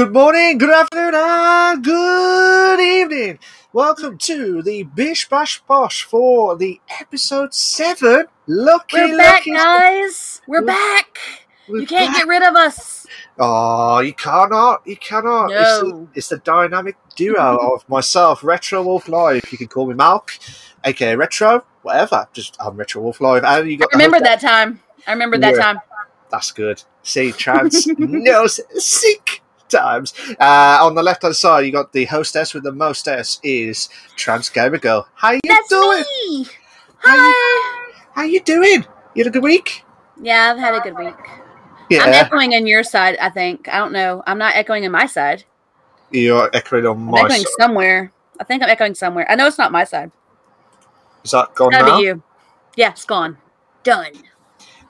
Good morning, good afternoon, and good evening. Welcome to the Bish Bash Bosh for the episode seven. Lucky, We're back, lucky. guys. We're back. We're You can't back. get rid of us. Oh, you cannot. You cannot. It's, the, No. it's the dynamic duo of myself, Retro Wolf Live. You can call me Malk, aka Retro, whatever. Just I'm Retro Wolf Live. And you I got the remember that time. I remember that Yeah. time. That's good. See, trans knows sick times. Uh, on the left hand side, you got the hostess with the mostess is Trans Gamer Girl. How you That's doing? me. How you- Hi. How you doing? You had a good week? Yeah, I've had a good week. Yeah, I'm echoing on your side. I think. I don't know. I'm not echoing on my side. you're echoing on I'm my echoing side. somewhere. I think I'm echoing somewhere. I know it's not my side. Is that gone now? be you. Yeah, it's gone. Done.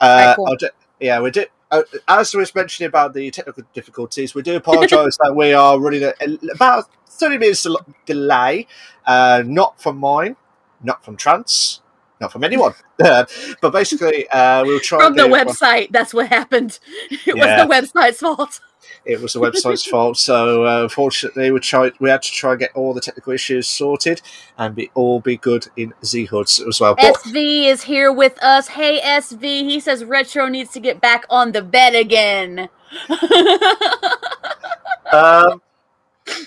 Uh, Alright, cool. I'll do- yeah, we do. Uh, as was mentioned about the technical difficulties, we do apologise that we are running about 30 minutes del- delay. Uh, not from mine, not from Trans, not from anyone. Uh, but basically, uh, we'll try From the website. That's what happened. It Yeah. was the website's fault. It was the website's fault. So uh, unfortunately, we tried. We had to try and get all the technical issues sorted and be all be good in Z Hoods as well. But SV is here with us. Hey, SV. He says Retro needs to get back on the bed again. um,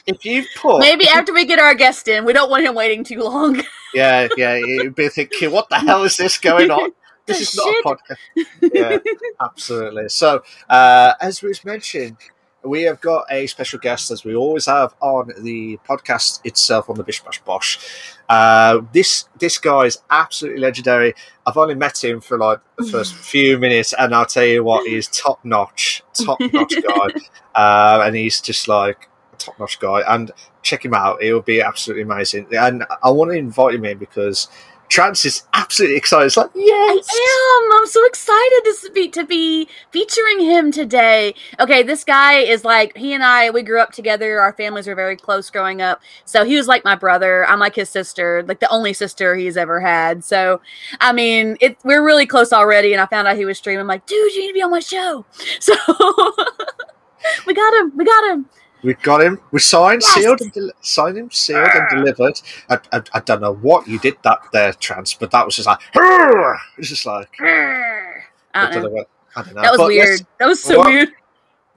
if you put Maybe after we get our guest in, we don't want him waiting too long. Yeah, yeah, you'd be thinking, what the hell is this going on? This is not a podcast. Yeah, absolutely. So, uh, as was mentioned, we have got a special guest, as we always have on the podcast itself on the Bish Bash Bosh. Uh, this this guy is absolutely legendary. I've only met him for like the first few minutes, and I'll tell you what, he's top notch, top notch guy, uh, and he's just like top notch guy. And check him out; it will be absolutely amazing. And I want to invite him in because Trans is absolutely excited. It's like, yes, I am. I'm so excited to be to be featuring him today. Okay, this guy is like he and I. We grew up together. Our families were very close growing up. So he was like my brother. I'm like his sister, like the only sister he's ever had. So, I mean, it we're really close already. And I found out he was streaming. I'm like, dude, you need to be on my show. So we got him. We got him. We got him. We signed, Yes. sealed, and del- signed him, sealed, and delivered. I, I, I don't know what you did that there, Trans, but that was just like, "Hurr!" it's just like, I I don't don't know. know what, I don't know. That was But weird. That was so What? weird.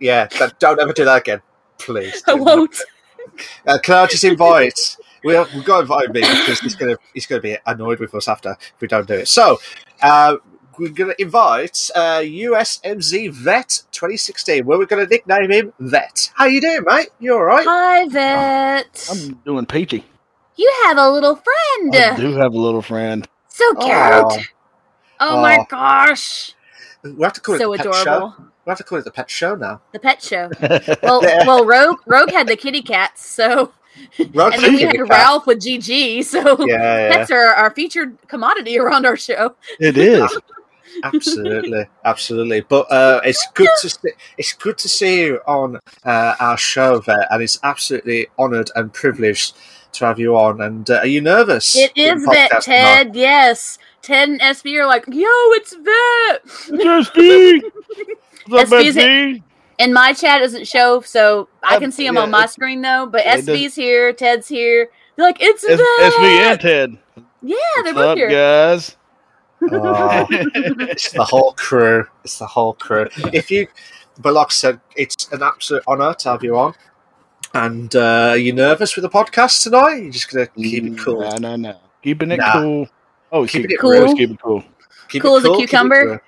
Yeah, don't ever do that again, please. I won't. Uh, can I just invite? We have, we've got to invite me because he's gonna he's gonna be annoyed with us after if we don't do it. So uh, we're gonna invite uh, USMZ Vet 2016. Where we're gonna nickname him Vet. How you doing, mate? You all right? Hi, Vet. I'm doing peachy. You have a little friend. I do have a little friend. So cute. Aw. Oh, my gosh. We have to call So it the pet adorable. show. We have to call it the pet show now. The pet show. Well, Yeah. well, Rogue Rogue had the kitty cats, so Rogue and then we Kitty had Cat. Ralph with GG, so Yeah, yeah, pets are our featured commodity around our show. it is. absolutely, absolutely. But uh, it's good to see, it's good to see you on uh, our show there, and it's absolutely honoured and privileged to have you on. And uh, are you nervous? It doing Vet podcast Ted, yes. Ted and SB are like, yo, it's Vet. Just me. What's up, SB's SB? And my chat doesn't show, so I can see him yeah, on my it- screen though. But it SB's here, Ted's here. They're like, it's S- Vet. SB and Ted. Yeah, they're What's both up, here. guys? Oh, it's the whole crew. It's the whole crew. If you, but like I said, it's an absolute honour to have you on. And uh, are you nervous with the podcast tonight? You're just gonna keep it cool. No, no, no. Keeping it Nah. cool. Oh, Keeping keep it it cool. cool. Keep it cool. Keep Cool it as a keep it cucumber? cool.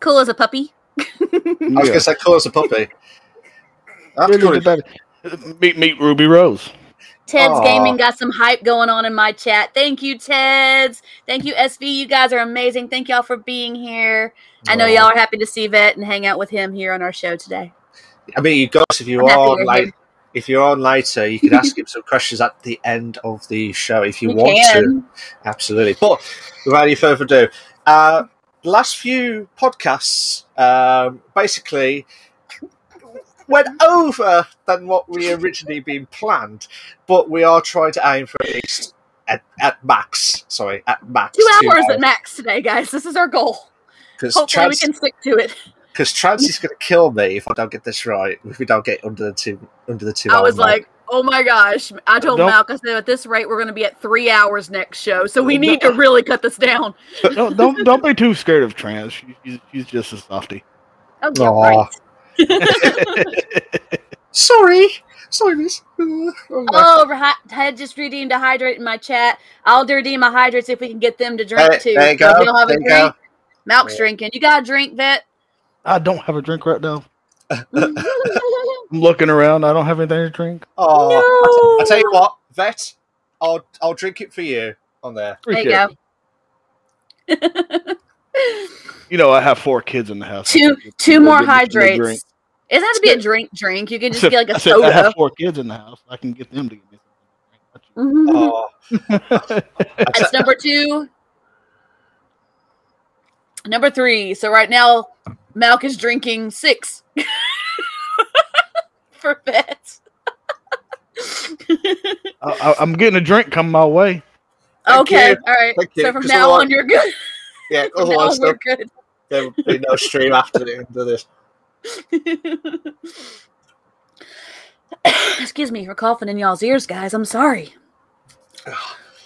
Cool as a puppy. I was gonna say cool as a puppy. I have to call Really it- better. Meet meet Ruby Rose. Ted's Aw. Gaming got some hype going on in my chat. Thank you, Ted's. Thank you, SV. You guys are amazing. Thank y'all for being here. I know y'all are happy to see Vet and hang out with him here on our show today. I mean, you guys, if you I'm are you're on late, if you're on later, you can ask him some questions at the end of the show if you We want to. Absolutely. But without any further ado, uh, last few podcasts um, basically went over than what we originally been planned, but we are trying to aim for at least at, at max. Sorry, at max Two hours at max today, guys. This is our goal. Because Hopefully, we can stick to it. because Trans is going to kill me if I don't get this right. If we don't get under the two under the two. I was mark. like, oh my gosh. I told Don't- Malk, I said, at this rate, we're going to be at three hours next show. So we oh, need to really cut this down. don't, don't don't be too scared of trans. She's, she's just a softie. Oh, yeah, right. sorry, sorry, miss. Uh, oh, Oh, Ra- Ted just redeemed a hydrate in my chat. I'll redeem a hydrate if we can get them to drink There- too. there you So go, you don't have there a drink. Malk's Yeah. drinking. You got a drink, Vet? I don't have a drink right now. I'm looking around. I don't have anything to drink. oh, No. I tell you what, vet, I'll I'll drink it for you on there. there Appreciate you go. You know, I have four kids in the house. two two more get me some hydrates. Drink. It doesn't have to be a drink drink. You can just said- get like I a said, I have four kids in the house. I can get them to give me Mhm. Oh, something. That's number two. Number three. So right now, Malk is drinking six for bets. I, I, I'm getting a drink coming my way. Okay, all right. Thank you, So from 'cause now otherwise- on, you're good. yeah. From now Otherwise, on, we're there, good. there will be no stream after the end of this. Excuse me for coughing in y'all's ears, guys. I'm sorry.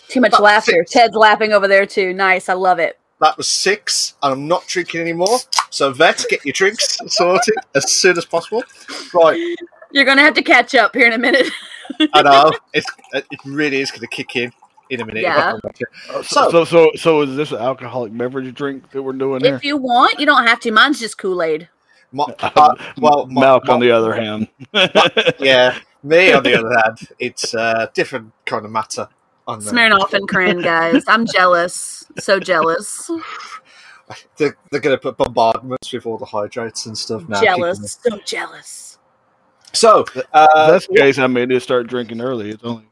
Too much About laughter. six. Ted's laughing over there too. Nice. I love it. That was six, and I'm not drinking anymore. So, vet, get your drinks sorted as soon as possible. Right, You're gonna have to catch up here in a minute. I know it's, it really is going to kick in in a minute. Yeah. Uh, So- So, so, so, so is this an alcoholic beverage drink that we're doing here? if you want, you don't have to. Mine's just Kool Aid. Ma- uh, well, ma- Milk ma- on the other hand. yeah, me on the other hand, it's a different kind of matter. On the, Smirnoff and Cran, guys. I'm jealous. So jealous. they're, they're going to put bombardments with all the hydrates and stuff now. jealous. So jealous. So, If uh, that's the case, I may just start drinking early. It's only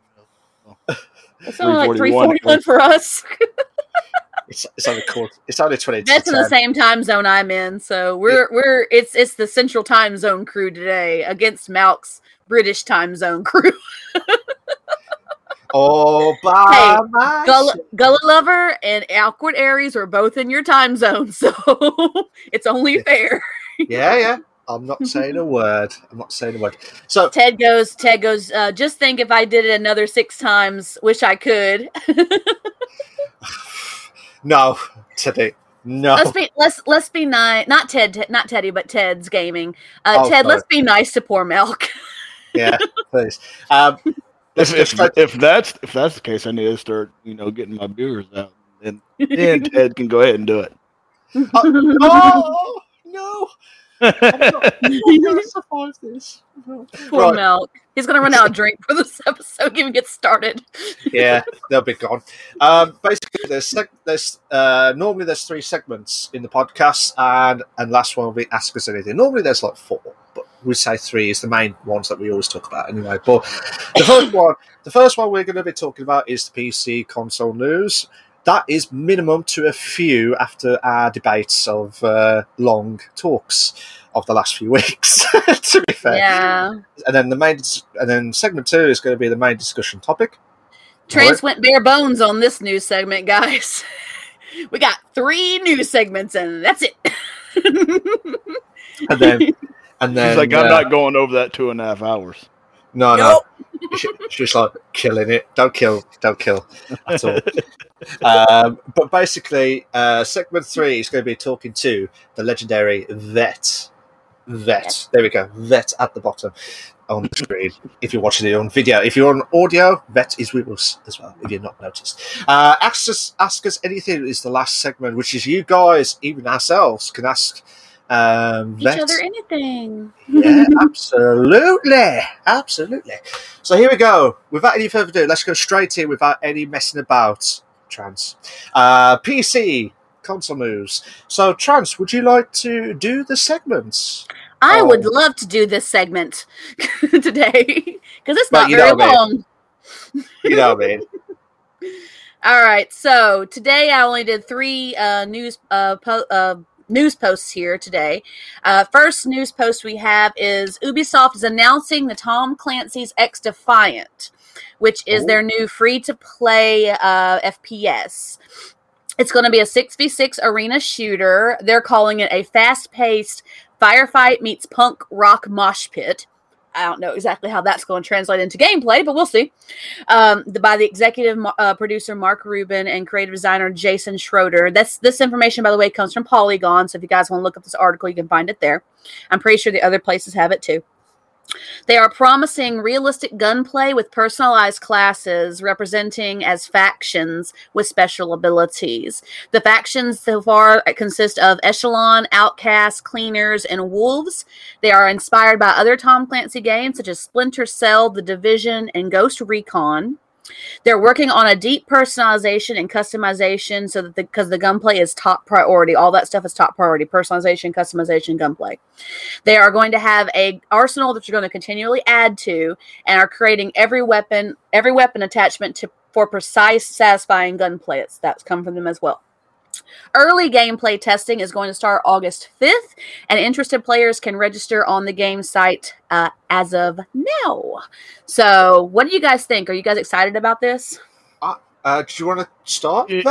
It's only like 341. 341 for us. it's, it's only called, it's only twenty. That's in the same time zone I'm in. So we're we're it's it's the central time zone crew today against Malk's British time zone crew. Oh, by Hey, Gullah, Gullah Lover and Awkward Aries are both in your time zone, so it's only Yeah. fair. Yeah, yeah. I'm not saying a word. I'm not saying a word. So, Ted goes, Ted goes, uh, just think if I did it another six times, wish I could. No, Teddy, no. let's be let's let's be nice. Not Ted, Ted- not Teddy, but Ted's gaming. Uh, Oh, Ted, sorry. let's be nice to poor Milk. yeah, please. Um, if, if, straight. if that's if that's the case, I need to start you know getting my beers out, and then Ted can go ahead and do it. Oh no! I'm not, I'm gonna survive this. poor Right. Milk. He's gonna run out of drink for this episode. Even get started. Yeah, they'll be gone. Um, basically, there's seg- there's uh, normally there's three segments in the podcast, and and last one will be ask us anything. Normally there's like four, but we say three is the main ones that we always talk about anyway. But the first one, the first one we're going to be talking about is the PC console news. That is minimum to a few after our debates of uh, long talks of the last few weeks. to be fair, Yeah. and then the main, and then segment two is going to be the main discussion topic. Trans went bare bones on this news segment, guys. We got three news segments, and that's it. and then and then He's like, I'm uh, not going over that two and a half hours. no Nope. no she, she's like killing it don't kill don't kill at all um, but basically uh, segment three is going to be talking to the legendary vet. Vet. There we go. Vet at the bottom on the screen. If you're watching it on video. If you're on audio vet is with us as well if you've not noticed. Uh, ask us ask us anything is the last segment which is you guys even ourselves can ask um, Each vet other anything. yeah, absolutely, absolutely. So here we go. Without any further ado, let's go straight in without any messing about. Trans, uh, PC console news. So, Trans, would you like to do the segments? I would love to do this segment today because it's not very long. You know what I mean? All right, so today I only did three uh, news uh, po- uh, news posts here today. Uh, first news post we have is Ubisoft is announcing the Tom Clancy's XDefiant, which is Ooh. their new free to play uh, FPS. It's going to be a 6v6 arena shooter. They're calling it a fast paced, Firefight meets punk rock mosh pit. I don't know exactly how that's going to translate into gameplay, but we'll see. Um, the, by the executive uh, producer Mark Rubin and creative designer Jason Schroeder. That's this information, by the way, comes from Polygon. So if you guys want to look up this article, you can find it there. I'm pretty sure the other places have it too. They are promising realistic gunplay with personalized classes representing as factions with special abilities. The factions so far consist of Echelon, Outcast, Cleaners, and Wolves. They are inspired by other Tom Clancy games such as Splinter Cell, The Division, and Ghost Recon. They're working on a deep personalization and customization so that because the, the, gunplay is top priority, all that stuff is top priority: personalization, customization, gunplay. They are going to have a arsenal that you're going to continually add to, and are creating every weapon, every weapon attachment to for precise, satisfying gunplay. It's, that's come from them as well. Early gameplay testing is going to start August 5th, and interested players can register on the game site uh, as of now. So, what do you guys think? Are you guys excited about this? Uh, uh do you want to start? You,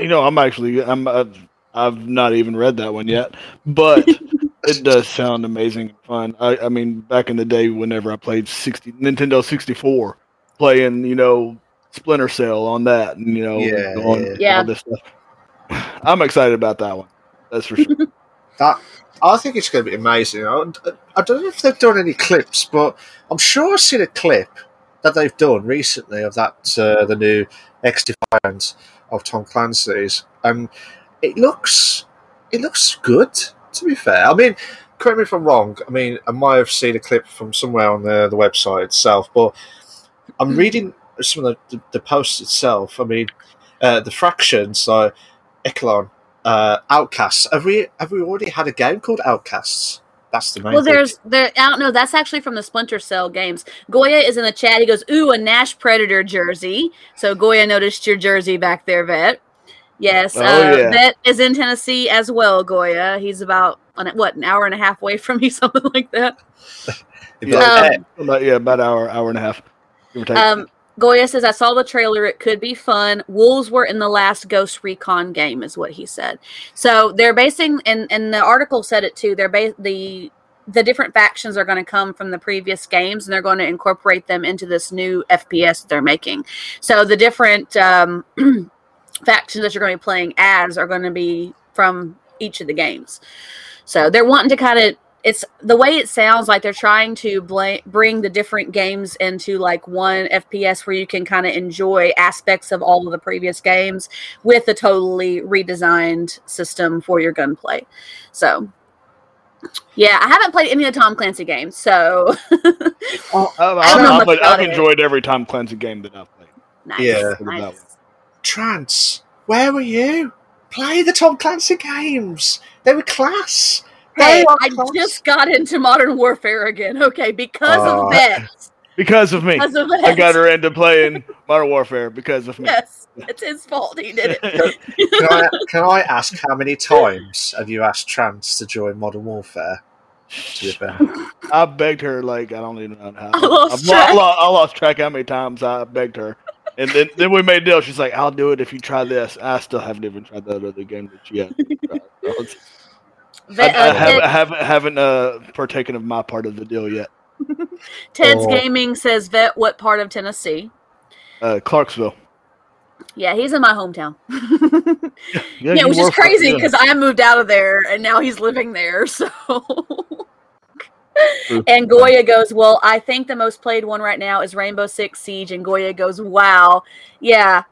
you, know, I'm actually I'm I've, I've not even read that one yet, but it does sound amazing and fun. I, I mean, back in the day, whenever I played 60 Nintendo 64, playing you know Splinter Cell on that, and you know, yeah, yeah. yeah. all this stuff I'm excited about that one. That's for sure. that I think it's going to be amazing. I, I don't know if they've done any clips, but I'm sure I've seen a clip that they've done recently of that uh, the new XDefiant of Tom Clancy's, and it looks it looks good. To be fair, I mean, correct me if I'm wrong. I mean, I might have seen a clip from somewhere on the the website itself, but I'm reading some of the, the, the posts itself. I mean, uh, the fractions. So Echelon, uh, Outcasts. Have we have we already had a game called Outcasts? That's the main. Well, there's there. I don't know. That's actually from the Splinter Cell games. Goya is in the chat. He goes, "Ooh, a Nash Predator jersey." So Goya noticed your jersey back there, Vet. Yes, oh, uh, yeah. Vet is in Tennessee as well. Goya. He's about what an hour and a half away from me, something like that. yeah, um, about, yeah, about hour, hour and a half. Um, Goya says, I saw the trailer. It could be fun. Wolves were in the last Ghost Recon game, is what he said. So they're basing, and, and the article said it too. They're ba- the the different factions are going to come from the previous games, and they're going to incorporate them into this new FPS they're making. So the different um, factions that you're going to be playing as are going to be from each of the games. So they're wanting to kind of it's the way it sounds like they're trying to bl- bring the different games into like one FPS where you can kind of enjoy aspects of all of the previous games with a totally redesigned system for your gunplay. So, yeah, I haven't played any of the Tom Clancy games, so oh, oh I've, I've, I've enjoyed every Tom Clancy game that I've played. Nice, yeah, nice. Trans, where were you? Play the Tom Clancy games. They were class. Hey, I just got into Modern Warfare again. Okay, because uh, of that. Because of me. Because of I got her into playing Modern Warfare because of me. Yes, it's his fault. He did it. can, I, can I ask how many times have you asked Trans to join Modern Warfare? I begged her like I don't even know how. I lost, track. I, lost, I lost track how many times I begged her, and then, then we made a deal. She's like, "I'll do it if you try this." I still haven't even tried that other game that she had. I, I, uh, have, I haven't, haven't uh, partaken of my part of the deal yet. Ted's oh. Gaming says, "Vet, what part of Tennessee?" Uh, Clarksville. Yeah, he's in my hometown. yeah, yeah which is crazy because I moved out of there and now he's living there. So, and Goya goes, Well, I think the most played one right now is Rainbow Six Siege. And Goya goes, Wow. Yeah.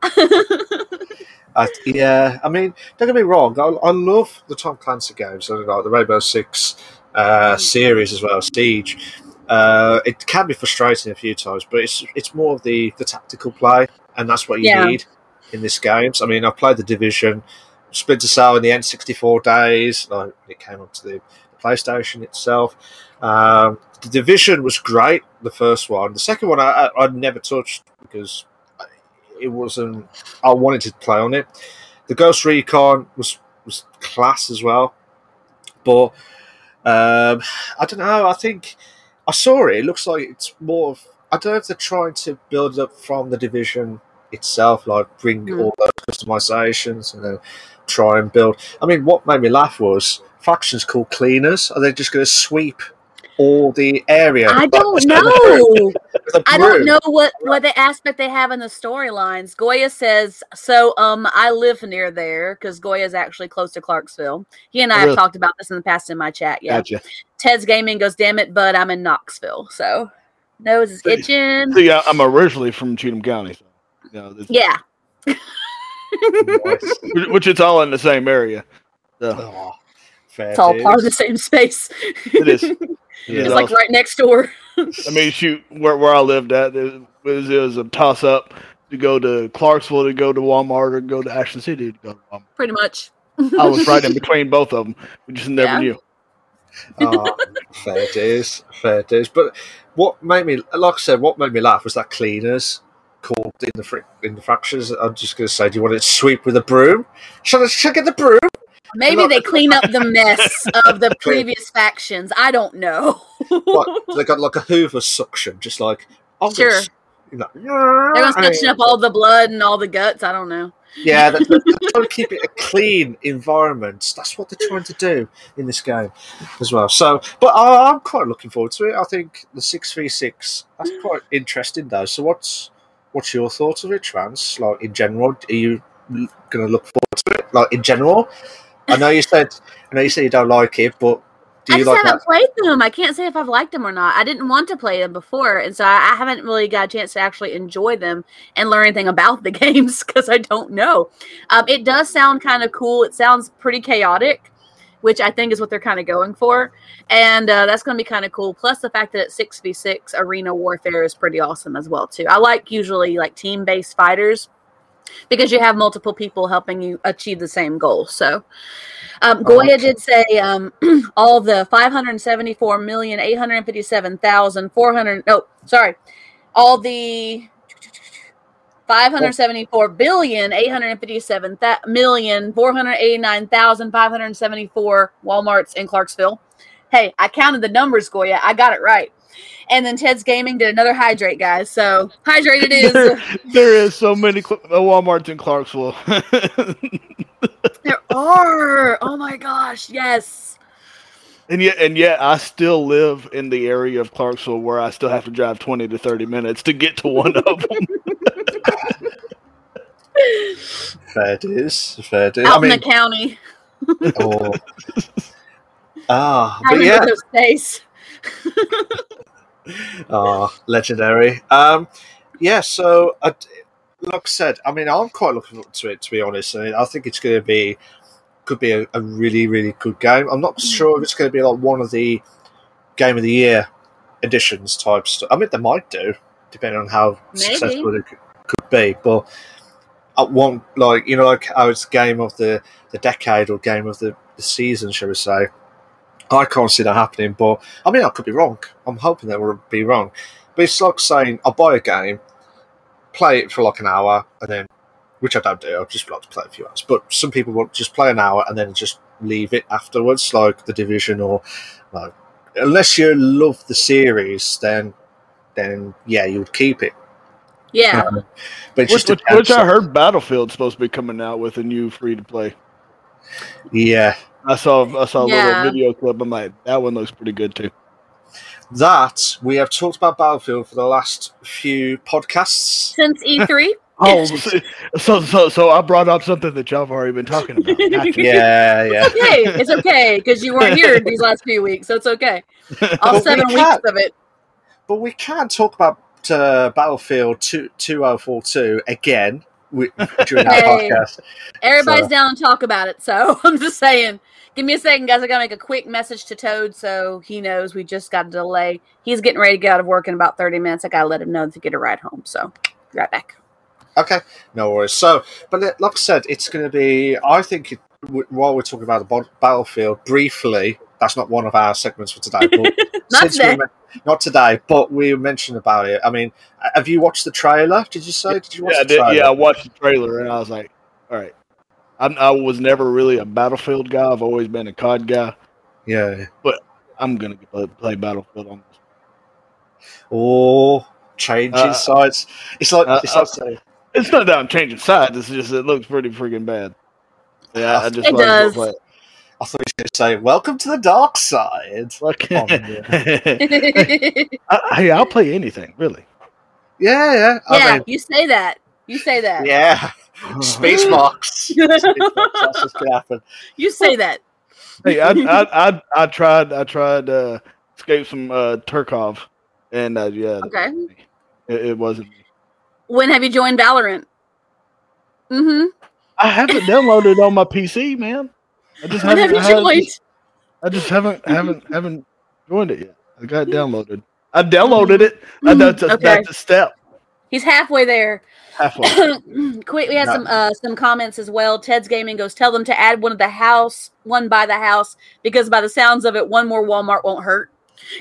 I, yeah, I mean, don't get me wrong. I, I love the Tom Clancy games, and like the Rainbow Six uh, series as well, Siege. Uh, it can be frustrating a few times, but it's it's more of the, the tactical play, and that's what you yeah. need in this games. I mean, I've played the Division, Splinter Cell in the N64 days. Like it came onto the PlayStation itself. Um, the Division was great, the first one. The second one I, I, I never touched because it wasn't. I wanted to play on it. The Ghost Recon was was class as well, but um, I don't know. I think I saw it. It looks like it's more of. I don't know if they're trying to build it up from the division itself, like bring mm. all those customizations and then try and build. I mean, what made me laugh was factions called cleaners? Are they just going to sweep all the area? I don't know. I don't know what what the aspect they have in the storylines. Goya says so. Um, I live near there because Goya is actually close to Clarksville. He and I really? have talked about this in the past in my chat. Yeah. Gotcha. Ted's gaming goes, damn it, bud! I'm in Knoxville, so nose is itching. See, I'm originally from Cheatham County, so you know, yeah. which it's all in the same area. So. Oh, it's all part of the same space. It is. It it's is like right next door. I mean, shoot, where where I lived at, it was, it was a toss up to go to Clarksville, to go to Walmart, or go to Ashland City to go to Walmart. Pretty much. I was right in between both of them. We just never yeah. knew. oh, fair days, fair days. But what made me, like I said, what made me laugh was that cleaners called in the fr- in the fractures. I'm just going to say, do you want to sweep with a broom? Shall I, shall I get the broom? Maybe they clean up the mess of the previous factions. I don't know. what, they got like a Hoover suction, just like i sure. they're gonna suction up all the blood and all the guts. I don't know. Yeah, they're, they're trying to keep it a clean environment. That's what they're trying to do in this game as well. So, but I, I'm quite looking forward to it. I think the six v six that's quite interesting though. So, what's what's your thoughts of it, Trans? Like in general, are you going to look forward to it? Like in general, I know you said I know you said you don't like it, but do you I just like haven't that? played them. I can't say if I've liked them or not. I didn't want to play them before, and so I haven't really got a chance to actually enjoy them and learn anything about the games because I don't know. Um, it does sound kind of cool. It sounds pretty chaotic, which I think is what they're kind of going for, and uh, that's going to be kind of cool. Plus, the fact that it's six v six arena warfare is pretty awesome as well too. I like usually like team based fighters because you have multiple people helping you achieve the same goal. So, um, Goya did say um, all the 574 million 857,400. No, sorry, all the 574 billion 857 million 489,574 Walmarts in Clarksville. Hey, I counted the numbers, Goya. I got it right. And then Ted's Gaming did another hydrate, guys. So hydrate it is. there, there is so many uh, Walmarts in Clarksville. there are. Oh my gosh, yes. And yet, and yet, I still live in the area of Clarksville where I still have to drive twenty to thirty minutes to get to one of them. fair dues, fair dues. Out I mean, in the county. oh. Ah, but yeah. Oh, legendary. Um, yeah, so uh, like I said, I mean, I'm quite looking forward to it. To be honest, I, mean, I think it's going to be could be a, a, really, really good game. I'm not sure if it's going to be like one of the game of the year editions type stuff. I mean, they might do, depending on how Maybe. successful it could, could be. But I want like you know, like how it's game of the the decade or game of the, the season, shall we say? I can't see that happening, but I mean, I could be wrong. I'm hoping that will be wrong. But it's like saying I'll buy a game, play it for like an hour, and then, which I don't do. I'll just like to play a few hours. But some people will just play an hour and then just leave it afterwards, like the Division or, like, unless you love the series, then, then yeah, you would keep it. Yeah, um, but which, which, which I heard Battlefield's supposed to be coming out with a new free to play. Yeah, I saw I saw a yeah. little video clip. I'm like, that one looks pretty good too. That we have talked about Battlefield for the last few podcasts since E3. oh, so so so I brought up something that y'all have already been talking about. yeah, yeah. It's okay, it's okay because you weren't here these last few weeks, so it's okay. All but seven we weeks of it. But we can't talk about uh, Battlefield two two oh four two again during our hey, podcast. Everybody's so. down to talk about it, so I'm just saying. Give me a second, guys. I gotta make a quick message to Toad so he knows we just got a delay. He's getting ready to get out of work in about 30 minutes. I gotta let him know to get a ride home. So, right back. Okay, no worries. So, but like I said, it's going to be. I think it, while we're talking about the battlefield briefly, that's not one of our segments for today. But not today. not today, but we mentioned about it. I mean, have you watched the trailer? Did you say? Did you watch yeah, the trailer? yeah, I watched the trailer and I was like, all right. I'm, I was never really a Battlefield guy. I've always been a COD guy. Yeah, but I'm gonna play, play Battlefield on this. Oh, changing uh, sides. It's like uh, it's like saying. It's not that I'm changing sides. It's just it looks pretty freaking bad. Yeah, I just it does. I thought he was going to say, "Welcome to the dark side." Look, Oh, hey, I'll play anything, really. Yeah, yeah. I yeah, mean, you say that. You say that. yeah. Speech box. That's what's going to happen. You say that. Hey, I, I, I, I tried, I tried uh, escape some uh, Tarkov, and uh, yeah, Okay. it, it wasn't. me. When have you joined Valorant? Mm-hmm. I haven't downloaded on my PC, man. I just When have haven't. you I, haven't- joined? I just haven't, haven't, haven't joined it yet. I got downloaded. I downloaded it. I, that's, a, Mm-hmm. Okay. that's a step He's halfway there. halfway. Quick, we had No. some uh, some comments as well. Ted's Gaming goes, tell them to add one of the house, one by the house, because by the sounds of it, one more Walmart won't hurt.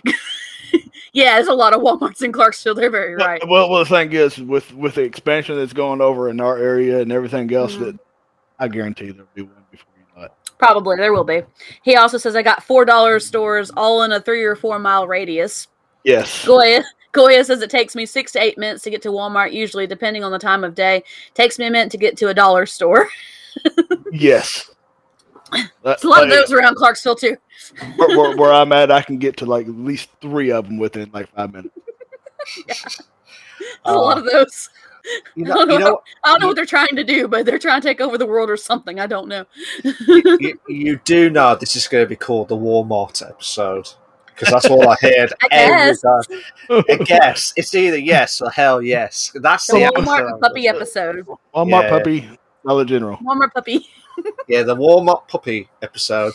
yeah, there's a lot of WalMarts in Clarksville. They're very right. Well, well, the thing is, with with the expansion that's going over in our area and everything else, Mhm. that I guarantee there'll be one before you know it. Probably there will be. He also says I got four dollar stores all in a three or four mile radius. Yes. Goya Goya says it takes me six to eight minutes to get to Walmart, usually depending on the time of day. Takes me a minute to get to a dollar store. Yes. There's a lot of those around Clarksville too. where, where, where I'm at, I can get to like at least three of them within like five minutes. There's a lot uh, of those. You know, you know, I don't know what they're trying to do, but they're trying to take over the world or something. I don't know. you, you do know this is going to be called the Walmart episode because that's all I heard I every guess. time. I guess it's either yes or hell yes. That's The the, Walmart episode. puppy episode. Walmart Yeah. puppy, Dollar General. Walmart puppy. Yeah, the Walmart puppy episode.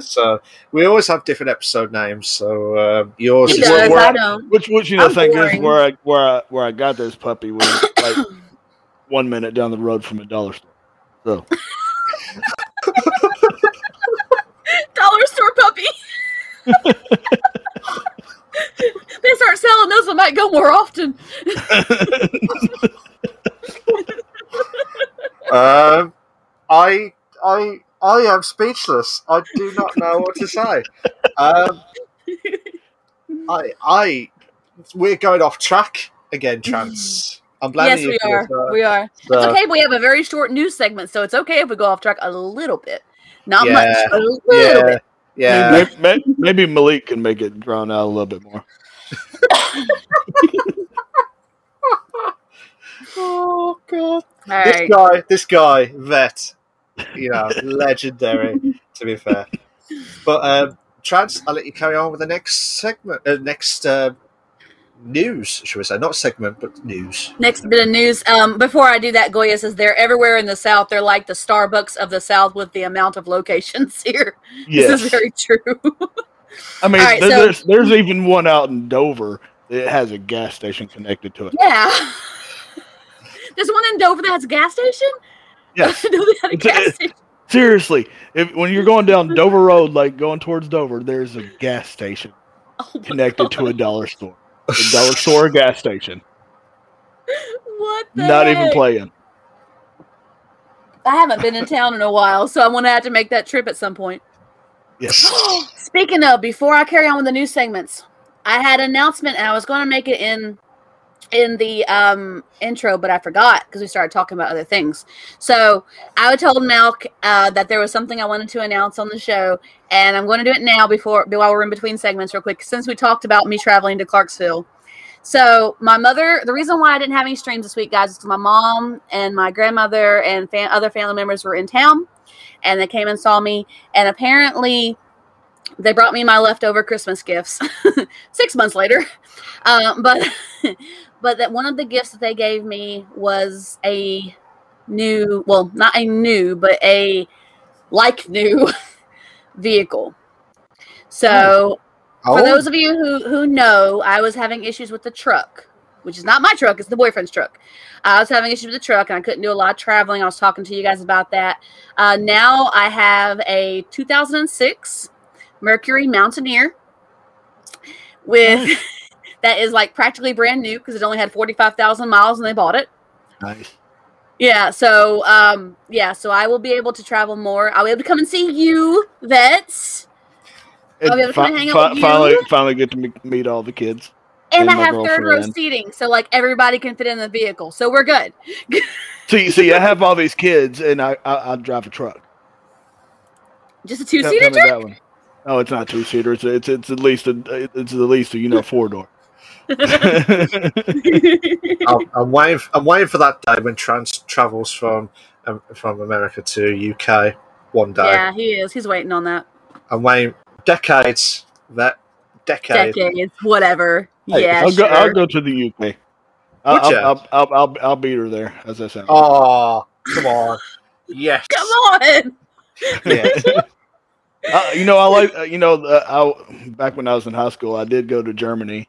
So we always have different episode names. So um, yours He is does. where I I- don't. Which, which you know, I'm thing boring. is where I where I where I got this puppy was like one minute down the road from a dollar store. So Dollar store puppy. They start selling those. I might go more often. Um, I, I, I am speechless. I do not know what to say. Um, I, I, we're going off track again, Trans. I'm blaming yes, we are. this, uh, We are. so- It's okay. We have a very short news segment, so it's okay if we go off track a little bit. Not Yeah. much. A little yeah, bit. Yeah. maybe, maybe, maybe Malik can make it drown out a little bit more. Oh god, All this right. guy, this guy, vet, you know, legendary. To be fair, but um, Trans, I'll let you carry on with the next segment, uh, next uh, news, should we say? Not segment, but news. Next bit of news. Um, before I do that, Goya says they're everywhere in the South. They're like the Starbucks of the South with the amount of locations here. Yes, This is very true. I mean All right, there- so- there's there's even one out in Dover that has a gas station connected to it. yeah. There's one in Dover that has a gas station. Yes. I didn't know they had a gas station. Seriously, if when you're going down Dover Road, like going towards Dover, there's a gas station Oh my connected to a dollar store. A dollar store gas station. What? The Not even playing. I haven't been in town in a while, so I'm gonna have to make that trip at some point. Yes. Speaking of, before I carry on with the news segments, I had an announcement and I was going to make it in in the um, intro, but I forgot because we started talking about other things. So I told Malk uh, that there was something I wanted to announce on the show, and I'm going to do it now before while we're in between segments, real quick, since we talked about me traveling to Clarksville. So my mother, the reason why I didn't have any streams this week, guys, is my mom and my grandmother and other family members were in town, and they came and saw me, and apparently they brought me my leftover Christmas gifts six months later. Um, but but that one of the gifts that they gave me was a new, well, not a new, but a like new vehicle. So Oh, for those of you who who know, I was having issues with the truck, which is not my truck; it's the boyfriend's truck. I was having issues with the truck, and I couldn't do a lot of traveling. I was talking to you guys about that. Uh, now I have a 2006 Mercury Mountaineer with that is like practically brand new because it only had 45,000 miles when they bought it. Nice. Yeah, so um yeah, so I will be able to travel more. I'll be able to come and see you, vets. I'll be able to come and hang out with you. finally, finally get to meet, all the kids. And And I have third row seating, so like everybody can fit in the vehicle. So we're good. See, see, I have all these kids, and I, I, I drive a truck. Just a two seater tell me trick? that one. No, it's not two seater. It's it's it's at least a it's at least a you know four door. I'm, I'm waiting. I'm waiting for that day when Trans travels from um, from America to UK one day. yeah, he is. He's waiting on that. I'm waiting decades. That decade. Decades, whatever. Hey, yeah, I'll sure. go. I'll go to the UK. I'll, I'll, I'll, I'll, I'll, I'll beat her there. As I said. Oh, come on. Yes. Come on. Yes. Uh, you know, I like. Uh, you know, uh, I, back when I was in high school, I did go to Germany.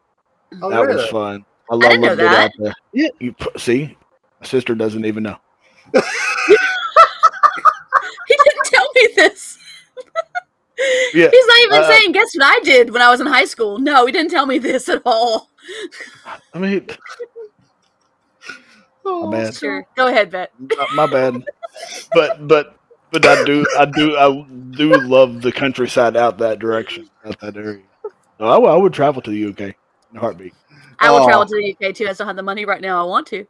Oh, that was fun. I love didn't know it that. out there. Yeah, you see, my sister doesn't even know. He didn't tell me this. Yeah, He's not even uh, saying, guess what I did when I was in high school. No, he didn't tell me this at all. I mean, Oh, my bad. Sure. Go ahead, Bet. Uh, my bad. But but but I do I do I do love the countryside out that direction, out that area. So I, I would travel to the UK in a heartbeat. I will Oh. travel to the UK too. I just don't have the money right now. I want to.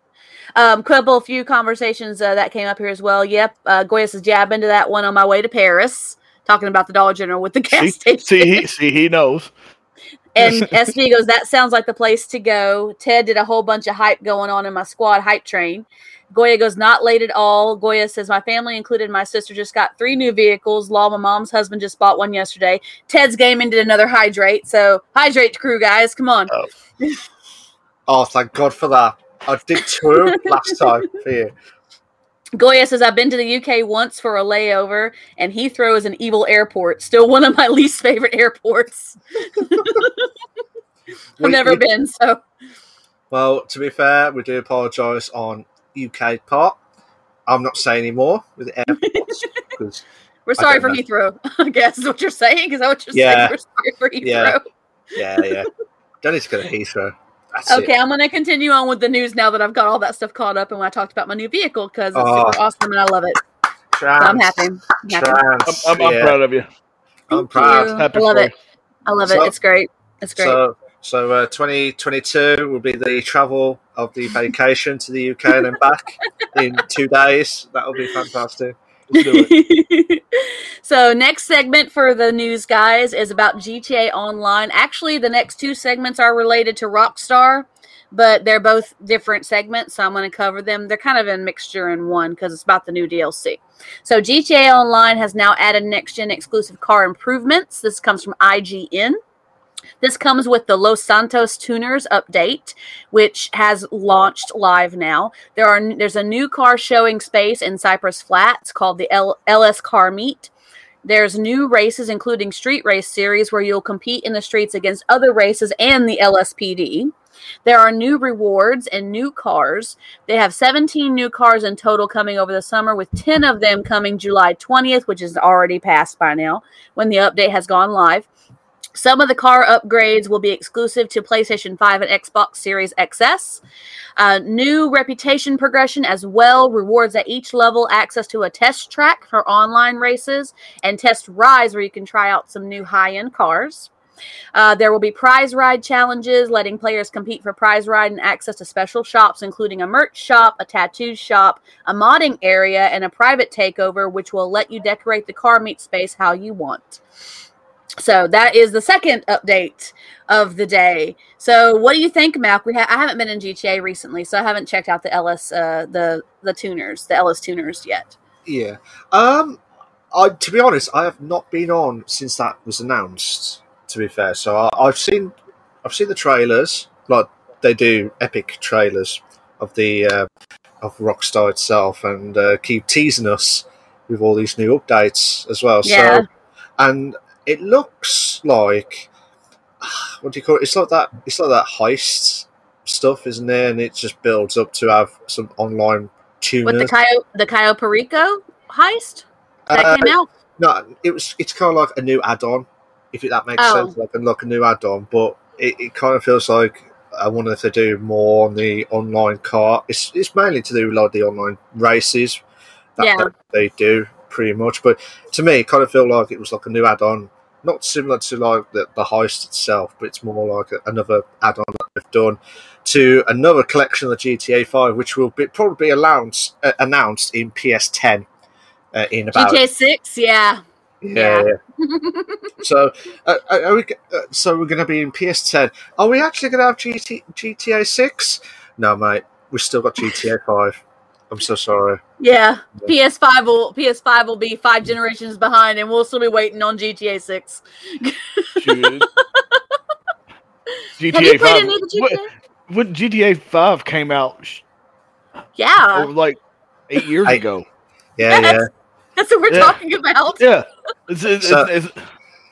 Um, couple few conversations uh, that came up here as well. Yep, uh, Goya says, "Yeah, I've been to that one on my way to Paris." Talking about the Dollar General with the gas See, station. see he see he knows. And SV goes, "That sounds like the place to go." Ted did a whole bunch of hype going on in my squad hype train. Goya goes, "Not late at all." Goya says, "My family, included my sister, just got three new vehicles. Law, my mom's husband just bought one yesterday. Ted's gaming did another hydrate. So hydrate crew, guys, come on." Oh. oh, thank God for that. I did two last time for you. Goya says, I've been to the UK once for a layover, and Heathrow is an evil airport. Still one of my least favorite airports. I've We- never we- been, so Well, to be fair, we do apologise on UK part. I'm not saying anymore with the airports we're sorry for know. Heathrow, I guess is what you're saying. Is that what you're Yeah. saying? We're sorry for Heathrow. Yeah. yeah, yeah. Don't need to go to Heathrow. That's Okay, it. I'm going to continue on with the news now that I've got all that stuff caught up and when I talked about my new vehicle because it's Oh. super awesome and I love it. So I'm happy. I'm happy. Trans, I'm, I'm, I'm yeah, proud of you. I'm proud. Happy I love for it. I love So- it. It's great. It's great. So, so uh, 2022 will be the travel of the vacation to the UK and then back in two days. That will be fantastic. So next segment for the news guys is about GTA Online. Actually, the next two segments are related to Rockstar, but they're both different segments, so I'm going to cover them. They're kind of a mixture in one because it's about the new DLC. So GTA Online has now added next gen exclusive car improvements. This comes from IGN. This comes with the Los Santos Tuners update, which has launched live now. There are there's a new car showing space in Cypress Flats called the L- LS Car Meet. There's new races, including street race series, where you'll compete in the streets against other races and the LSPD. There are new rewards and new cars. They have 17 new cars in total coming over the summer, with 10 of them coming July 20th, which is already passed by now when the update has gone live. Some of the car upgrades will be exclusive to PlayStation 5 and Xbox Series XS. Uh, new reputation progression as well. Rewards at each level, access to a test track for online races, and Test Rides, where you can try out some new high end cars. Uh, there will be prize ride challenges, letting players compete for prize ride and access to special shops, including a merch shop, a tattoo shop, a modding area, and a private takeover, which will let you decorate the car meet space how you want. So that is the second update of the day. So what do you think, Mac? We ha- I haven't been in GTA recently, so I haven't checked out the LS uh, the the tuners, the LS tuners yet. Yeah. Um. I to be honest, I have not been on since that was announced. To be fair, so I, I've seen, I've seen the trailers. Like they do epic trailers of the uh, of Rockstar itself, and uh, keep teasing us with all these new updates as well. Yeah. So, and it looks like what do you call it? It's like that. It's like that heist stuff, isn't it? And it just builds up to have some online tuners. With the Cayo the Cayo Perico heist that Uh, came out. No, it was. It's kind of like a new add-on, if that makes Oh. sense. Like, like a new add-on, but it, it kind of feels like I wonder if they do more on the online car. It's it's mainly to do with like the online races that Yeah. they do pretty much. But to me, it kind of felt like it was like a new add-on, not similar to like the, the heist itself, but it's more like a, another add-on that they've done to another collection of the GTA Five, which will be probably be announced uh, announced in PS10 uh, in about GTA Six, yeah. Yeah. yeah. so, uh, are we? Uh, so we're going to be in PS10. Are we actually going to have GT, GTA Six? No, mate. We've still got GTA Five. I'm so sorry. Yeah, PS5 will PS5 will be five generations behind, and we'll still be waiting on GTA Six. GTA Have you played Five. Any of the GTA? What, GTA Five came out? Yeah, oh, like eight years I, ago. Yeah, yeah. That's what we're yeah. talking about. Yeah, it's it's, so, it's,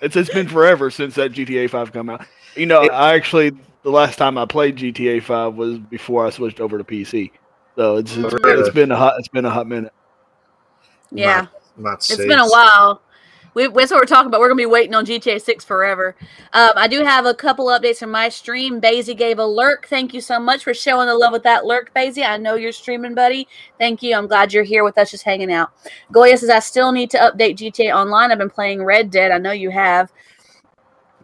it's, it's been forever since that GTA Five come out. You know, it, I actually the last time I played GTA Five was before I switched over to PC. So it's it's, really? it's been a hot it's been a hot minute. Yeah, it's been a while we, that's what we're talking about. We're gonna be waiting on GTA Six forever. Um, I do have a couple updates from my stream. Basie gave a lurk. Thank you so much for showing the love with that lurk, Basie. I know you're streaming, buddy. Thank you. I'm glad you're here with us, just hanging out. Goya says I still need to update GTA Online. I've been playing Red Dead. I know you have.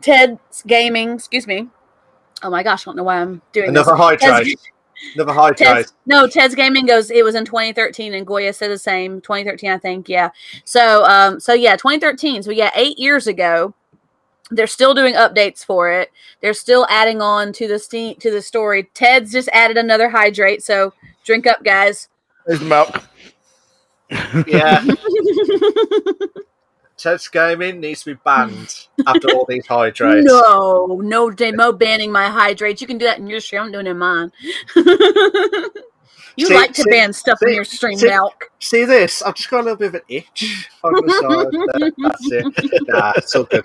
Ted's Gaming, excuse me. Oh my gosh, I don't know why I'm doing another this. hydrate. Never high Ted's, No, Ted's Gaming goes. It was in 2013, and Goya said the same. 2013, I think. Yeah. So, um, so yeah, 2013. So yeah, eight years ago. They're still doing updates for it. They're still adding on to the steam to the story. Ted's just added another hydrate. So drink up, guys. There's milk. Yeah. Ted's Gaming needs to be banned after all these hydrates. No, no, demo banning my hydrates. You can do that in your stream. I'm doing it in mine. you see, like to see, ban stuff see, in your stream, milk. See this? I've just got a little bit of an itch on the side. That's it. Nah, it's all good.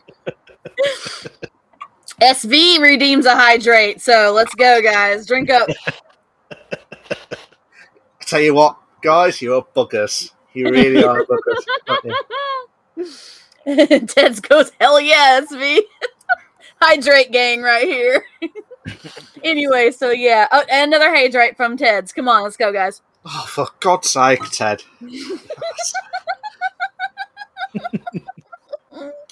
SV redeems a hydrate. So let's go, guys. Drink up. I tell you what, guys, you're buggers. You really are buggers. Ted's goes, hell yes, me. hydrate gang right here. anyway, so yeah, oh, another hydrate from Ted's. Come on, let's go, guys. Oh, for God's sake, Ted.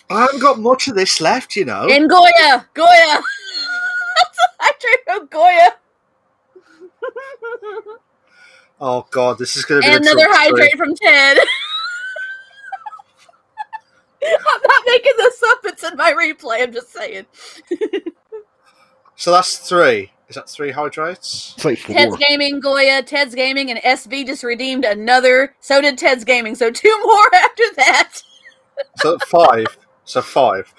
I haven't got much of this left, you know. In Goya, Goya. hydrate from Goya. oh God, this is going to be another hydrate from Ted. I'm not making this up. It's in my replay. I'm just saying. so that's three. Is that three hydrates? It's like four. Ted's Gaming, Goya, Ted's Gaming, and SV just redeemed another. So did Ted's Gaming. So two more after that. so five. So five.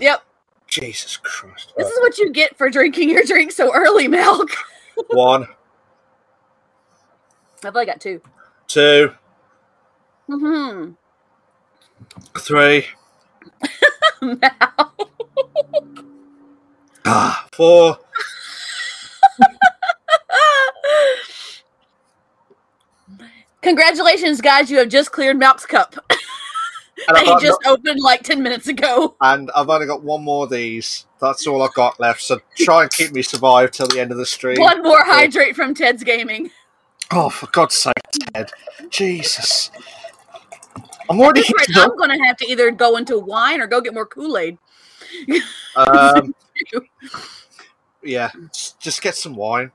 Yep. Jesus Christ. This is what you get for drinking your drink so early, Milk. One. I've only got two. Two. Mm-hmm. Three. ah, four. Congratulations, guys! You have just cleared Malk's cup. and he just opened like ten minutes ago. And I've only got one more of these. That's all I've got left. So try and keep me survive till the end of the stream. One more hydrate from Ted's Gaming. Oh, for God's sake, Ted! Jesus. I'm already. Right, I'm going to have to either go into wine or go get more Kool Aid. Um, yeah, just get some wine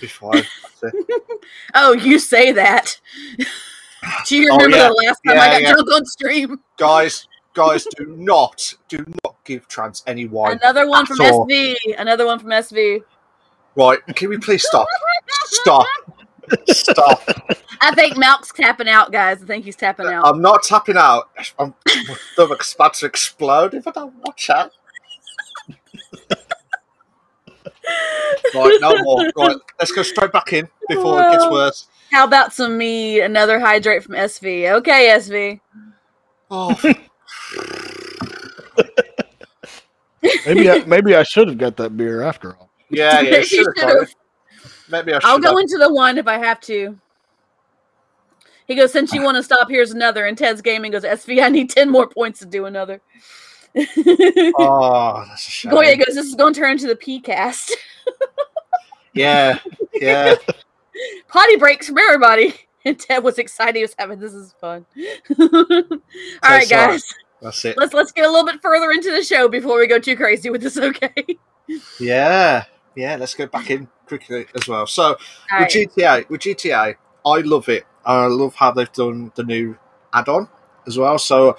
before. oh, you say that. Do you oh, remember oh, yeah. the last time yeah, I got yeah. drunk on stream? Guys, guys, do not, do not give trans any wine. Another one from all. SV. Another one from SV. Right, can we please stop? stop. Stop. I think Malk's tapping out, guys. I think he's tapping out. I'm not tapping out. I'm, my stomach's about to explode if I don't watch out. right, no more. Right, let's go straight back in before well, it gets worse. How about some me? Another hydrate from SV. Okay, SV. Oh. maybe I, maybe I should have got that beer after all. Yeah, yeah, should have. Maybe I I'll go into the one if I have to. He goes, since you want to stop, here's another. And Ted's Gaming goes, SV, I need 10 more points to do another. oh, that's a shame. Goya goes, this is going to turn into the P cast. yeah, yeah. Potty breaks from everybody. And Ted was excited. He was having this is fun. All right, guys. That's it. Let's let's get a little bit further into the show before we go too crazy with this, okay? Yeah. Yeah, let's go back in quickly as well. So with GTA, with GTA, I love it. I love how they've done the new add-on as well. So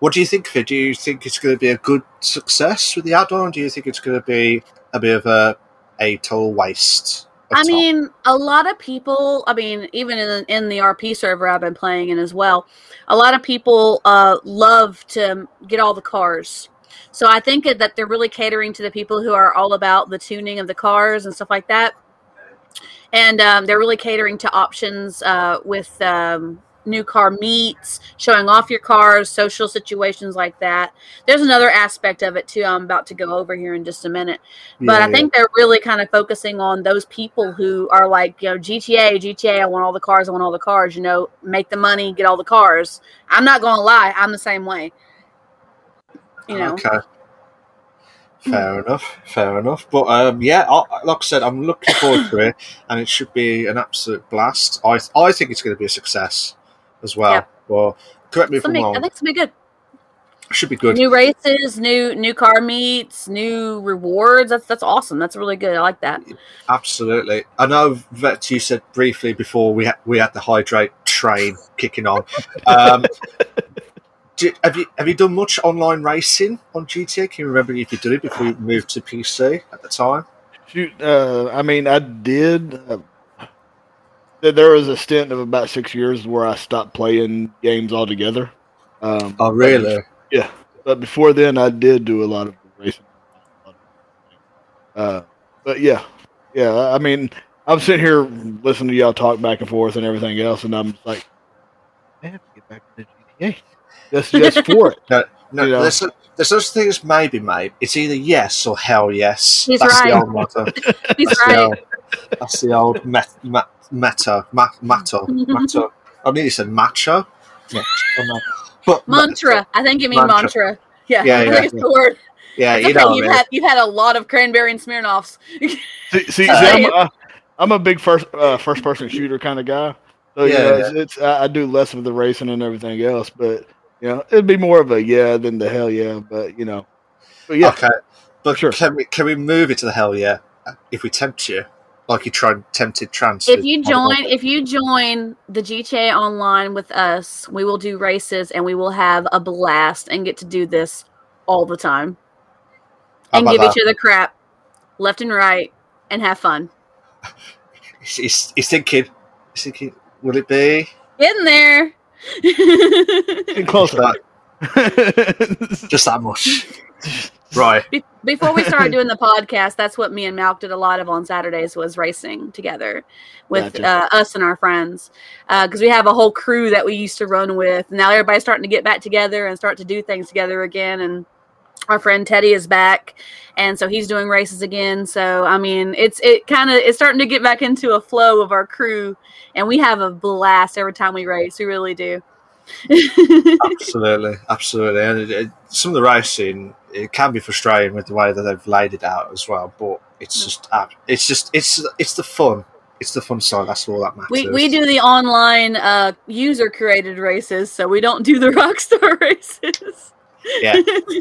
what do you think of it? Do you think it's going to be a good success with the add-on? Do you think it's going to be a bit of a a total waste? I time? mean, a lot of people. I mean, even in in the RP server I've been playing in as well, a lot of people uh, love to get all the cars. So I think that they're really catering to the people who are all about the tuning of the cars and stuff like that. And um, they're really catering to options uh, with um, new car meets, showing off your cars, social situations like that. There's another aspect of it too. I'm about to go over here in just a minute but Yeah, I think they're really kind of focusing on those people who are like, you know, GTA, GTA, I want all the cars, I want all the cars, you know, make the money, get all the cars. I'm not going to lie, I'm the same way. You know, Okay. Fair enough. Fair enough. But um, yeah, I, like I said, I'm looking forward to it, and it should be an absolute blast. I I think it's going to be a success as well. Yeah. Well, correct me if I'm be- I think it's gonna be good. Should be good. New races, new new car meets, new rewards. That's that's awesome. That's really good. I like that. Absolutely. I know that you said briefly before we had, we had the hydrate train kicking on. Um, do, have you have you done much online racing on GTA? Can you remember if you did it before you moved to PC at the time? Shoot, uh, I mean, I did. Uh, there was a stint of about six years where I stopped playing games altogether. Um, Oh, really? Yeah. But before then, I did do a lot of racing. Uh, but yeah, yeah. I mean, I'm sitting here listening to y'all talk back and forth and everything else, and I'm just like, I have to get back to the GTA. That's just for it. No, You know. there's, there's such thing as maybe, mate. It's either yes or hell yes. He's that's right. the old motto. He's That's the right. old, that's the old met, met, meta. Ma, motto. motto. I nearly said macho. Yeah, But Mantra. I think you mean Mantra. mantra. Yeah, Yeah, I yeah, the word. Yeah, It's you okay. know, you've mean. had you've had a lot of cranberry and Smirnoffs. See, see, see I'm, uh, I'm a big first uh, first person shooter kind of guy. So Yeah, yeah, yeah. it's, it's I, I do less of the racing and everything else, but you know, it'd be more of a yeah than the hell yeah. But you know, but yeah, Okay, but Sure. can we can we move it to the hell yeah? If we tempt you, like you tried tempted trans. if you join if you join the GTA online with us, we will do races and we will have a blast and get to do this all the time and give that? each other crap left and right and have fun. He's, he's, he's thinking. He's thinking. Will it be? Getting there. getting closer. Just that much. right. Be- Before we started doing the podcast, that's what me and Malk did a lot of on Saturdays was racing together with Gotcha. uh, us and our friends because we have a whole crew that we used to run with. Now everybody's starting to get back together and start to do things together again. And our friend Teddy is back, and so he's doing races again. So I mean, it's it kind of it's starting to get back into a flow of our crew, and we have a blast every time we race. We really do. absolutely, absolutely. And it, it, some of the racing it can be frustrating with the way that they've laid it out as well. But it's just, it's just, it's it's the fun. It's the fun side. That's all that matters. We we do the online uh, user created races, so we don't do the Rockstar races. Yeah,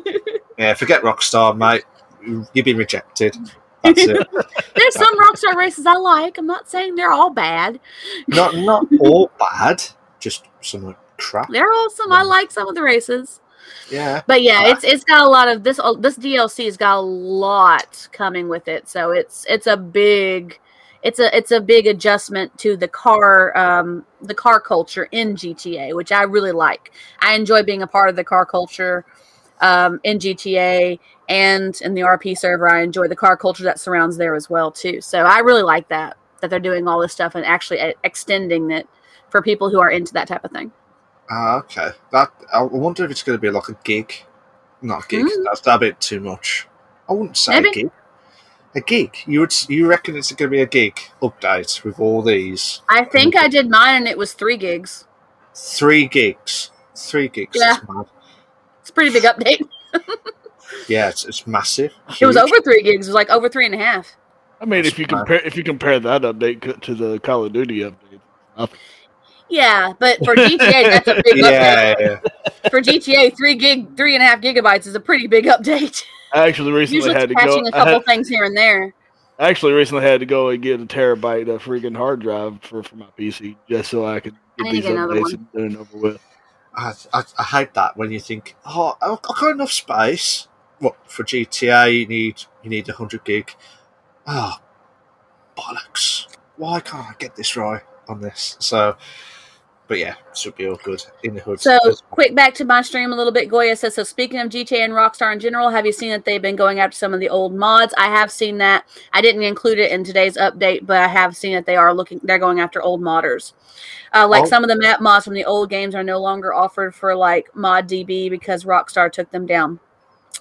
yeah. Forget Rockstar, mate. You- You've been rejected. That's it. There's some Rockstar races I like. I'm not saying they're all bad. not not all bad. Just some crap. They're awesome. I like some of the races. Yeah. But yeah, it's it's got a lot of this. This DLC's got a lot coming with it, so it's it's a big, it's a it's a big adjustment to the car um, the car culture in GTA, which I really like. I enjoy being a part of the car culture um, in GTA and in the RP server. I enjoy the car culture that surrounds there as well too. So I really like that that they're doing all this stuff and actually e- extending it for people who are into that type of thing. Ah, okay. That I wonder if it's going to be like a gig. Not a gig. Mm. That's a bit too much. I wouldn't say Maybe. a gig. A gig. You would. You reckon it's going to be a gig update with all these I think I did mine and it was three gigs. three gigs? Three gigs. Yeah. That's mad. It's a pretty big update. Yeah, it's, it's massive. It was over three gigs. It was like over three and a half. I mean, That's if you fine. compare if you compare that update to the Call of Duty update, nothing. Yeah, but for GTA, that's a big update. Yeah, yeah. For GTA, three gig, three and a half gigabytes is a pretty big update. I actually recently Usually had to go. patching a I, couple had, things here and there. I actually recently had to go and get a terabyte of freaking hard drive for, for my PC just so I could get need to these get updates and done and over with. I, I, I hate that when you think, oh, I've got enough space. What for GTA? You need you need hundred gig. Oh, bollocks! Why can't I get this right on this? So, but yeah, should be all good in the hood. So, quick back to my stream a little bit. Goya says, so speaking of GTA and Rockstar in general, have you seen that they've been going after some of the old mods? I have seen that. I didn't include it in today's update, but I have seen that they are looking, they're going after old modders. Uh, like Oh. some of the map mods from the old games are no longer offered for like ModDB because Rockstar took them down.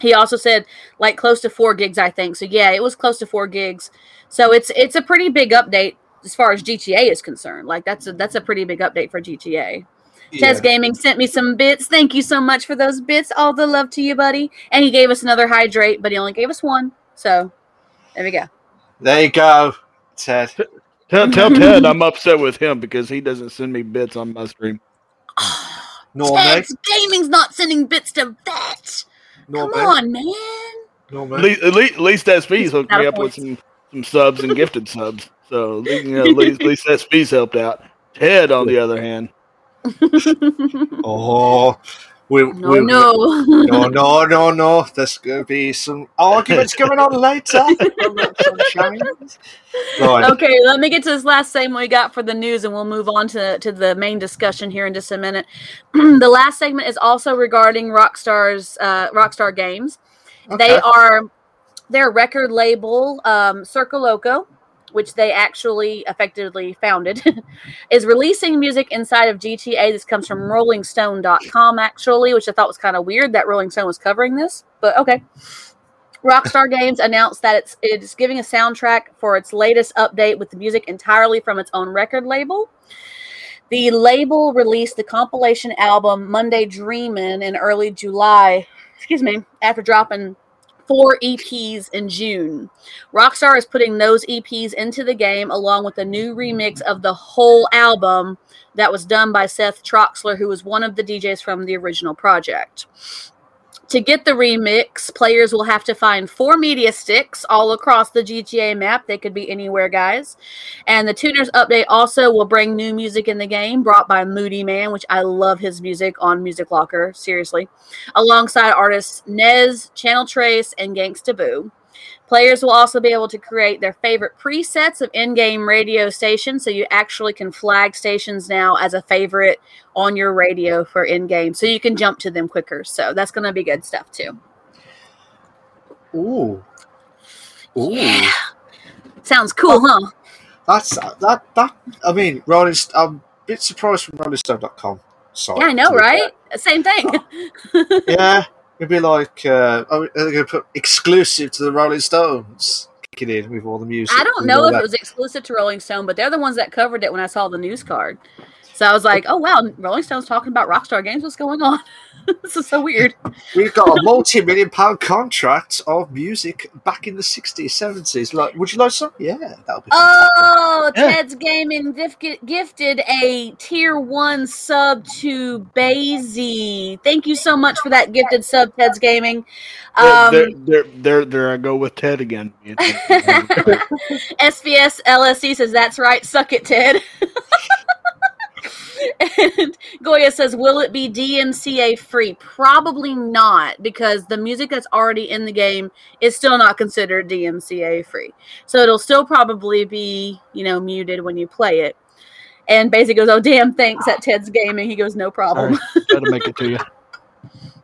He also said like close to four gigs, I think. So yeah, it was close to four gigs. So it's it's a pretty big update as far as GTA is concerned. Like that's a that's a pretty big update for GTA. yeah. Ted's Gaming sent me some bits. Thank you so much for those bits. All the love to you, buddy. And he gave us another hydrate, but he only gave us one. So there we go. there you go, Ted. Tell, tell Ted I'm upset with him because he doesn't send me bits on my stream. Normally, Ted's Gaming's not sending bits to that. Come on, man. At normally. least, at least, at least SP's hooked me a up with some, some subs and gifted subs. So at least, you know, at least, at least SP's helped out. Ted, on the other hand, Oh, we, no, we, no. no, no, no, no. There's going to be some arguments going on later. right. okay, let me get to this last segment we got for the news, and we'll move on to, to the main discussion here in just a minute. the last segment is also regarding Rockstar's uh, Rockstar Games. They are their record label, um, Circo Loco, which they actually effectively founded, is releasing music inside of GTA. This comes from RollingStone.com, actually, which I thought was kind of weird that Rolling Stone was covering this, but okay. Rockstar Games announced that it's it's giving a soundtrack for its latest update with the music entirely from its own record label. The label released the compilation album Monday Dreamin' in early July, excuse me, after dropping four EPs in June. Rockstar is putting those EPs into the game along with a new remix of the whole album that was done by Seth Troxler, who was one of the DJs from the original project. To get the remix, players will have to find four media sticks all across the GTA map. They could be anywhere, guys. And the Tuners update also will bring new music in the game, brought by Moodymann, which I love his music on Music Locker, seriously, alongside artists Nez, Channel Tres, and Gangsta Boo. Players will also be able to create their favorite presets of in game radio stations, so you actually can flag stations now as a favorite on your radio for in game, so you can jump to them quicker. So that's going to be good stuff too. Ooh. Ooh. Yeah. Sounds cool, huh? That's that that. I mean, Rolling. St- I'm a bit surprised from RollingStone.com. Sorry. Yeah, I know, right? Same thing. Yeah, it'd be like uh, oh, they're going to put exclusive to the Rolling Stones kicking in with all the music. I don't know if that. it was exclusive to Rolling Stone, but they're the ones that covered it when I saw the news card. So I was like, oh wow, Rolling Stone's talking about Rockstar Games. What's going on? this is so weird. We've got a multi-million pound contract of music back in the 60s, 70s. Like, would you like some? Yeah, that would be. Oh, Yeah. Ted's Gaming gif- gifted a tier one sub to Bazy. Thank you so much for that gifted sub, Ted's Gaming. Um, there, there, there, there I go with Ted again. SVS LSC says, That's right. Suck it, Ted. and Goya says, Will it be DMCA free? Probably not, because the music that's already in the game is still not considered DMCA free. So it'll still probably be, you know, muted when you play it. And basically goes, Oh, damn, thanks at Ted's Gaming. He goes, No problem. Try to make it to you.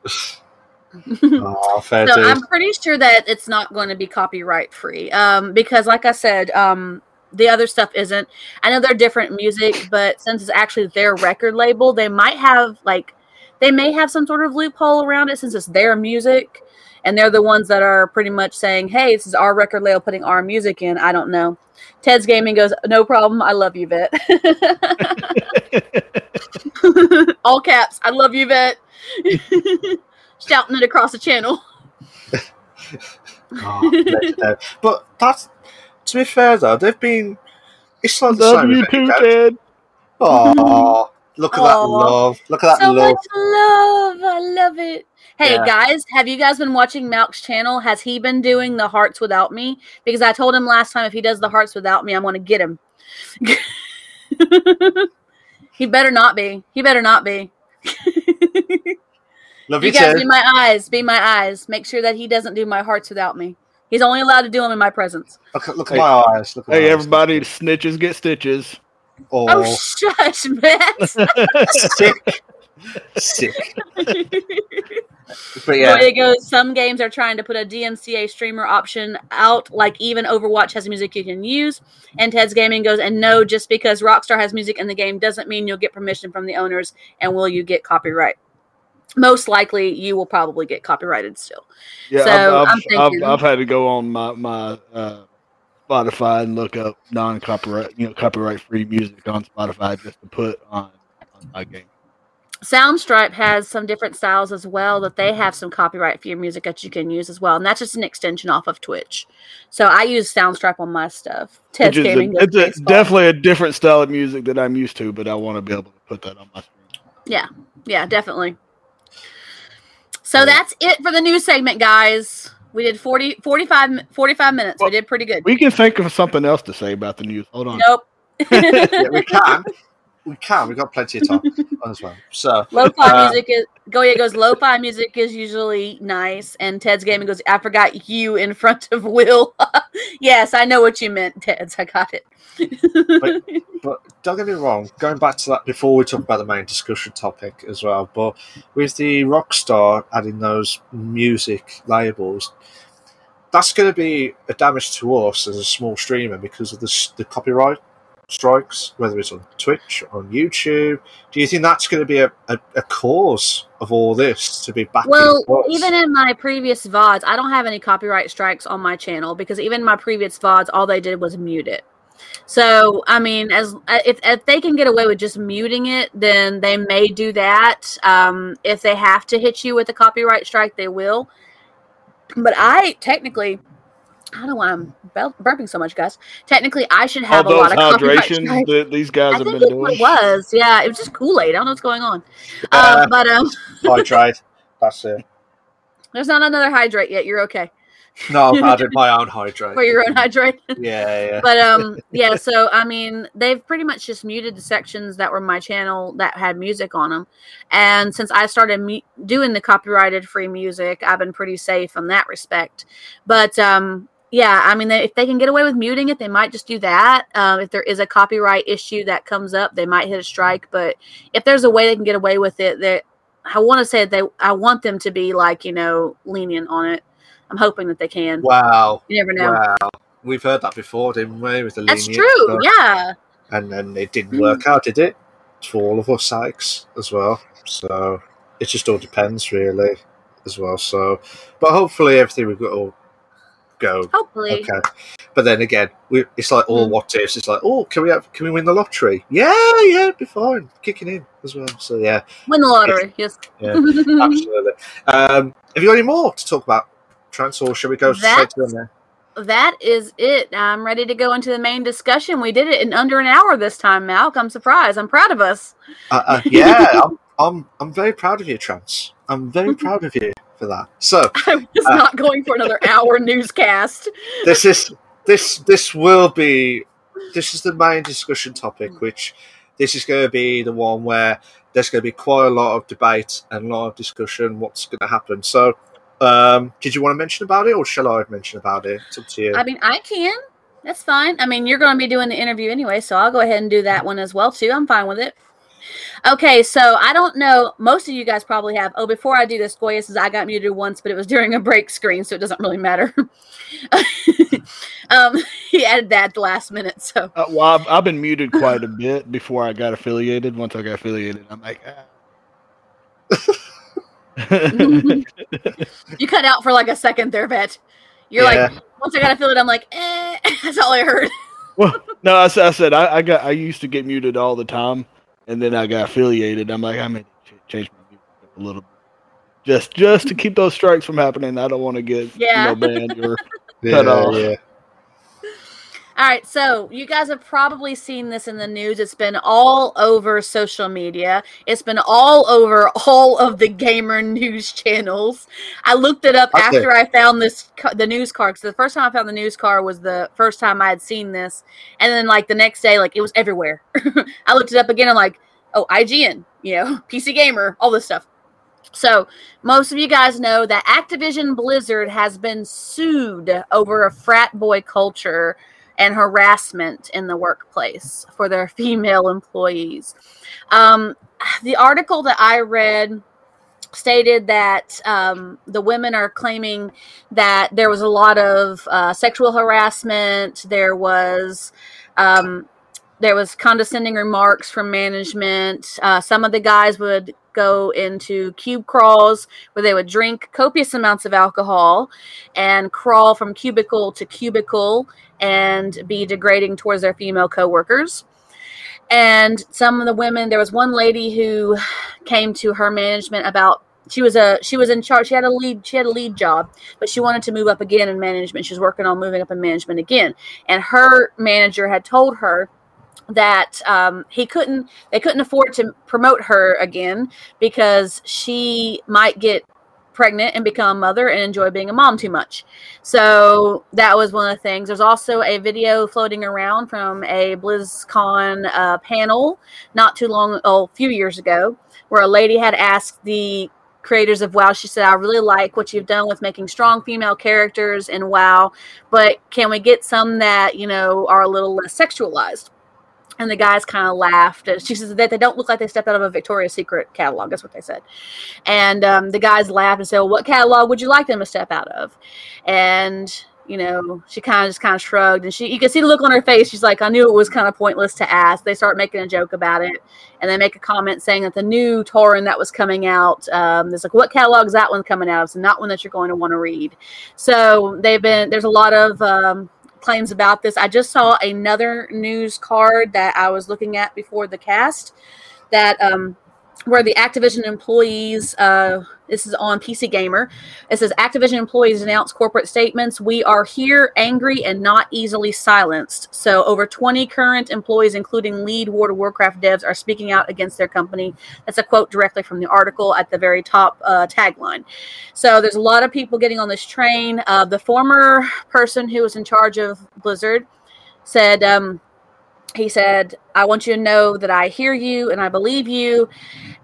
oh, So. I'm pretty sure that it's not going to be copyright free. Um, because like I said, um, the other stuff isn't. I know they're different music, but since it's actually their record label, they might have like they may have some sort of loophole around it since it's their music. And they're the ones that are pretty much saying, Hey, this is our record label putting our music in. I don't know. Ted's Gaming goes, No problem. I love you, Vet. All caps. I love you, Vet. Shouting it across the channel. But that's to be fair though, they've been. It's like the Love same you too, Ted. Oh, look at that love! Look at that so love! much love. I love it. Hey Yeah. guys, have you guys been watching Malk's channel? Has he been doing the hearts without me? Because I told him last time if he does the hearts without me, I'm going to get him. he better not be. He better not be. Love you you, guys too. be my eyes. Be my eyes. Make sure that he doesn't do my hearts without me. He's only allowed to do them in my presence. Look, at- look at Hey. my eyes. Look at my Hey, eyes. everybody, snitches get stitches. Oh, Oh, shush, Matt. sick. Sick. But yeah, Well, it goes. Some games are trying to put a DMCA streamer option out, like even Overwatch has music you can use. And Ted's Gaming goes, and no, just because Rockstar has music in the game doesn't mean you'll get permission from the owners, and will you get copyright? Most likely, you will probably get copyrighted still. Yeah, So, I've, I'm I've, I've, I've had to go on my my uh, Spotify and look up non copyright you know copyright free music on Spotify just to put on, on my game. Soundstripe has some different styles as well that they have some copyright for your music that you can use as well, and that's just an extension off of Twitch. So I use Soundstripe on my stuff. Ted's Which is Gaming a, it's a, definitely a different style of music that I'm used to, but I want to be able to put that on my screen. Yeah, Yeah, definitely. So that's it for the news segment, guys. We did 40, 45, 45 minutes. Well, we did pretty good. We can think of something else to say about the news. Hold on. Nope. yeah, we can. We can. We've got plenty of time as well. So, Lo-fi Uh, music is Goya goes. Lo-fi music is usually nice, and Ted's gaming goes. I forgot you in front of Will. yes, I know what you meant, Ted's. I got it. but don't get me wrong. Going back to that before we talk about the main discussion topic as well, but with the Rockstar adding those music labels, that's going to be a damage to us as a small streamer because of the the copyright strikes, whether it's on Twitch or on YouTube. Do you think that's going to be a, a, a cause of all this to be back? Well, even in my previous VODs, I don't have any copyright strikes on my channel because even my previous VODs, all they did was mute it. So, I mean, as if, if they can get away with just muting it, then they may do that. Um, if they have to hit you with a copyright strike, they will. But I technically, I don't know why I'm burping so much, guys. Technically, I should All have a lot of copyright hydrations strikes. that these guys I have think been it doing. was, yeah. It was just Kool Aid. I don't know what's going on. Uh, Um, but um, hydrate. That's it. there's not another hydrate yet. You're okay. No, I've added my own hydrate. For your own hydrate. Yeah, yeah. but um yeah so i mean they've pretty much just muted the sections that were my channel that had music on them and since i started mu- doing the copyrighted free music i've been pretty safe in that respect but um yeah i mean they, if they can get away with muting it they might just do that um, if there is a copyright issue that comes up they might hit a strike but if there's a way they can get away with it that i want to say they i want them to be like you know lenient on it i'm hoping that they can Wow. you never know Wow. We've heard that before, didn't we? With the that's lenient true stuff. yeah And then it didn't work out, did it? For all of us sakes as well. So it just all depends really as well. So but hopefully everything we've got will go hopefully okay. But then again, we, it's like all Mm. what ifs. It's like, oh, can we have, can we win the lottery? Yeah, yeah, it'd be fine, kicking in as well. So yeah, Win the lottery, yes. Yeah, absolutely. Um, have you got any more to talk about, Trans, or should we go straight to them there? that is it. I'm ready to go into the main discussion. We did it in under an hour this time, Malk. I'm surprised. I'm proud of us. Uh, uh, yeah, I'm, I'm, I'm very proud of you, Trans. I'm very proud of you for that. So I was Uh, not going for another hour newscast. this is this this will be this is the main discussion topic, which this is going to be the one where there's going to be quite a lot of debate and a lot of discussion. What's going to happen? So, um, did you want to mention about it, or shall I mention about it? It's up to you. I mean, I can. That's fine. I mean, you're going to be doing the interview anyway, so I'll go ahead and do that one as well too. I'm fine with it. Okay, so I don't know. Most of you guys probably have. Oh, before I do this, Goya says I got muted once, but it was during a break screen, so it doesn't really matter. um, he added that at the last minute, so Uh, well, I've, I've been muted quite a bit before I got affiliated. Once I got affiliated, I'm like, ah. you cut out for like a second there, Vet. You're Yeah. like, once I got it, I'm like, eh. That's all I heard. well, no, I, said- I said I, I got I used to get muted all the time, and then I got affiliated. I'm like, I'm gonna change my music a little bit, just just to keep those strikes from happening. I don't want to get Yeah. you know banned or yeah, cut off. yeah. All right, so you guys have probably seen this in the news. It's been all over social media. It's been all over all of the gamer news channels. I looked it up Okay. after I found this the news car because the first time I found the news car was the first time I had seen this, and then like the next day, like it was everywhere. I looked it up again. I'm like, oh, IGN, you know, PC Gamer, all this stuff. So, most of you guys know that Activision Blizzard has been sued over a frat boy culture and harassment in the workplace for their female employees. Um, the article that I read stated that um, the women are claiming that there was a lot of uh, sexual harassment. There was um, there was condescending remarks from management. Uh, some of the guys would go into cube crawls where they would drink copious amounts of alcohol and crawl from cubicle to cubicle and be degrading towards their female coworkers. And some of the women, there was one lady who came to her management about she was a she was in charge she had a lead she had a lead job but she wanted to move up again in management she was working on moving up in management again and her manager had told her that um, he couldn't they couldn't afford to promote her again because she might get pregnant and become a mother and enjoy being a mom too much. So that was one of the things. There's also a video floating around from a BlizzCon uh, panel not too long, oh, a few years ago, where a lady had asked the creators of WoW. She said, I really like what you've done with making strong female characters in WoW, but can we get some that, you know, are a little less sexualized? And the guys kind of laughed. And She says that they don't look like they stepped out of a Victoria's Secret catalog. That's what they said. And um, the guys laughed and said, well, "What catalog would you like them to step out of?" And you know, she kind of just kind of shrugged, and she you can see the look on her face. She's like, "I knew it was kind of pointless to ask." They start making a joke about it, and they make a comment saying that the new Tauren that was coming out, um, like, "What catalog is that one coming out of?" So not one that you're going to want to read. So they've been there's a lot of um, claims about this. I just saw another news card that I was looking at before the cast that um, where the Activision employees, uh, this is on PC Gamer. It says Activision employees announce corporate statements. We are here, angry and not easily silenced. So, over 20 current employees, including lead World of Warcraft devs, are speaking out against their company. That's a quote directly from the article at the very top uh, tagline. So, there's a lot of people getting on this train. Uh, the former person who was in charge of Blizzard said, um, he said, I want you to know that I hear you and I believe you.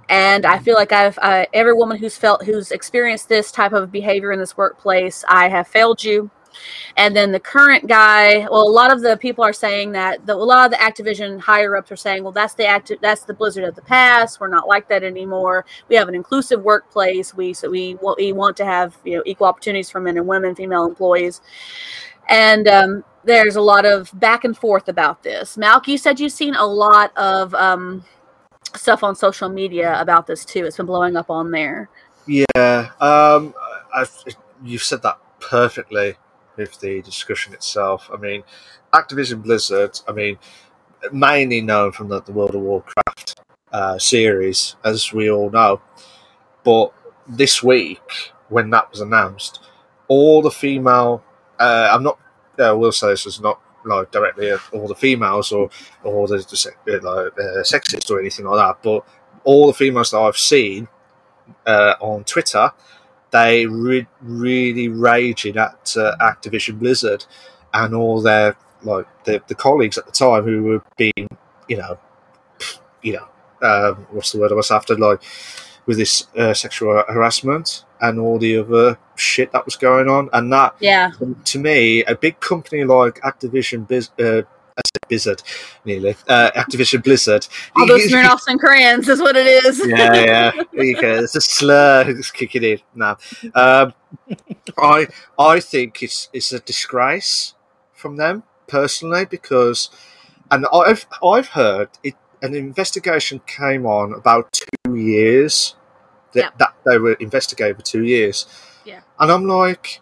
And I feel like I've, uh, every woman who's felt, who's experienced this type of behavior in this workplace, I have failed you. And then the current guy, well, a lot of the people are saying that the, a lot of the Activision higher ups are saying, well, that's the active, that's the Blizzard of the past. We're not like that anymore. We have an inclusive workplace. We so we we want to have you know equal opportunities for men and women, female employees. And um, there's a lot of back and forth about this. Malk, you said you've seen a lot of um, stuff on social media about this too. It's been blowing up on there. Yeah, um, you've said that perfectly with the discussion itself. I mean, Activision Blizzard, I mean, mainly known from the, the World of Warcraft uh, series, as we all know. But this week, when that was announced, all the female, uh, I'm not uh, will say this is not like directly all the females or or the, the like, uh, sexist or anything like that, but all the females that I've seen uh, on Twitter, they re- really raging at uh, Activision Blizzard and all their like the, the colleagues at the time who were being, you know, you know, um, what's the word I was after like with this uh, sexual harassment and all the other shit that was going on. And that, yeah, to me, a big company like Activision Biz, uh, Blizzard, nearly uh, Activision Blizzard. All those Smirnoffs and crayons is what it is. yeah, yeah. There you go. It's a slur who's kicking in now. Um, I I think it's it's a disgrace from them personally because, and I've I've heard it. An investigation came on about two years that, Yeah. that they were investigating for two years. Yeah. And I'm like,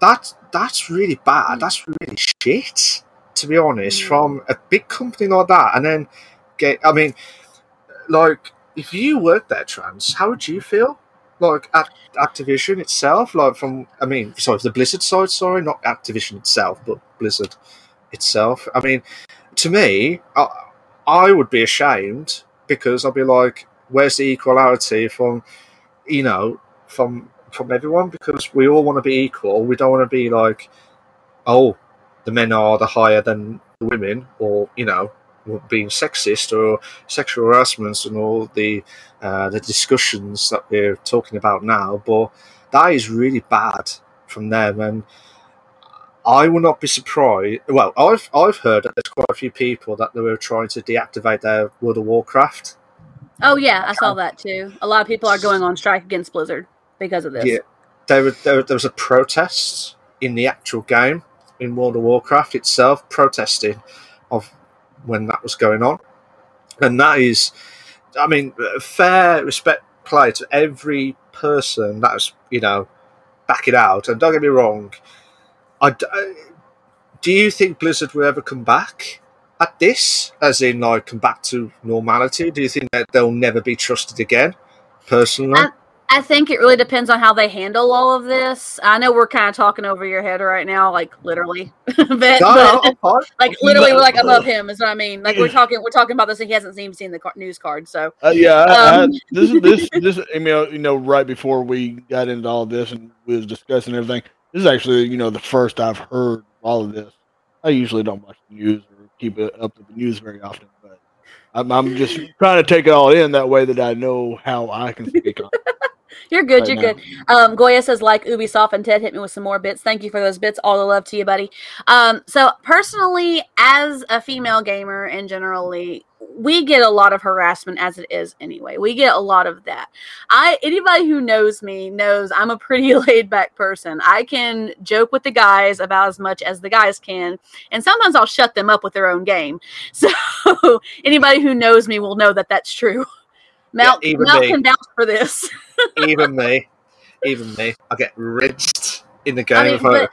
that that's really Mm. bad. That's really shit, to be honest, Mm. from a big company like that. And then get, I mean, like, if you worked there, trans, how would you feel? Like at Activision itself, like from, I mean, sorry, the Blizzard side, sorry, not Activision itself, but Blizzard itself. I mean, to me, I, I would be ashamed because I'd be like, where's the equality from, you know, from from everyone? Because we all want to be equal. We don't want to be like, oh, the men are the higher than the women, or you know, being sexist or sexual harassment and all the uh, the discussions that we're talking about now, but that is really bad from them and. I will not be surprised. Well, I've I've heard that there's quite a few people that they were trying to deactivate their World of Warcraft. Oh yeah, I saw um, that too. A lot of people are going on strike against Blizzard because of this. Yeah, there, there, there was a protest in the actual game in World of Warcraft itself, protesting of when that was going on, and that is, I mean, fair respect play to every person that's you know back it out. And don't get me wrong, I, uh, do you think Blizzard will ever come back at this, as in like come back to normality? Do you think that they'll never be trusted again? Personally, I, I think it really depends on how they handle all of this. I know we're kind of talking over your head right now, like literally, but, no, but like literally, we're like above him. Is what I mean. Like we're talking, we're talking about this, and he hasn't even seen the news card. So uh, yeah, um, I, I, this is this this. I mean, you know, right before we got into all this and we was discussing everything, this is actually you know the first I've heard all of this. I usually don't watch the news or keep it up with the news very often, but I'm, I'm just trying to take it all in that way that I know how I can speak on. You're good. Right you're now. good. Um, Goya says like Ubisoft and Ted hit me with some more bits. Thank you for those bits. All the love to you, buddy. Um, so personally, as a female gamer and generally, we get a lot of harassment as it is anyway. We get a lot of that. I anybody who knows me knows I'm a pretty laid back person. I can joke with the guys about as much as the guys can, and sometimes I'll shut them up with their own game. So anybody who knows me will know that that's true. Mel, yeah, Mel can vouch for this. even me, even me, I get rinsed in the game. I mean,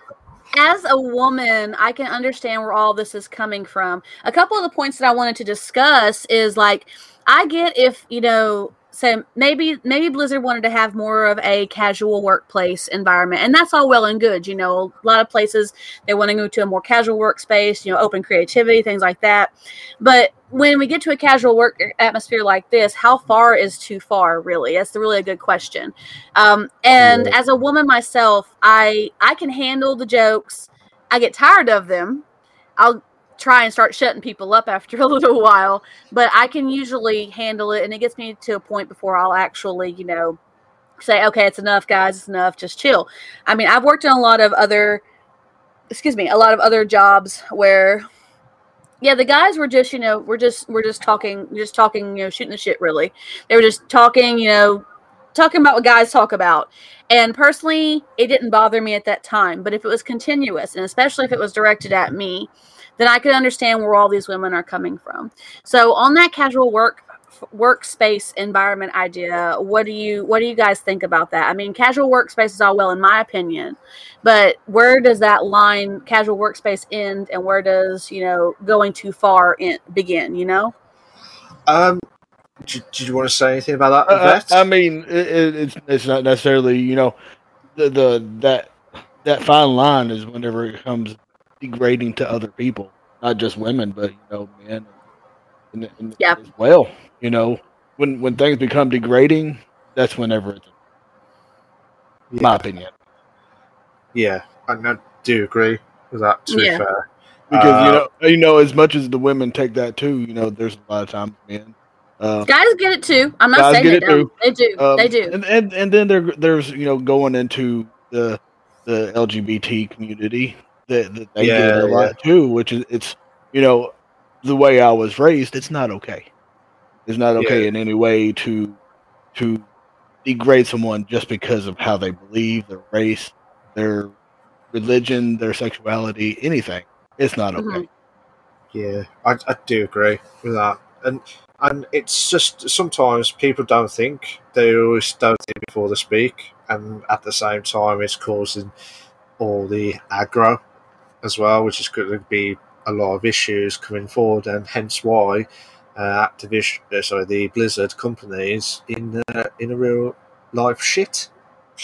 as a woman, I can understand where all this is coming from. A couple of the points that I wanted to discuss is like, I get if you know so maybe maybe Blizzard wanted to have more of a casual workplace environment, and that's all well and good. You know, a lot of places they want to go to a more casual workspace, you know, open creativity, things like that. But when we get to a casual work atmosphere like this, how far is too far? Really, that's a really a good question. Um, and yeah. as a woman myself, I I can handle the jokes. I get tired of them. I'll try and start shutting people up after a little while, but I can usually handle it, and it gets me to a point before I'll actually, you know, say, okay, it's enough, guys, it's enough, just chill. I mean, I've worked in a lot of other, excuse me, a lot of other jobs where, yeah, the guys were just, you know, we're just, we're just talking, just talking, you know, shooting the shit. Really, they were just talking, you know, talking about what guys talk about. And personally, it didn't bother me at that time. But if it was continuous, and especially if it was directed at me, then I could understand where all these women are coming from. So on that casual work workspace environment idea, what do you what do you guys think about that? I mean, casual workspace is all well in my opinion, but where does that line casual workspace end and where does, you know, going too far in, begin, you know? Um did, did you want to say anything about that? Uh, I mean, it, it's it's not necessarily you know the the that that fine line is whenever it comes degrading to other people, not just women, but you know, men and, and yeah. as well. You know, when when things become degrading, that's whenever it's yeah. my opinion. Yeah, I, do agree with that. To yeah. be fair, because uh, you know, you know, as much as the women take that too, you know, there's a lot of times men. Uh, guys get it too. I'm not saying they it too. They do. Um, they do. And, and and then there there's you know going into the the LGBT community that, that they yeah, get a lot too, which is it's you know the way I was raised. It's not okay. It's not okay yeah. in any way to to degrade someone just because of how they believe, their race, their religion, their sexuality, anything. It's not okay. Mm-hmm. Yeah, I, I do agree with that, and and it's just sometimes people don't think they always don't think before they speak, and at the same time, it's causing all the aggro as well, which is going to be a lot of issues coming forward, and hence why uh, Activision, uh, sorry, the Blizzard company is in uh, in a real life shit.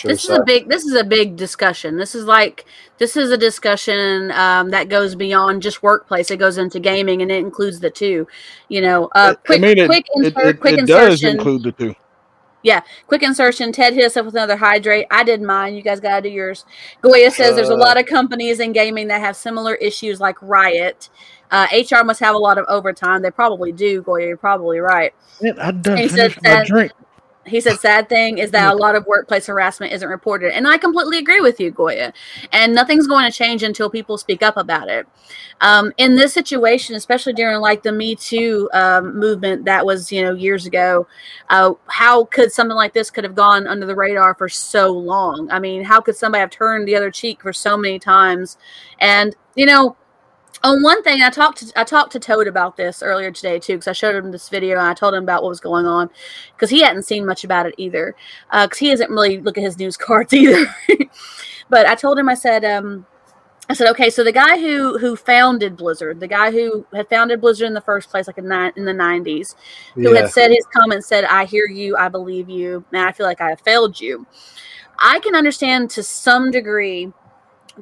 This is a big. This is a big discussion. This is like this is a discussion um, that goes beyond just workplace. It goes into gaming, and it includes the two. You know, uh, quick, I mean, it, quick, insert, it, it, quick it does include the two. Yeah, quick insertion. Ted hit us up with another hydrate. I did mine. You guys got to do yours. Goya says there's a Uh. lot of companies in gaming that have similar issues like Riot. Uh, HR must have a lot of overtime. They probably do, Goya. You're probably right. Man, I done He said my drink. He said, sad thing is that a lot of workplace harassment isn't reported. And I completely agree with you, Goya. And nothing's going to change until people speak up about it. Um, in this situation, especially during like the Me Too um, movement that was, you know, years ago, uh, how could something like this could have gone under the radar for so long? I mean, how could somebody have turned the other cheek for so many times? And, you know, on one thing I talked to I talked to Toad about this earlier today too because I showed him this video and I told him about what was going on because he hadn't seen much about it either because he doesn't really look at his news cards either. but I told him I said um, I said okay so the guy who who founded Blizzard the guy who had founded Blizzard in the first place like in, ni- in the nineties who Yeah. had said his comments said I hear you I believe you and I feel like I have failed you. I can understand to some degree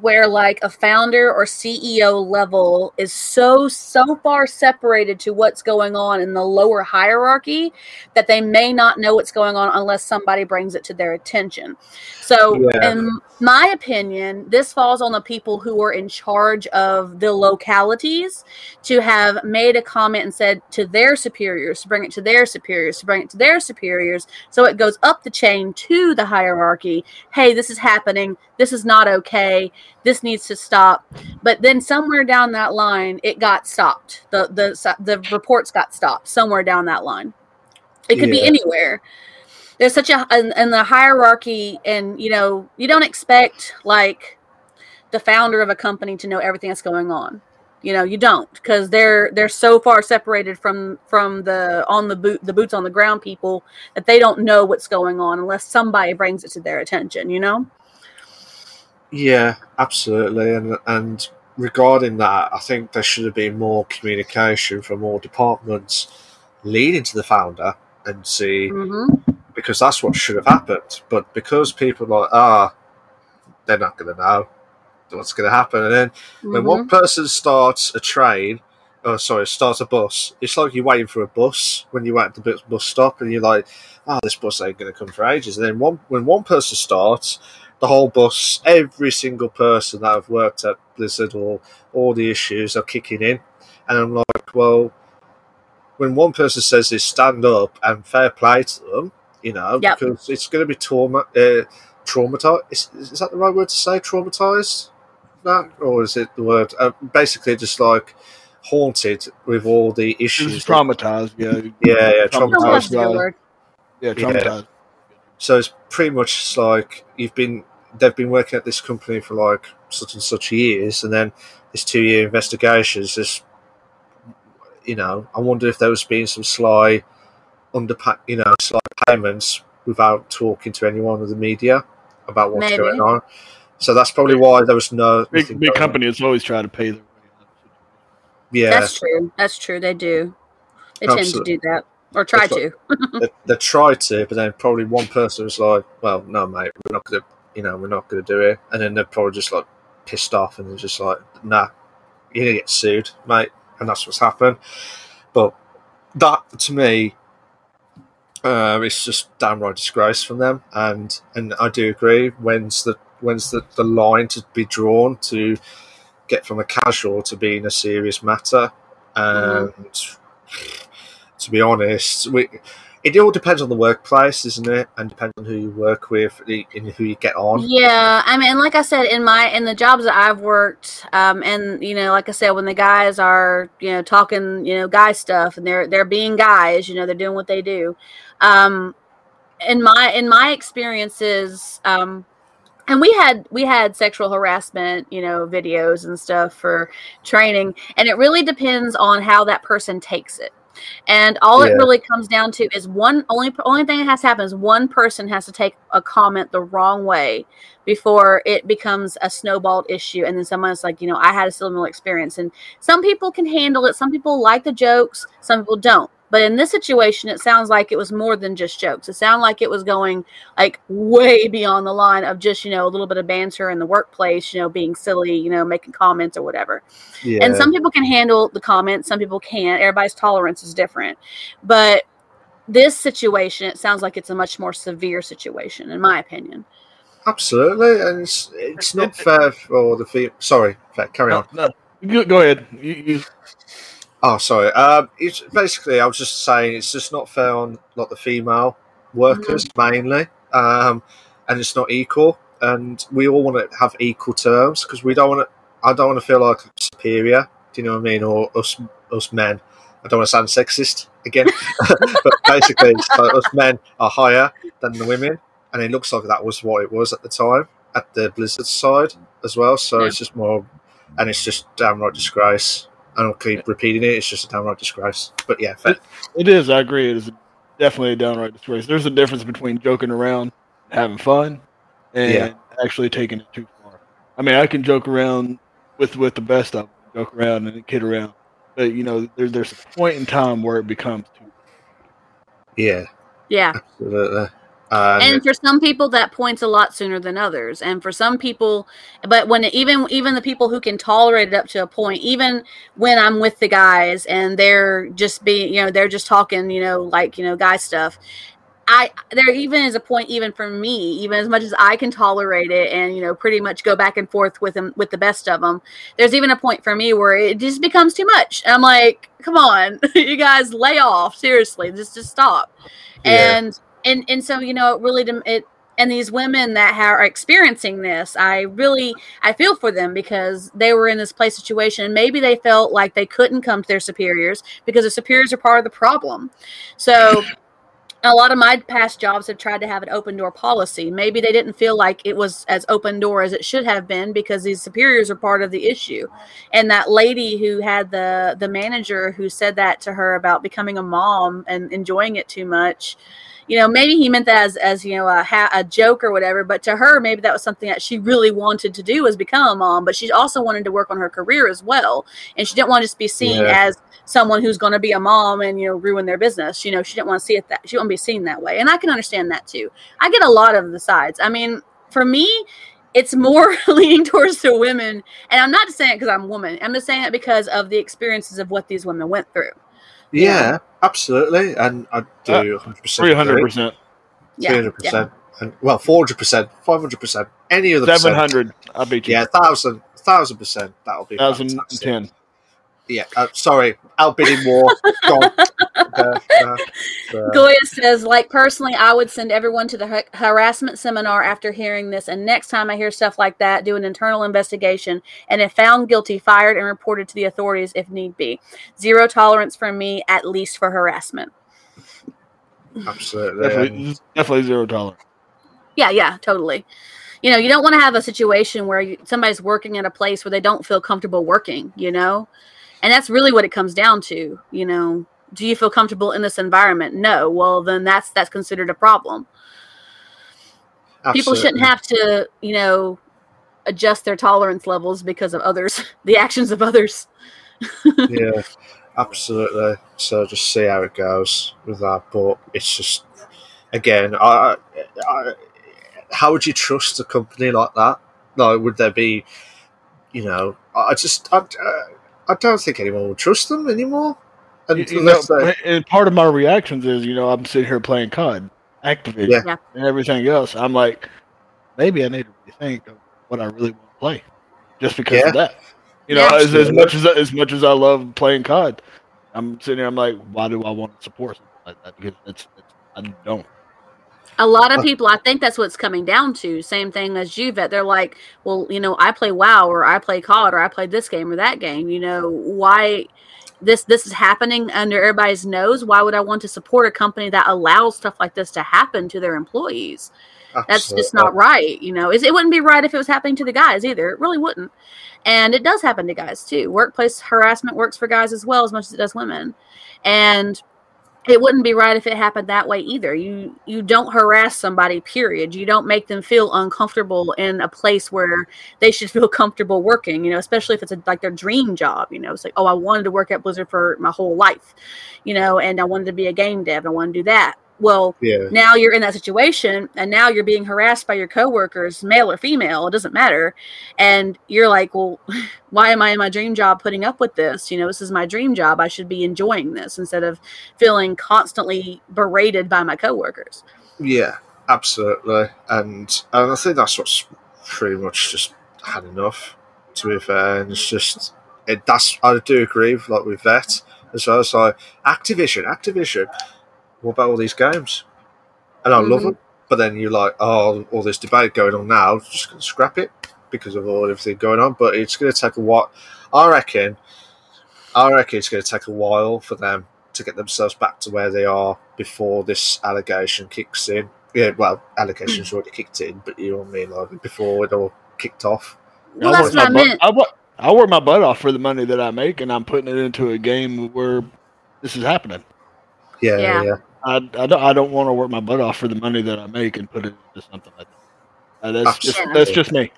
where like a founder or CEO level is so so far separated to what's going on in the lower hierarchy that they may not know what's going on unless somebody brings it to their attention. So Yeah. in my opinion, this falls on the people who are in charge of the localities to have made a comment and said to their superiors to bring it to their superiors to bring it to their superiors so it goes up the chain to the hierarchy hey this is happening this is not okay this needs to stop. But then somewhere down that line it got stopped. The the the reports got stopped somewhere down that line. It could be anywhere. There's such a in, in the hierarchy and you know you don't expect like the founder of a company to know everything that's going on. You know you don't because they're they're so far separated from from the on the boot the boots on the ground people that they don't know what's going on unless somebody brings it to their attention you know Yeah, absolutely. And and regarding that, I think there should have been more communication from all departments leading to the founder and see hmm because that's what should have happened. But because people are like, ah, they're not going to know what's going to happen. And then when Mm-hmm. one person starts a train, oh sorry, starts a bus, it's like you're waiting for a bus when you're at the bus- bus stop, and you're like, oh, this bus ain't going to come for ages. And then one when one person starts, the whole bus, every single person that I've worked at Blizzard or all the issues are kicking in, and I'm like, well. When one person says this, stand up and fair play to them, you know, Yep. because it's going to be trauma, uh, traumatized. Is, is that the right word to say? Traumatized? That or is it the word? Uh, basically, just like haunted with all the issues. traumatized. Yeah, yeah, yeah, Traumatized. Traumatized. a good yeah, traumatized. So it's pretty much like you've been. They've been working at this company for like such and such years, and then this two-year investigations. Just you know, I wonder if there was been some sly under, you know, sly payments without talking to anyone of the media about what's Maybe. going on. So that's probably why there was no Big, big going on. always trying to pay their way. Yeah, That's true. That's true. They do. They tend to do that or try to. they, they tried to, but then probably one person was like, "Well, no, mate, we're not gonna, you know, we're not gonna do it," and then they're probably just like pissed off and they're just like, "Nah, you're gonna get sued, mate," and that's what's happened. But that to me, uh, it's just downright disgrace from them, and and I do agree. When's the when's the, the line to be drawn to get from a casual to being a serious matter? And to be honest, we it all depends on the workplace, isn't it? And depends on who you work with and who you get on. Yeah, I mean, like I said, in my in the jobs that I've worked, um, and you know, like I said, when the guys are you know talking, you know, guy stuff, and they're they're being guys, you know, they're doing what they do. Um, in my in my experiences, um, and we had we had sexual harassment, you know, videos and stuff for training, and it really depends on how that person takes it. And all it really comes down to is one only only thing that has to happen is one person has to take a comment the wrong way before it becomes a snowballed issue. And then someone's like, you know, I had a similar experience. And some people can handle it. Some people like the jokes. Some people don't. But in this situation, it sounds like it was more than just jokes. It sounded like it was going like way beyond the line of just, you know, a little bit of banter in the workplace, you know, being silly, you know, making comments or whatever. Yeah, And some people can handle the comments, some people can't. Everybody's tolerance is different. But this situation, it sounds like it's a much more severe situation, in my opinion. Absolutely, and it's it's not fair for the female. Sorry, fair, carry on. No, no. Go ahead. You, you... Oh, sorry. Um, it's basically I was just saying it's just not fair on like the female workers mm-hmm. mainly, um, and it's not equal. And we all want to have equal terms because we don't want to. I don't want to feel like superior. Do you know what I mean? Or us us men. I don't want to sound sexist again, but basically, like us men are higher than the women, and it looks like that was what it was at the time at the Blizzard side as well. So yeah. it's just more, and it's just downright disgrace. I don't keep repeating it. It's just a downright disgrace. But yeah, it, it is. I agree. It is definitely a downright disgrace. There's a difference between joking around, having fun, and yeah. actually taking it too far. I mean, I can joke around with with the best of them, joke around and kid around, but you know, there, there's a point in time where it becomes too. Yeah. Yeah. Absolutely. Uh, and for some people that points a lot sooner than others and for some people but when even even the people who can tolerate it up to a point even when i'm with the guys and they're just being you know they're just talking you know like you know guy stuff I there even is a point even for me, even as much as I can tolerate it and you know pretty much go back and forth with them with the best of them. There's even a point for me where it just becomes too much. I'm like, come on, you guys, lay off seriously, just just stop. Yeah. And and and so you know it really it and these women that are experiencing this i really i feel for them because they were in this place situation. And maybe they felt like they couldn't come to their superiors because the superiors are part of the problem. So a lot of my past jobs have tried to have an open door policy. Maybe they didn't feel like it was as open door as it should have been because these superiors are part of the issue. And that lady who had the the manager who said that to her about becoming a mom and enjoying it too much you know, maybe he meant that as, as you know, a, ha- a joke or whatever. But to her, maybe that was something that she really wanted to do was become a mom. But she also wanted to work on her career as well, and she didn't want to just be seen yeah. as someone who's going to be a mom and you know ruin their business. You know, she didn't want to see it that she didn't be seen that way, and I can understand that too. I get a lot of the sides. I mean, for me, it's more leaning towards the women, and I'm not saying it because I'm a woman. I'm just saying it because of the experiences of what these women went through. Yeah, absolutely, and I do uh, hundred percent, three hundred percent, three hundred percent, and well, four hundred percent, five hundred percent, any of the seven hundred. I'll beat you. Yeah, thousand, thousand percent. That'll be thousand ten yeah, uh, sorry, outbidding war. uh, Goya says, like personally, I would send everyone to the ha- harassment seminar after hearing this, and next time I hear stuff like that, do an internal investigation, and if found guilty, fired and reported to the authorities if need be. Zero tolerance from me, at least for harassment. Absolutely, definitely, definitely zero tolerance. Yeah, yeah, totally you know you don't want to have a situation where you, somebody's working at a place where they don't feel comfortable working you know and that's really what it comes down to you know. Do you feel comfortable in this environment? No. Well then that's that's considered a problem. Absolutely. people shouldn't have to you know adjust their tolerance levels because of others the actions of others. Yeah absolutely. So just see how it goes with that but it's just again I, I, how would you trust a company like that? Like would there be you know i just I, uh, I don't think anyone will trust them anymore. And, you know, and part of my reactions is, you know, I'm sitting here playing COD, Activision, yeah. and everything else. I'm like, maybe I need to rethink what I really want to play, just because yeah. of that. You know, as, as, much as as much as I love playing COD, I'm sitting here. I'm like, why do I want to support something like that? Because it's, it's I don't. A lot of uh, people, I think that's what's coming down to. Same thing as Juvet. They're like, well, you know, I play WoW or I play COD or I play this game or that game. You know, why this this is happening under everybody's nose? Why would I want to support a company that allows stuff like this to happen to their employees? Absolutely. That's just not right. You know, it wouldn't be right if it was happening to the guys either. It really wouldn't. And it does happen to guys too. Workplace harassment works for guys as well as much as it does women. And it wouldn't be right if it happened that way either. You you don't harass somebody period. You don't make them feel uncomfortable in a place where they should feel comfortable working you know especially if it's a, like their dream job you know. It's like oh i wanted to work at blizzard for my whole life you know and i wanted to be a game dev i want to do that Well, Yeah. now you're in that situation and now you're being harassed by your coworkers, male or female, it doesn't matter. And you're like, well, why am I in my dream job putting up with this? You know, this is my dream job. I should be enjoying this instead of feeling constantly berated by my coworkers. Yeah, absolutely. And and I think that's what's pretty much just had enough. To be fair, and it's just it. That's I do agree with like with that as well. So Activision, Activision. What about all these games? And I love Mhm. them, but then you're like, oh, all this debate going on now, just gonna scrap it because of all everything going on. But it's going to take a while. I reckon. I reckon it's going to take a while for them to get themselves back to where they are before this allegation kicks in. Yeah, well, allegations already kicked in, but you know what I mean, like before it all kicked off. Well, I that's work what I my butt- meant. I, wo- I work my butt off for the money that I make, and I'm putting it into a game where this is happening. Yeah, Yeah. yeah, I, I don't I don't want to work my butt off for the money that I make and put it into something like that. Uh, that's just Absolutely. that's just me.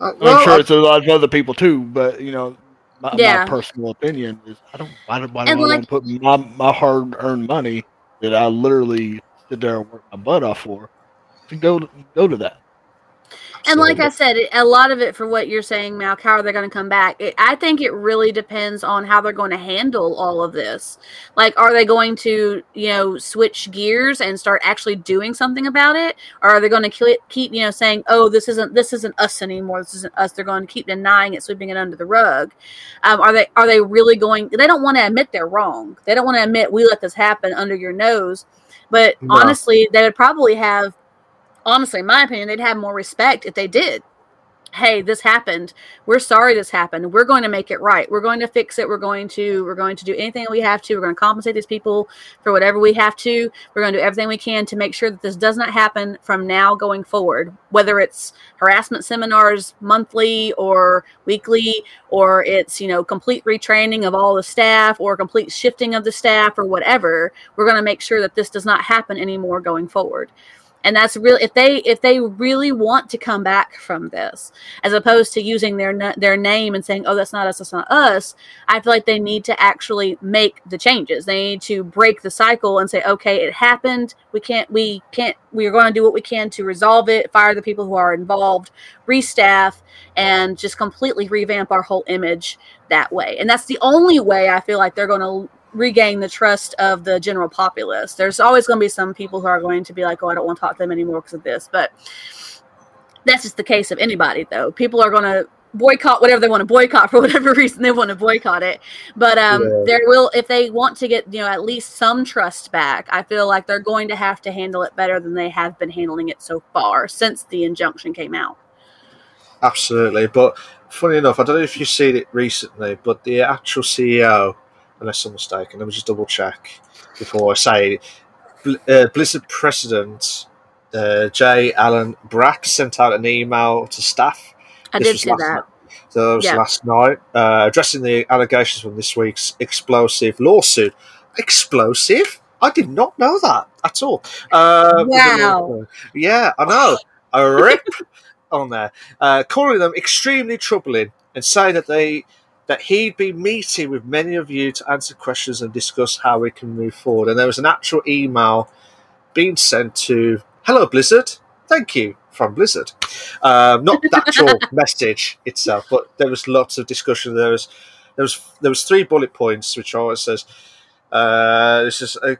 Uh, I'm sure I- it's a lot of other people too, but you know, my, Yeah. my personal opinion is I don't why, do- why do I like- want to put my my hard earned money that I literally sit there and work my butt off for to go to, go to that. And like I said, a lot of it for what you're saying, Malk, how are they going to come back? It, I think it really depends on how they're going to handle all of this. Like, are they going to, you know, switch gears and start actually doing something about it, or are they going to keep, keep, you know, saying, "Oh, this isn't this isn't us anymore. This isn't us." They're going to keep denying it, sweeping it under the rug. Um, are they are they really going? They don't want to admit they're wrong. They don't want to admit we let this happen under your nose. But No. honestly, they would probably have honestly, in my opinion, they'd have more respect if they did. Hey, this happened. We're sorry this happened. We're going to make it right. We're going to fix it. We're going to we're going to do anything we have to. We're going to compensate these people for whatever we have to. We're going to do everything we can to make sure that this does not happen from now going forward. Whether it's harassment seminars monthly or weekly, or it's you know complete retraining of all the staff, or complete shifting of the staff, or whatever. We're going to make sure that this does not happen anymore going forward and that's real if they if they really want to come back from this as opposed to using their their name and saying oh that's not us that's not us i feel like they need to actually make the changes. They need to break the cycle and say okay it happened. We can't we can't we're going to do what we can to resolve it fire the people who are involved restaff and just completely revamp our whole image that way. And that's the only way i feel like they're going to regain the trust of the general populace. There's always going to be some people who are going to be like, "Oh, I don't want to talk to them anymore because of this," but that's just the case of anybody, though. People are going to boycott whatever they want to boycott for whatever reason they want to boycott it. But um, Yeah. there will, if they want to get you know at least some trust back, I feel like they're going to have to handle it better than they have been handling it so far since the injunction came out. Absolutely. But funny enough, I don't know if you've seen it recently, but the actual CEO, unless I'm mistaken, let me just double check before I say. Uh, Blizzard president uh, J. Allen Brack sent out an email to staff. I This did see that. So that was Yeah. last night, uh, addressing the allegations from this week's explosive lawsuit. Explosive? I did not know that at all. Uh, Wow. Yeah, I know. A rip on there, uh, calling them extremely troubling and saying that they that he'd be meeting with many of you to answer questions and discuss how we can move forward. And there was an actual email being sent to Hello Blizzard, thank you from Blizzard. Um, not the actual message itself, but there was lots of discussion. There was there was there was three bullet points, which always says uh, this is a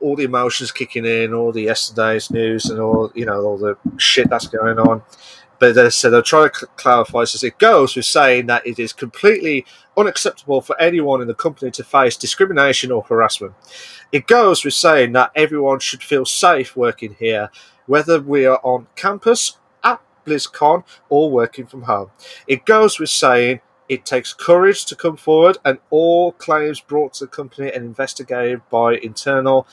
all the emotions kicking in, all the yesterday's news, and all you know, all the shit that's going on. But they said they'll try to cl- clarify as it goes with saying that it is completely unacceptable for anyone in the company to face discrimination or harassment. It goes with saying that everyone should feel safe working here, whether we are on campus, at BlizzCon, or working from home. It goes with saying it takes courage to come forward, and all claims brought to the company and investigated by internal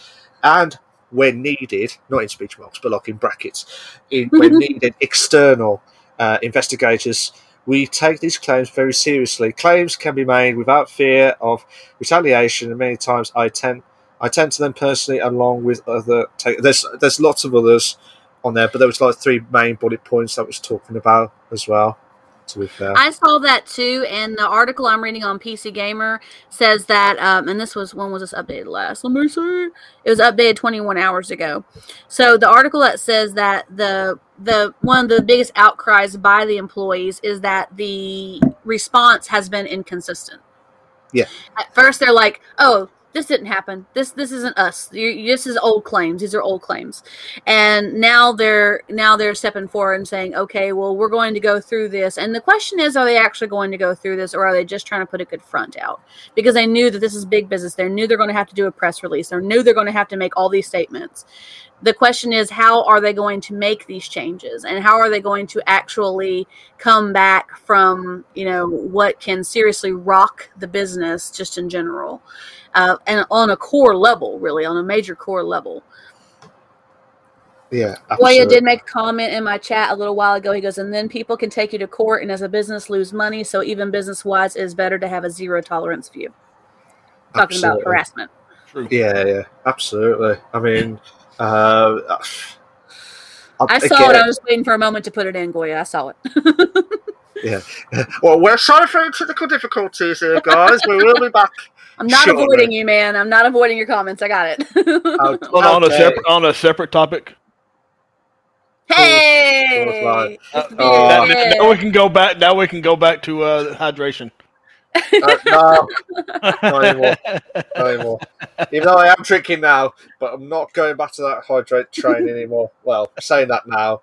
and, when needed, not in speech marks, but like in brackets, in, when needed, external uh, investigators. We take these claims very seriously. Claims can be made without fear of retaliation, and many times I tend I tend to them personally, along with other. Take, there's there's lots of others on there, but there was like three main bullet points that was talking about as well. Be fair, I saw that too, and the article I'm reading on PC Gamer says that, um, and this was when was this updated last? Let me see. It was updated 21 hours ago. So the article that says that the the one of the biggest outcries by the employees is that the response has been inconsistent. Yeah. At first, they're like, "Oh, this didn't happen. This this isn't us. This is old claims. These are old claims." And now they're now they're stepping forward and saying, "Okay, well, we're going to go through this." And the question is, are they actually going to go through this, or are they just trying to put a good front out? Because they knew that this is big business. They knew they're going to have to do a press release. They knew they're going to have to make all these statements the question is how are they going to make these changes and how are they going to actually come back from you know what can seriously rock the business just in general uh, and on a core level really on a major core level yeah, Goya absolutely. did make a comment in my chat a little while ago. He goes, and then people can take you to court, and as a business, lose money. So even business wise, it is better to have a zero tolerance view. Talking about harassment. True. Yeah, yeah, absolutely. I mean, uh, I saw again, it. I was waiting for a moment to put it in, Goya. I saw it. Yeah. Well, we're sorry for any technical difficulties here, guys. we will be back. I'm not Sure, avoiding man. you, man. I'm not avoiding your comments. I got it. How- Well, how on a separate on a separate topic. hey, Cool. It's the Oh. Now, now we can go back. Now we can go back to uh, hydration. you? Uh, no, not anymore. Not anymore. Even though I am drinking now, but I'm not going back to that hydrate train anymore. Well, saying that now,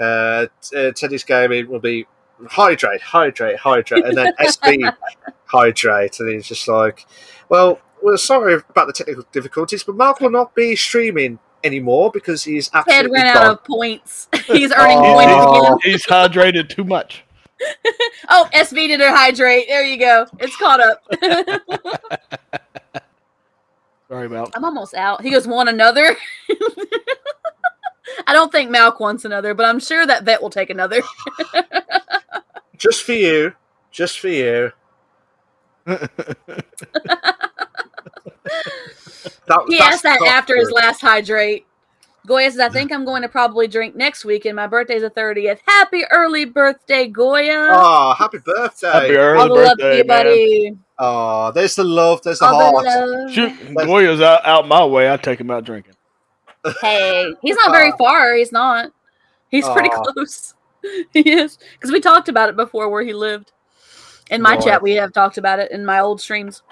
uh, t- uh, Teddy's gaming will be hydrate, hydrate, hydrate, and then SB hydrate, and he's just like, well, we're sorry about the technical difficulties, but Mark will not be streaming anymore because he's Ted absolutely ran gone. out of points. He's earning Oh. points again. He's hydrated too much. Oh, SB did her hydrate. There you go. It's caught up. Sorry about. I'm almost out. He goes, want another? I don't think Malk wants another, but I'm sure that Vet will take another. just for you, just for you. That, He that's asked that not after his last hydrate. Goya says, I think I'm going to probably drink next week, and my birthday's the 30th. Happy early birthday, Goya. Oh, happy birthday! Happy All early the love birthday, you, man. buddy. Oh, there's the love, there's the All heart. love. Shoot, Goya's out, out my way. I take him out drinking. Hey, he's not very Aw. far. He's not. He's pretty Aw. close. he is. Because we talked about it before where he lived. In my Nice. chat, we have talked about it in my old streams.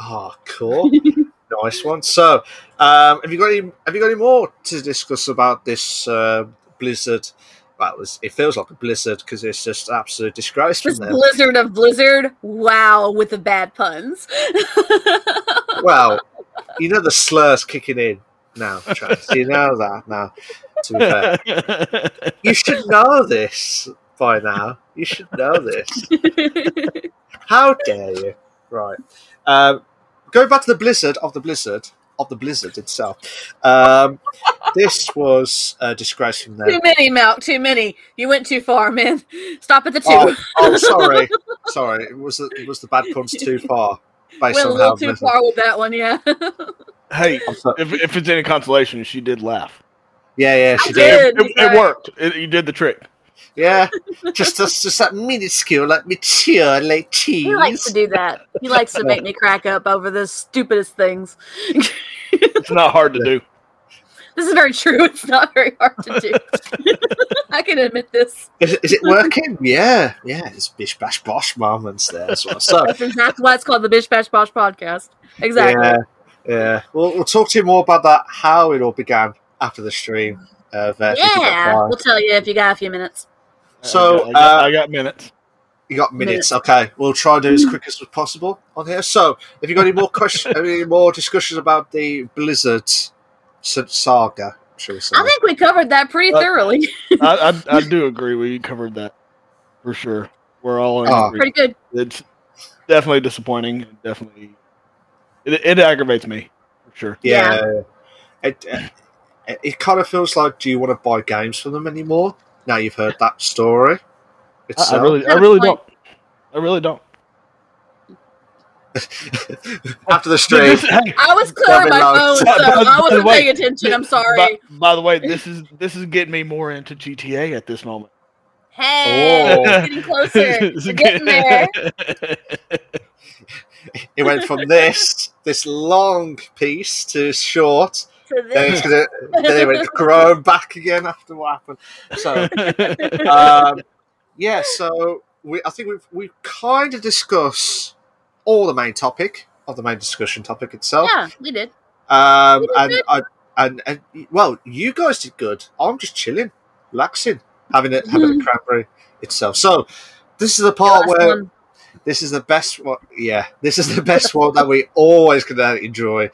Oh, cool, nice one. So, um, have you got any? Have you got any more to discuss about this uh, blizzard? Well, it, was, it feels like a blizzard because it's just absolute disgrace This blizzard of blizzard. Wow, with the bad puns. well, you know the slurs kicking in now, Travis. You know that now. To be fair, you should know this by now. You should know this. How dare you? Right. Um, going back to the blizzard of the blizzard of the blizzard itself. Um, this was a disgrace from them. too many, Malk. Too many. You went too far, man. Stop at the two. Oh, oh, sorry, sorry. It was the, it was the bad puns too far based Went a on how little too Blizzard- far with that one, yeah. hey, so- if, if it's any consolation, she did laugh. Yeah, yeah, she I did. did. It, it worked. It, you did the trick. Yeah, just just, just that minuscule, like mature, like cheese. He likes to do that. He likes to make me crack up over the stupidest things. It's not hard to do. This is very true. It's not very hard to do. I can admit this. Is, it- is it working? Yeah, yeah. It's bish bash bosh moments there as well. So That's exactly why it's called the Bish Bash Bosh podcast. Exactly. yeah, yeah. We'll we'll talk to you more about that how it all began after the stream. Uh, Vet, if you got Yeah, we'll tell you if you got a few minutes. So, I got, I got, uh, I got minutes. You got minutes, okay. We'll try and do as quick as possible on here. So, if you got any more questions, any more discussions about the Blizzard s- saga, shall we say? I think we covered that pretty Uh, thoroughly. I, I, I do agree. We covered that for sure. We're all in Oh. pretty good. It's definitely disappointing. and Definitely, it, it aggravates me for sure. yeah, It, it it kind of feels like, do you want to buy games from them anymore? Now you've heard that story. I, I uh, really, I really don't. I really don't. after the stream. I was clearing my phone, so By- by- I wasn't way, paying attention. I'm sorry. By, by the way, this is this is getting me more into GTA at this moment. Hey, Oh. getting closer. We're getting there. It went from this this long piece to short. To Then it's gonna then it went back again after what happened. So um, yeah, so we I think we've we kind of discussed all the main topic of the main discussion topic itself. Yeah, we did. Um, We did and good. I and, and well, you guys did good. I'm just chilling, relaxing, having a having a cranberry itself. So this is the part where one. This is the best one. Yeah, this is the best one that we always gonna enjoy,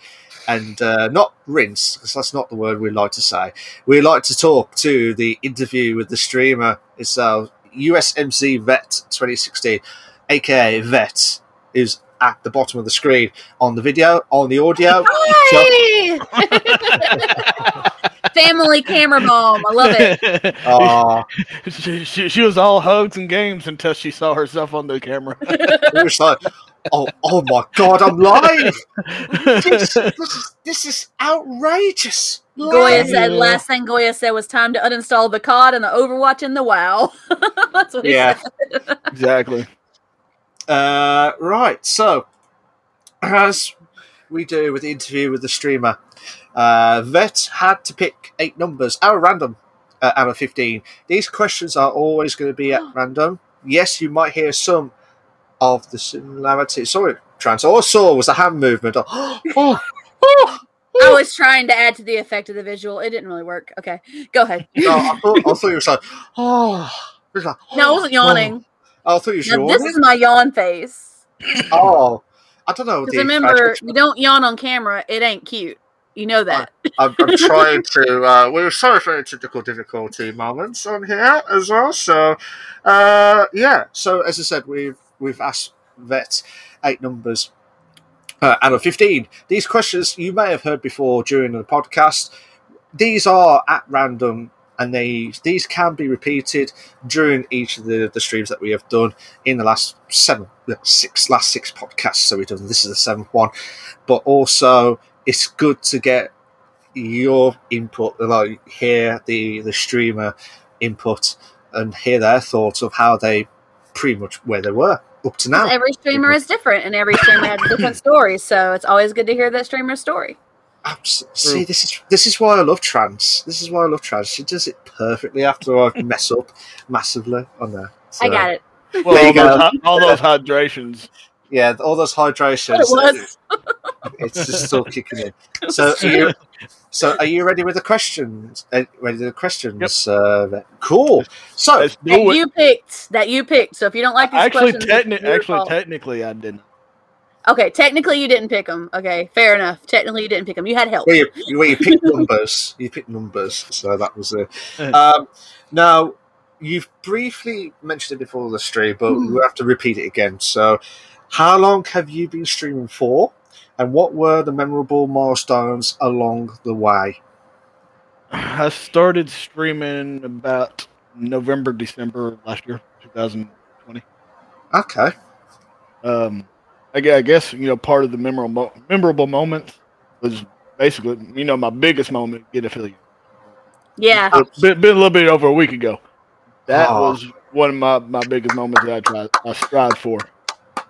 and uh, not rinse because that's not the word we like to say. We like to talk to the interview with the streamer itself, USMC Vet 2016, aka Vet, who's at the bottom of the screen on the video, on the audio. Hi! Family camera bomb. I love it. Oh, she, she, she was all hugs and games until she saw herself on the camera. it was like, oh, oh my god, I'm live. This, this is this is outrageous. Goya said last thing Goya said was time to uninstall the COD and the Overwatch and the WoW. That's what he Yeah. said. exactly. Uh, right, so as we do with the interview with the streamer, uh, Vet had to pick eight numbers out of random uh, out of 15. These questions are always going to be at random. Yes, you might hear some of the similarities. Sorry, Trans. All I saw was a hand movement. Oh, oh, oh. I was trying to add to the effect of the visual. It didn't really work. Okay, go ahead. No, I thought, I thought you were like, oh. It was like, No, I wasn't yawning. Oh, I thought you were Now, this is my yawn face. Oh, I don't know. Because remember, you don't yawn on camera. It ain't cute. You know that. I'm, I'm trying to. Uh, we're sorry for any technical difficulty moments on here as well. So, uh, yeah. So as I said, we've we've asked Vet eight numbers uh, out of fifteen. These questions you may have heard before during the podcast. These are at random, and they these can be repeated during each of the, the streams that we have done in the last seven, six last six podcasts. So we've done this is the seventh one, but also it's good to get your input, like hear the the streamer input and hear their thoughts of how they pretty much where they were up to now. Every streamer is different, and every streamer has a different story. So it's always good to hear that streamer's story. Abs- See, this is this is why I love Trans. This is why I love Trans. She does it perfectly after I mess up massively on there. I got it. Well, all go. those, all those hydrations. Yeah, all those hydrations. It was. It's just still kicking in. So, are you, so are you ready with the questions? Uh, ready with the questions? Uh, cool. So, Let's That you picked. That you picked. So if you don't like these Actually, questions, techni- actually, fault. technically, I didn't. okay. Technically, you didn't pick them. Okay, fair enough. Technically, you didn't pick them. You had help. well, you, well, you picked numbers. You picked numbers. So that was it. Um, now, you've briefly mentioned it before the stream, but Hmm. we'll have to repeat it again. So, how long have you been streaming for? And what were the memorable milestones along the way? I started streaming about November, December last year, 2020. Okay. Um, I I guess you know part of the memorable memorable moments was basically you know my biggest moment get affiliate. Yeah. It's been, been a little bit over a week ago. That Oh. was one of my, my biggest moments that I tried I strived for.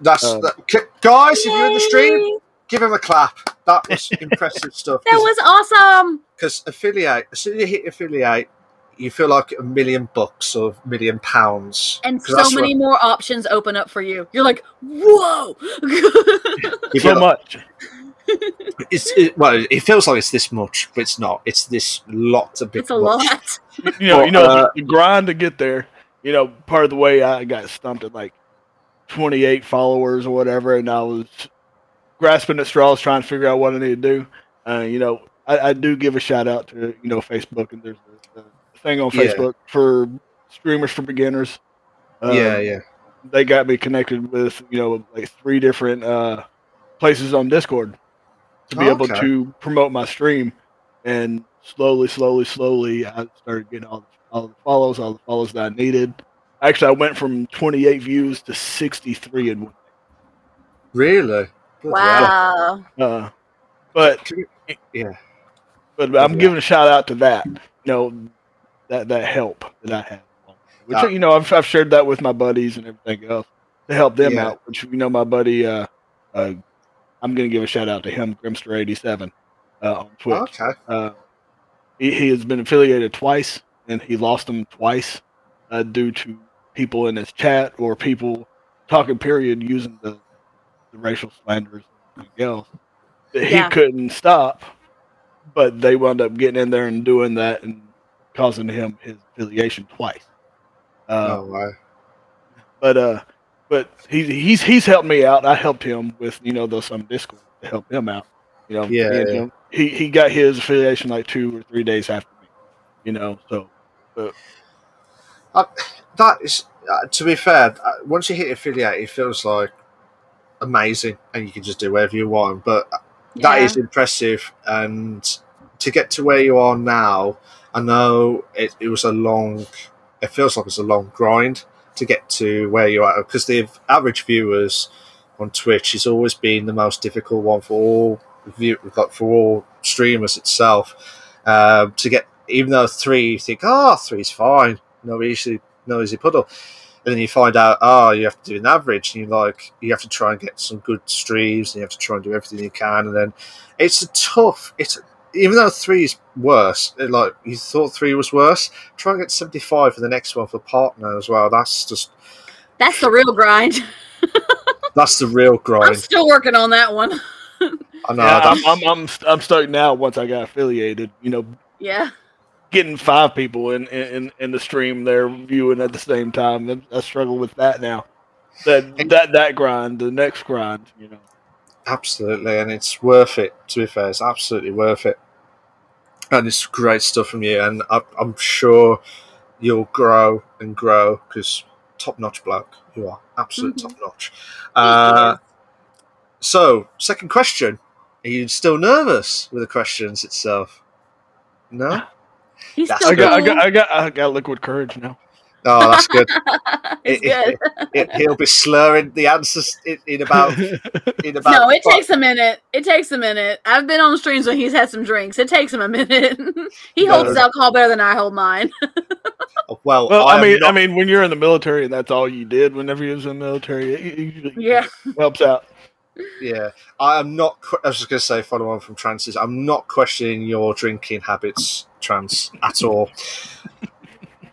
That's Um, that, c- guys. If you're in the stream, give him a clap. That was impressive stuff. That was awesome. because affiliate. As soon as you hit affiliate, you feel like a million bucks or a million pounds. And so many what- more options open up for you. You're like, whoa. you So feel much. It's it, well, it feels like it's this much, but it's not. It's this lot of big. it's a much. lot. You know, Well, you know uh, the grind to get there. You know, part of the way I got stumped at like 28 followers or whatever, and I was grasping at straws trying to figure out what I need to do. Uh, you know, I, I do give a shout out to you know Facebook, and there's a, thing on Yeah. Facebook for streamers for beginners. Um, yeah, yeah. they got me connected with you know like three different uh, places on Discord to be Oh, able okay. to promote my stream, and slowly, slowly, slowly, I started getting all the, all the follows, all the follows that I needed. Actually, I went from 28 views to 63 in one. Really? Bloody. Wow. Uh, but Yeah. but I'm Yeah. giving a shout out to that. You know that that help that I had. which Ah. you know I've, I've shared that with my buddies and everything else to help them Yeah. out. Which you know my buddy, uh, uh, I'm gonna give a shout out to him, Grimster87, uh, on Twitch. Okay. Uh, he, he has been affiliated twice, and he lost them twice uh, due to people in his chat or people talking period using the, the racial slanders and else that he Yeah. couldn't stop. But they wound up getting in there and doing that and causing him his affiliation twice. Uh, oh wow. but uh, but he, he's he's helped me out. I helped him with you know those some Discord to help him out. You know, Yeah, yeah. him. He he got his affiliation like two or three days after me. You know, so That is, uh, to be fair, uh, once you hit affiliate, it feels like amazing, and you can just do whatever you want. But that Yeah. is impressive, and to get to where you are now, I know it, it was a long. It feels like it's a long grind to get to where you are because the average viewers on Twitch has always been the most difficult one for all view, like for all streamers itself. Um, to get even though three, you think, oh, three's fine, no easy, no easy puddle. And then you find out, oh, you have to do an average, and you like you have to try and get some good streams, and you have to try and do everything you can, and then it's a tough. It's even though three is worse, it, like you thought three was worse. Try and get seventy five for the next one for partner as well. That's just That's the real grind. that's the real grind. I'm grind. still working on that one. I know. Yeah, I'm, I'm I'm I'm stoked now. Once I got affiliated, you know, Yeah. Getting five people in in in the stream there viewing at the same time. I- I struggle with that now. That that that grind, the next grind, you know. Absolutely, and it's worth it. To be fair, it's absolutely worth it, and it's great stuff from you. And I, I'm sure you'll grow and grow because top notch bloke you are, absolute Mhm. top notch. Uh, so, second question: Are you still nervous with the questions itself? No. He's That's still I got I got I got I got liquid courage now. Oh, that's good. It- good. it- he'll be slurring the answers in, in about in about. No, it takes a minute. It takes a minute. I've been on streams when he's had some drinks. It takes him a minute. he No. holds his alcohol better than I hold mine. Oh, well, Well, I am mean, not- I mean, when you're in the military and that's all you did whenever you was in the military, it, it usually Yeah. helps out. Yeah, I am not. I was just going to say, follow on from trances. I'm not questioning your drinking habits, Trans, at all.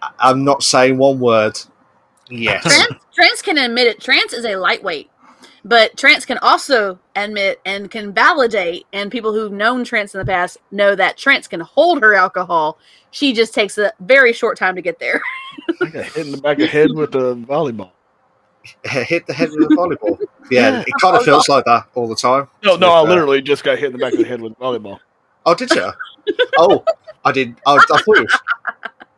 I- I'm not saying one word. Yes. Trans, Trans can admit it. Trans is a lightweight, but Trans can also admit and can validate. And people who've known Trans in the past know that Trans can hold her alcohol. She just takes a very short time to get there. I got hit in the back of the head with a volleyball. Hit the head with a volleyball. Yeah, Yeah. it kind of oh, feels like that all the time. No, no, I uh, literally just got hit in the back of the head with a volleyball. Oh, did you? oh, I did. I, I thought you.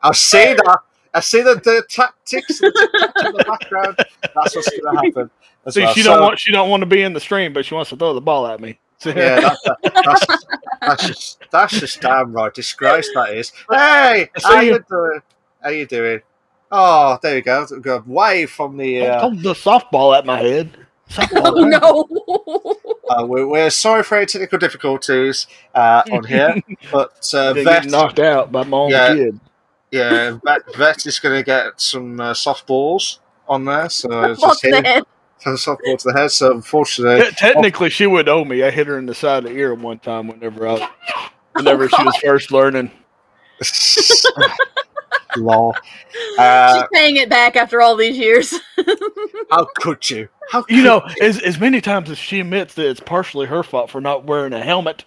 I see that. I see the, the tactics, the tic-tacs in the background. That's what's going to happen. as See, well. she So- don't want she don't want to be in the stream, but she wants to throw the ball at me. Yeah, that's, that's, that's just that's just damn right disgrace. That is. Hey, how you. you doing? How you doing? Oh, there you go. Go away from the. Uh, the softball at my head. Softball. Oh no! Uh, we're, we're sorry for any technical difficulties uh, on here, but uh, Vet, knocked out by my own Yeah. kid. yeah, Vet, Vet is going to get some uh, softballs on there. So it's just hit that. a softball to the head. So unfortunately, Te- technically, she would owe me. I hit her in the side of the ear one time whenever I, whenever she was first learning. lol. Uh, She's paying it back after all these years. How could you? How You could know, as as many times as she admits that it's partially her fault for not wearing a helmet,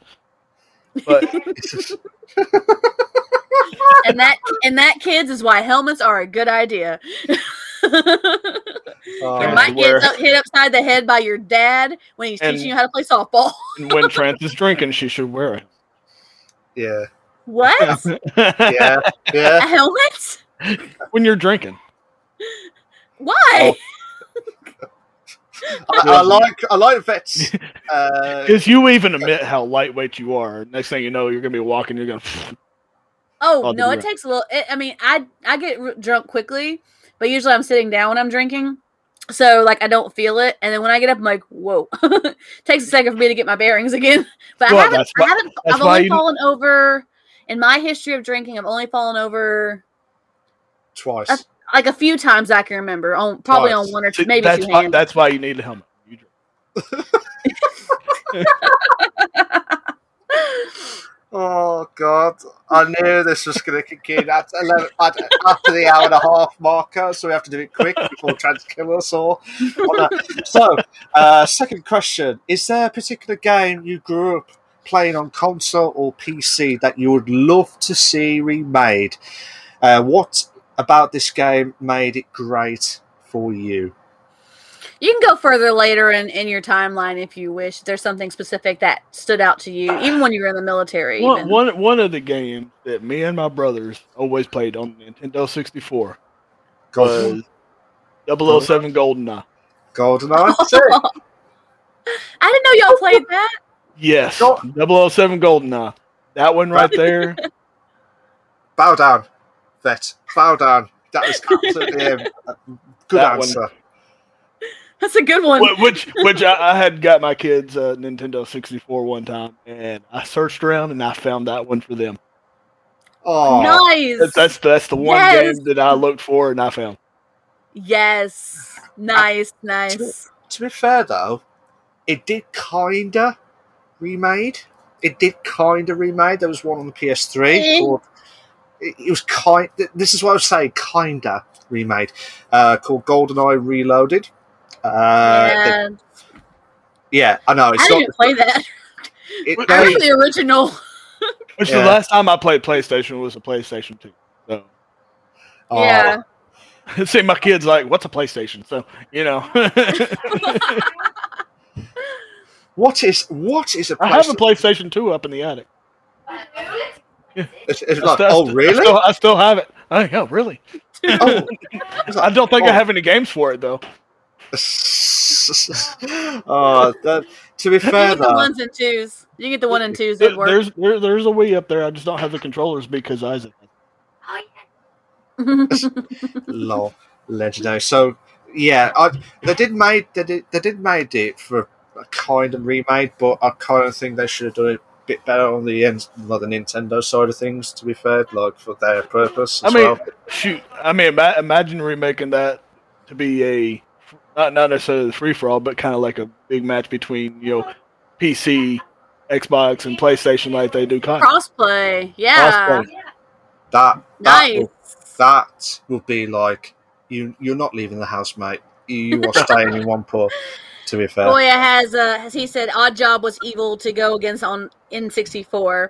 but and that and that kids is why helmets are a good idea. Uh, oh, you Yeah. might get up- hit upside the head by your dad when he's And- teaching you how to play softball. when Trans is drinking, she should wear it. yeah, What? it. yeah, a helmet? when you're drinking. Why? Oh. I, I like I like vets. Uh, Because you even admit how lightweight you are. Next thing you know, you're gonna be walking. You're gonna. Oh no, it takes a little. It, I mean, I I get r- drunk quickly, but usually I'm sitting down when I'm drinking, so like I don't feel it. And then when I get up, I'm like, whoa. takes a second for me to get my bearings again. But Well, I haven't. that's I haven't. that's I've only you- fallen over in my history of drinking. I've only fallen over. twice. That's- like a few times I can remember. On probably Twice. on one or two, maybe that's two why, hands. that's why you need a helmet. You dr- Oh God! I knew this was going to kick in at eleven at, after the hour and a half marker, so we have to do it quick before trying to kill us all. So, uh, second question: Is there a particular game you grew up playing on console or PC that you would love to see remade? Uh, what about this game made it great for you? You can go further later in, in your timeline if you wish. There's something specific that stood out to you, even when you were in the military. One, even. one, one of the games that me and my brothers always played on Nintendo 64 was Golden, 007 GoldenEye. GoldenEye. I didn't know y'all played that. Yes, Go- 007 GoldenEye. That one right there. Bow down, vet. Bow down. That was absolutely a a good That one. answer. That's a good one. Which which I, I had got my kids uh, Nintendo 64 one time, and I searched around and I found that one for them. Oh, nice. That's that's, that's the one Yes. game that I looked for and I found. yes. Nice. Nice. to be fair though, it did kinda remade. It did kinda remade. There was one on the PS3 Eh. called. It, it was kind. This is what I was saying. Kinda remade, uh, called GoldenEye Reloaded. Uh, yeah. it- yeah, I know. It's I not. didn't play that. It, I I the original. Which Yeah. the last time I played PlayStation was a PlayStation 2. So oh, Yeah. see my kids like, what's a PlayStation? So you know, What is what is a I have a? PlayStation 2 up in the attic. It's, it's I like, still- oh I really? still, I still have it. Oh, yeah, really? oh, I don't think oh. I have any games for it though. oh, that, to be You fair get the though, ones and twos. You get the one and twos. There- work. There's there, there's a Wii up there. I just don't have the controllers because Isaac. Oh, lol, legendary. So yeah, I, they did made they did they did made it for a kind of remade, but I kind of think they should have done it a bit better on the end, like the Nintendo side of things. To be fair, like for their purpose. I mean, well. shoot. I mean, ima- imagine remaking that to be a not not necessarily free for all, but kind of like a big match between you know PC, Xbox, and PlayStation, like they do. Kind Crossplay. Yeah. Crossplay. that that Nice. will, that would be like you. You're not leaving the house, mate. You, you are staying in one pub. To be fair, Boya has, uh, as he said, Odd Job was evil to go against on N64.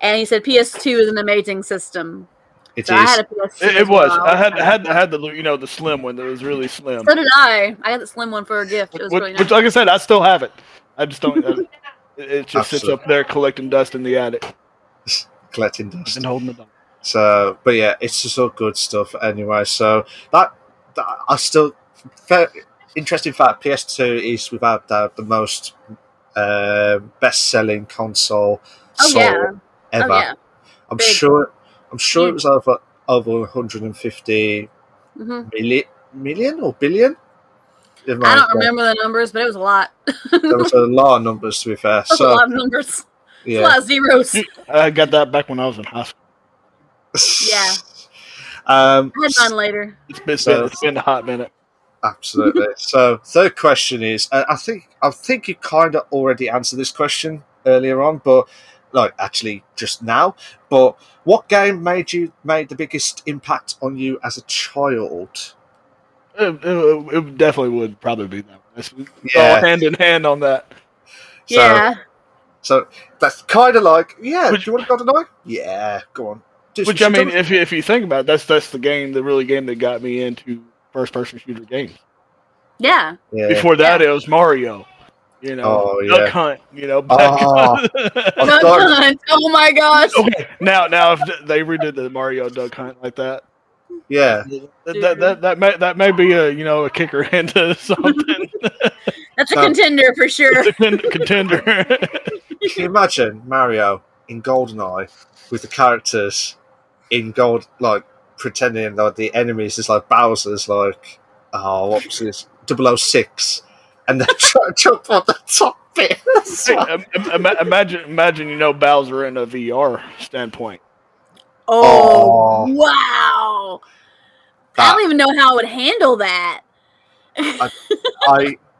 And he said PS2 is an amazing system. it So I is. had a PS2. It, it was. well. I had I had I had the you know the slim one that was really slim. So did I. I got the slim one for a gift. It was Which, really nice. which, like I said, I still have it. I just don't. uh, it, it just sits up there collecting dust in the attic collecting dust. and holding it on. So, but yeah, it's just all good stuff anyway. So that, that I still fair, interesting fact. PS2 is without doubt the most uh, best-selling console Oh, sold yeah. ever. Oh, yeah. I'm Big. sure. I'm sure it was over over 150 hmm million, million or billion. I don't have remember the numbers, but it was a lot. There was a lot of numbers to be fair. That's a lot of numbers. It's a lot of zeros. I got that back when I was in high school. Yeah. Um, I had mine later. It's been, So- it's been a hot minute. Absolutely. so, third question is, uh, I think I think you kind of already answered this question earlier on, but like actually just now. But what game made you made the biggest impact on you as a child? It, it, it definitely would probably be that one. It's all Yeah. hand in hand on that. So, yeah. So that's kind of like, yeah. Which- do you want to go tonight? Yeah. Go on. Do some Which I mean, if you, if you think about it, that's that's the game, the really game that got me into first person shooter games. Yeah. yeah. Before that, it was Mario. You know, Oh, Duck yeah. Hunt. You know, Oh. Duck thought- Hunt. Oh my gosh. okay, now now if they redid the Mario Duck Hunt like that, yeah. that that, that, that may that may be a you know a kicker into something That's a So- contender for sure. It's a con- contender. Can you imagine Mario in GoldenEye with the characters in gold, like pretending that the enemies is like Bowser's, like oh, what was this? 006, and they're trying to jump on the top bit. Hey, im- im- imagine imagine you know Bowser in a VR standpoint. Oh, Oh. wow. I don't even know how I would handle that. I,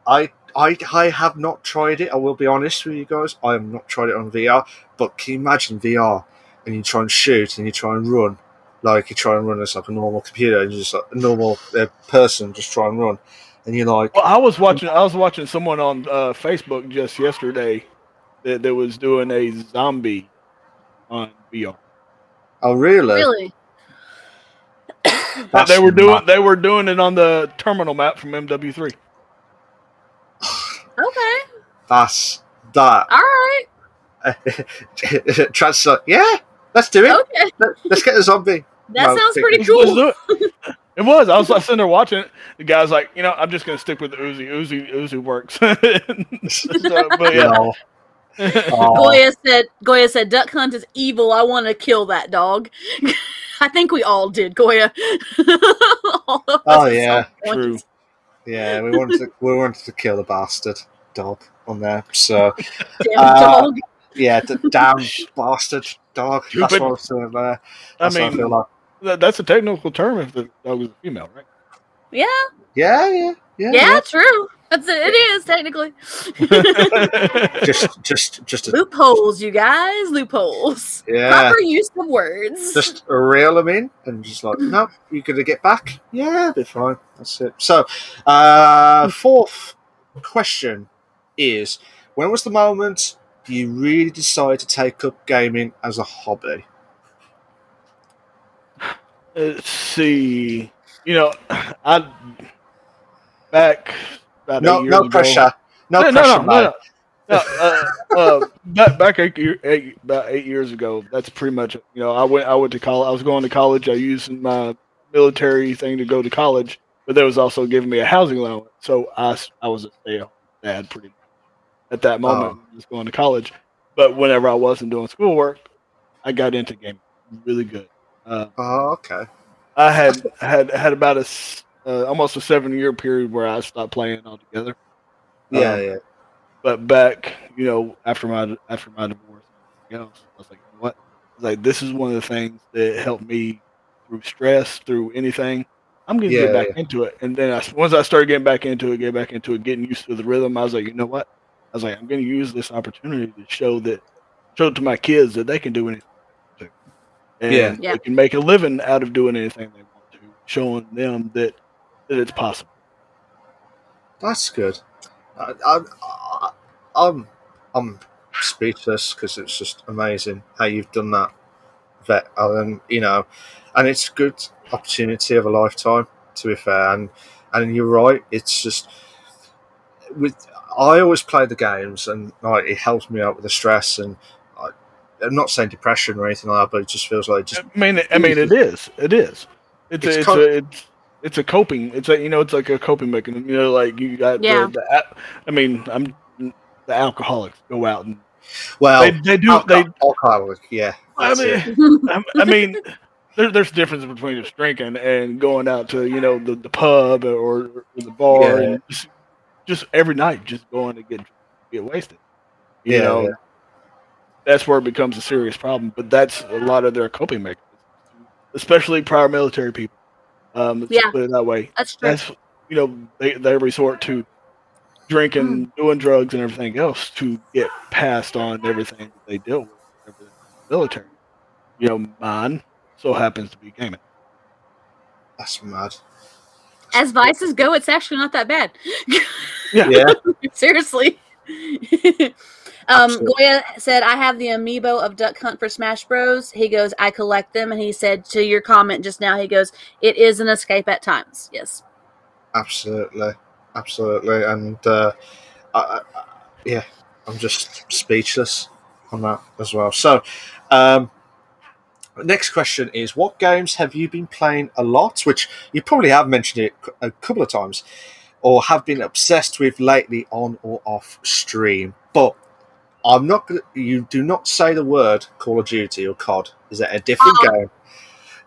I, I, I have not tried it. I will be honest with you guys. I have not tried it on VR. But can you imagine VR and you try and shoot and you try and run, like you try and run as like a normal computer and just like a normal uh, person just try and run, and you're like, Well, I was watching. I was watching someone on uh, Facebook just yesterday that, that was doing a zombie on VR. oh really? Really? That's they were doing. mad. They were doing it on the terminal map from MW3. Okay. That's that. All right. Trans like, yeah, let's do it. Okay. Let, us get a zombie. That No, sounds think- pretty Let's cool. do it. It was. I was like, sitting there watching it. The guy's like, you know, I'm just gonna stick with the Uzi. Uzi, Uzi works. So, but You yeah, know. Oh, Goya said Goya said Duck Hunt is evil. I want to kill that dog. I think we all did, Goya. All Oh, yeah, true. yeah, we wanted to, we wanted to kill the bastard dog on there. So Damn Uh, dog. yeah, the damn bastard dog. That's what I was saying there. I That's what I mean, feel like. that, that's a technical term if the dog was a female, right? Yeah, Yeah, yeah, yeah. yeah, true. That's it. It is technically Just, just, just, a, loopholes, you guys. Loopholes. yeah. Proper use of words. Just reel them in and just like, no, you're gonna get back. Yeah, be fine. That's it. So, uh, fourth question is: When was the moment you really decided to take up gaming as a hobby? Let's see. You know, I back about No, no ago- pressure. No, no, no, pressure, no, mate. no, no. uh, uh, back, back eight, eight, about eight years ago. That's pretty much. You know, I went. I went to college. I was going to college. I used my military thing to go to college, but they was also giving me a housing allowance. So I I was a stay-at-home dad pretty much at that moment. Just going to college, but whenever I wasn't doing schoolwork, I got into gaming really good. Uh, Oh, okay. I had had had about a s- uh, almost a seven year period where I stopped playing altogether. Yeah, Um, yeah. But back, you know, after my after my divorce, everything else, I was like, what? Was like, this is one of the things that helped me through stress, through anything. I'm gonna Yeah, get back into it. And then I, once I started getting back into it, get back into it, getting used to the rhythm, I was like, you know what? I was like, I'm gonna use this opportunity to show that, show to my kids that they can do anything. they want to. And Yeah. Yeah. they can make a living out of doing anything they want to, showing them that that it's possible. That's good. I, I, I, I'm, I'm speechless because it's just amazing how you've done that, vet. And you know, and it's a good opportunity of a lifetime. To be fair, and and you're right. It's just with. I always play the games, and like it helps me out with the stress. And I, I'm not saying depression or anything like that, but it just feels like just I mean, I mean, it is. It is. It's It's a, it's, co- a, it's it's a coping. It's a you know, it's like a coping mechanism. You know, like you got Yeah. the, the I mean, I'm the alcoholics go out and well. they they do they. alcohol- alcoholic, yeah. I mean, I, I mean, there, there's a difference between just drinking and going out to you know the, the pub or, or the bar Yeah. and just, just every night just going to get get wasted. You Yeah, know, yeah. that's where it becomes a serious problem. But that's a lot of their coping mechanisms, especially prior military people. Um, let's Yeah. put it that way. That's true. That's you know they they resort to drinking, Hmm. doing drugs, and everything else to get past on everything that they deal with. everything in the military. You know, mine so happens to be gaming. That's mad. As vices go, it's actually not that bad. Yeah. Seriously. um, Goya said, I have the amiibo of Duck Hunt for Smash Bros. He goes, I collect them. And he said, to your comment just now, he goes, it is an escape at times. Yes. Absolutely, absolutely, and uh, I, I- yeah, I'm just speechless on that as well. So, um, next question is: What games have you been playing a lot? Which you probably have mentioned it a couple of times, or have been obsessed with lately on or off stream. But I'm not. Gonna, you do not say the word Call of Duty or COD. Is it a different Oh. game?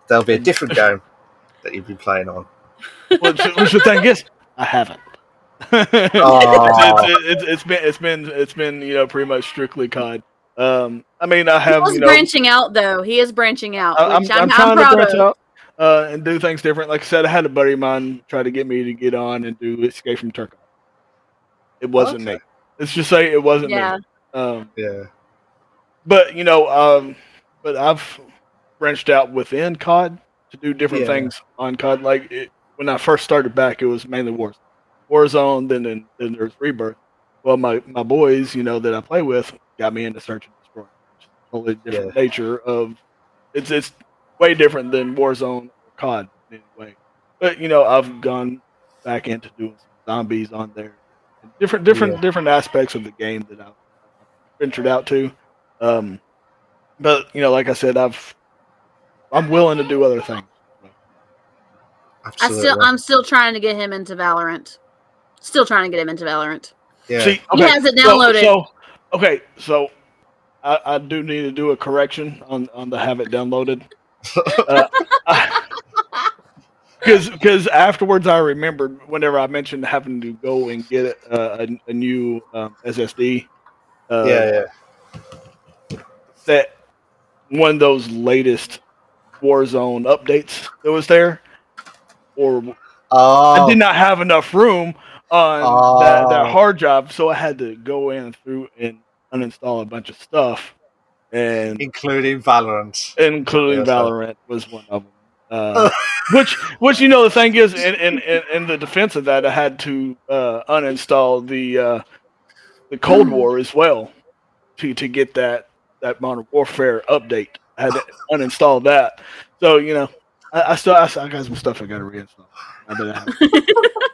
There'll be a different game that you've been playing on. Which, which the thing is, I haven't. Oh. it's, ah. it's, it's been it's been it's been you know pretty much strictly COD. Um, I mean, I have was you know branching out, though. He is branching out, I- I'm, which I'm, I'm, I'm, trying to branch of. out. uh, and do things different. Like I said, I had a buddy of mine try to get me to get on and do Escape from Tarkov. It wasn't Okay. me. Let's just say it wasn't Yeah. me. Um, Yeah. but you know, um, but I've branched out within COD to do different Yeah. things on COD. Like it, when I first started back, it was mainly Warzone, Warzone. Then then, then there's Rebirth. Well, my my boys, you know, that I play with, got me into Search and Destroy. Which is a totally different nature of it's it's way different than Warzone or COD in any way. But you know, I've gone back into doing some zombies on there, different different Yeah. different aspects of the game that I've ventured out to. Um, but you know, like I said, I've I'm willing to do other things. I still I'm still trying to get him into Valorant. Still trying to get him into Valorant. yeah. See, He has it so- downloaded. So, okay, so I, I do need to do a correction on on the have it downloaded. Because because afterwards I remembered whenever I mentioned having to go and get uh, a, a new um, SSD. Uh, yeah, yeah. that one of those latest Warzone updates that was there, or Oh, I did not have enough room on Oh. that, that hard drive, so I had to go in through and uninstall a bunch of stuff, and including Valorant. including Yeah, so- Valorant was one of them. Uh, which, which you know, the thing is, in, in, in, in the defense of that, I had to uh, uninstall the uh, the Cold War as well to to get that that Modern Warfare update. I had to uninstall that. So you know, I, I still I, I got some stuff I got to reinstall. I bet I have.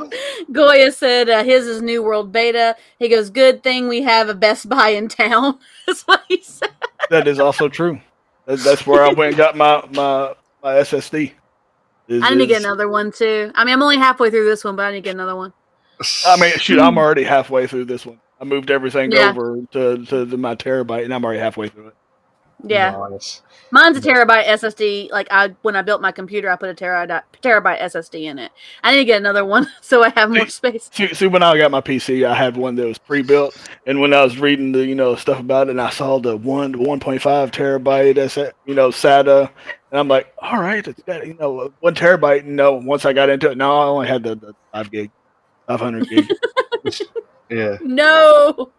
Goya said uh, his is New World Beta. He goes, "Good thing we have a Best Buy in town." That's what he said. that is also true. That's where I went and got my my my SSD. Is- I need to get another one too. I mean, I'm only halfway through this one, but I need to get another one. I mean, shoot, I'm already halfway through this one. I moved everything Yeah. over to, to, to my terabyte, and I'm already halfway through it. Yeah, Nice. mine's a terabyte SSD. Like I, when I built my computer, I put a terabyte terabyte SSD in it. I need to get another one so I have more space. See, see, when I got my PC, I had one that was pre-built, and when I was reading the you know stuff about it, and I saw the one 1.5 terabyte, that's you know SATA, and I'm like, all right, it's got you know one terabyte. You know, once I got into it, no, I only had the, the five gig, 500 gig. Yeah. No,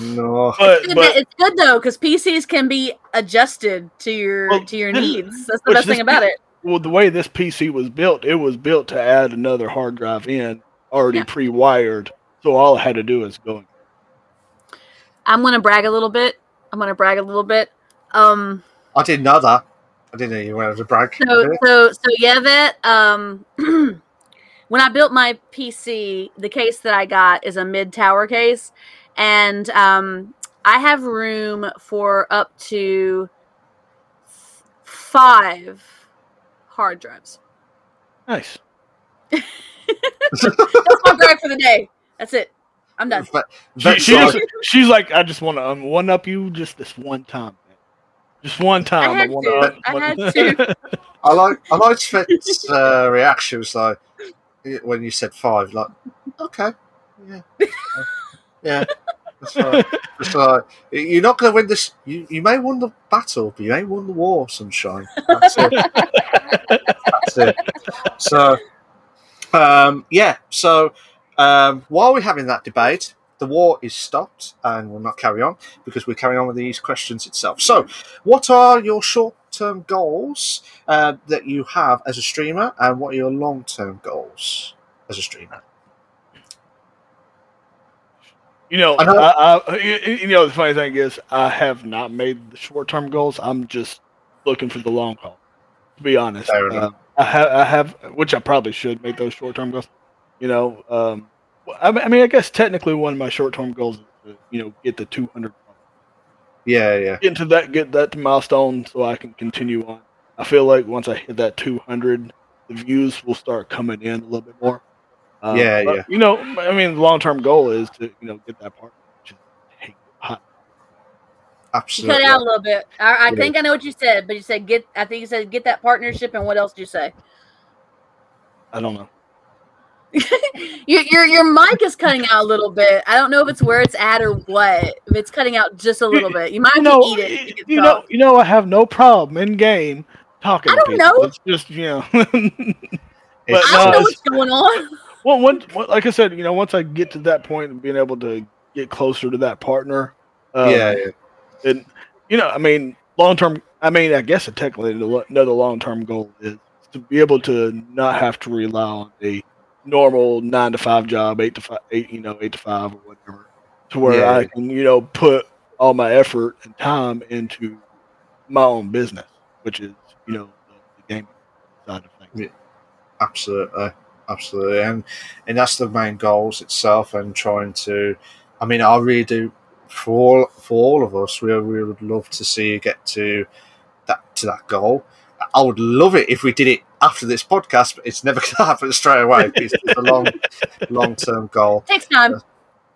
No. but Good but that- it's good though because PCs can be adjusted to your Well, to your this- needs. That's the best thing about it. well, the way this PC was built, it was built to add another hard drive in, already Yeah. pre-wired. So all I had to do is go. I'm gonna brag a little bit. I'm gonna brag a little bit. Um, I didn't know that. I didn't know you wanted to brag. so so so Yevet, um, when I built my PC, the case that I got is a mid tower case, and um, I have room for up to f- five hard drives. Nice. That's my brag for the day. That's it. I'm done. But- She, but- she so- just, she's like, I just want to um, one up you just this one time, man. Just one time. had wanna to. up- I had to. I like I liked Fit's uh, reaction was like when you said five, like okay, yeah, yeah, that's right. It's like you're not going to win this. You you may win the battle, but you ain't won the war, sunshine. That's it. that's it. So, um, yeah. So um, while we're having that debate, the war is stopped and will not carry on because we're carrying on with these questions itself. So, what are your short-term goals uh, that you have as a streamer, and what are your long-term goals as a streamer? You know, I know- I, I, you know, the funny thing is, I have not made the short term goals. I'm just looking for the long haul. To be honest, Uh, I have, I have, which I probably should make those short term goals. You know, um, I mean, I mean, I guess technically one of my short term goals is to, you know, get the 200, Yeah, yeah, get into that, get that milestone, so I can continue on. I feel like once I hit that 200, the views will start coming in a little bit more. Um, Yeah, but, yeah. You know, I mean, the long term goal is to you know get that part. Which is, hey, hot. You absolutely. cut out a little bit. I, I Yeah. think I know what you said, but you said get. I think you said get that partnership, and what else did you say? I don't know. Your your your mic is cutting out a little bit. I don't know if it's where it's at or what. If it's cutting out just a little bit, you might You know, eat it. to you know, you know, I have no problem in game talking I to don't people. know. It's just you know. It's- I don't no, know what's going on. well, one, one- like I said, you know, once I get to that point of being able to get closer to that partner, um, yeah, yeah. and you know, I mean, long term. I mean, I guess technically another long term goal is to be able to not have to rely on a normal nine to five job, eight to five, eight you know, eight to five or whatever, to where Yeah. I can you know put all my effort and time into my own business, which is you know the, the gaming side of things. Absolutely, absolutely, and and that's the main goals itself. And trying to, I mean, I really do for all for all of us. We we would love to see you get to that to that goal. I would love it if we did it after this podcast, but it's never going to happen straight away. It's, it's a long long term goal. Takes time. It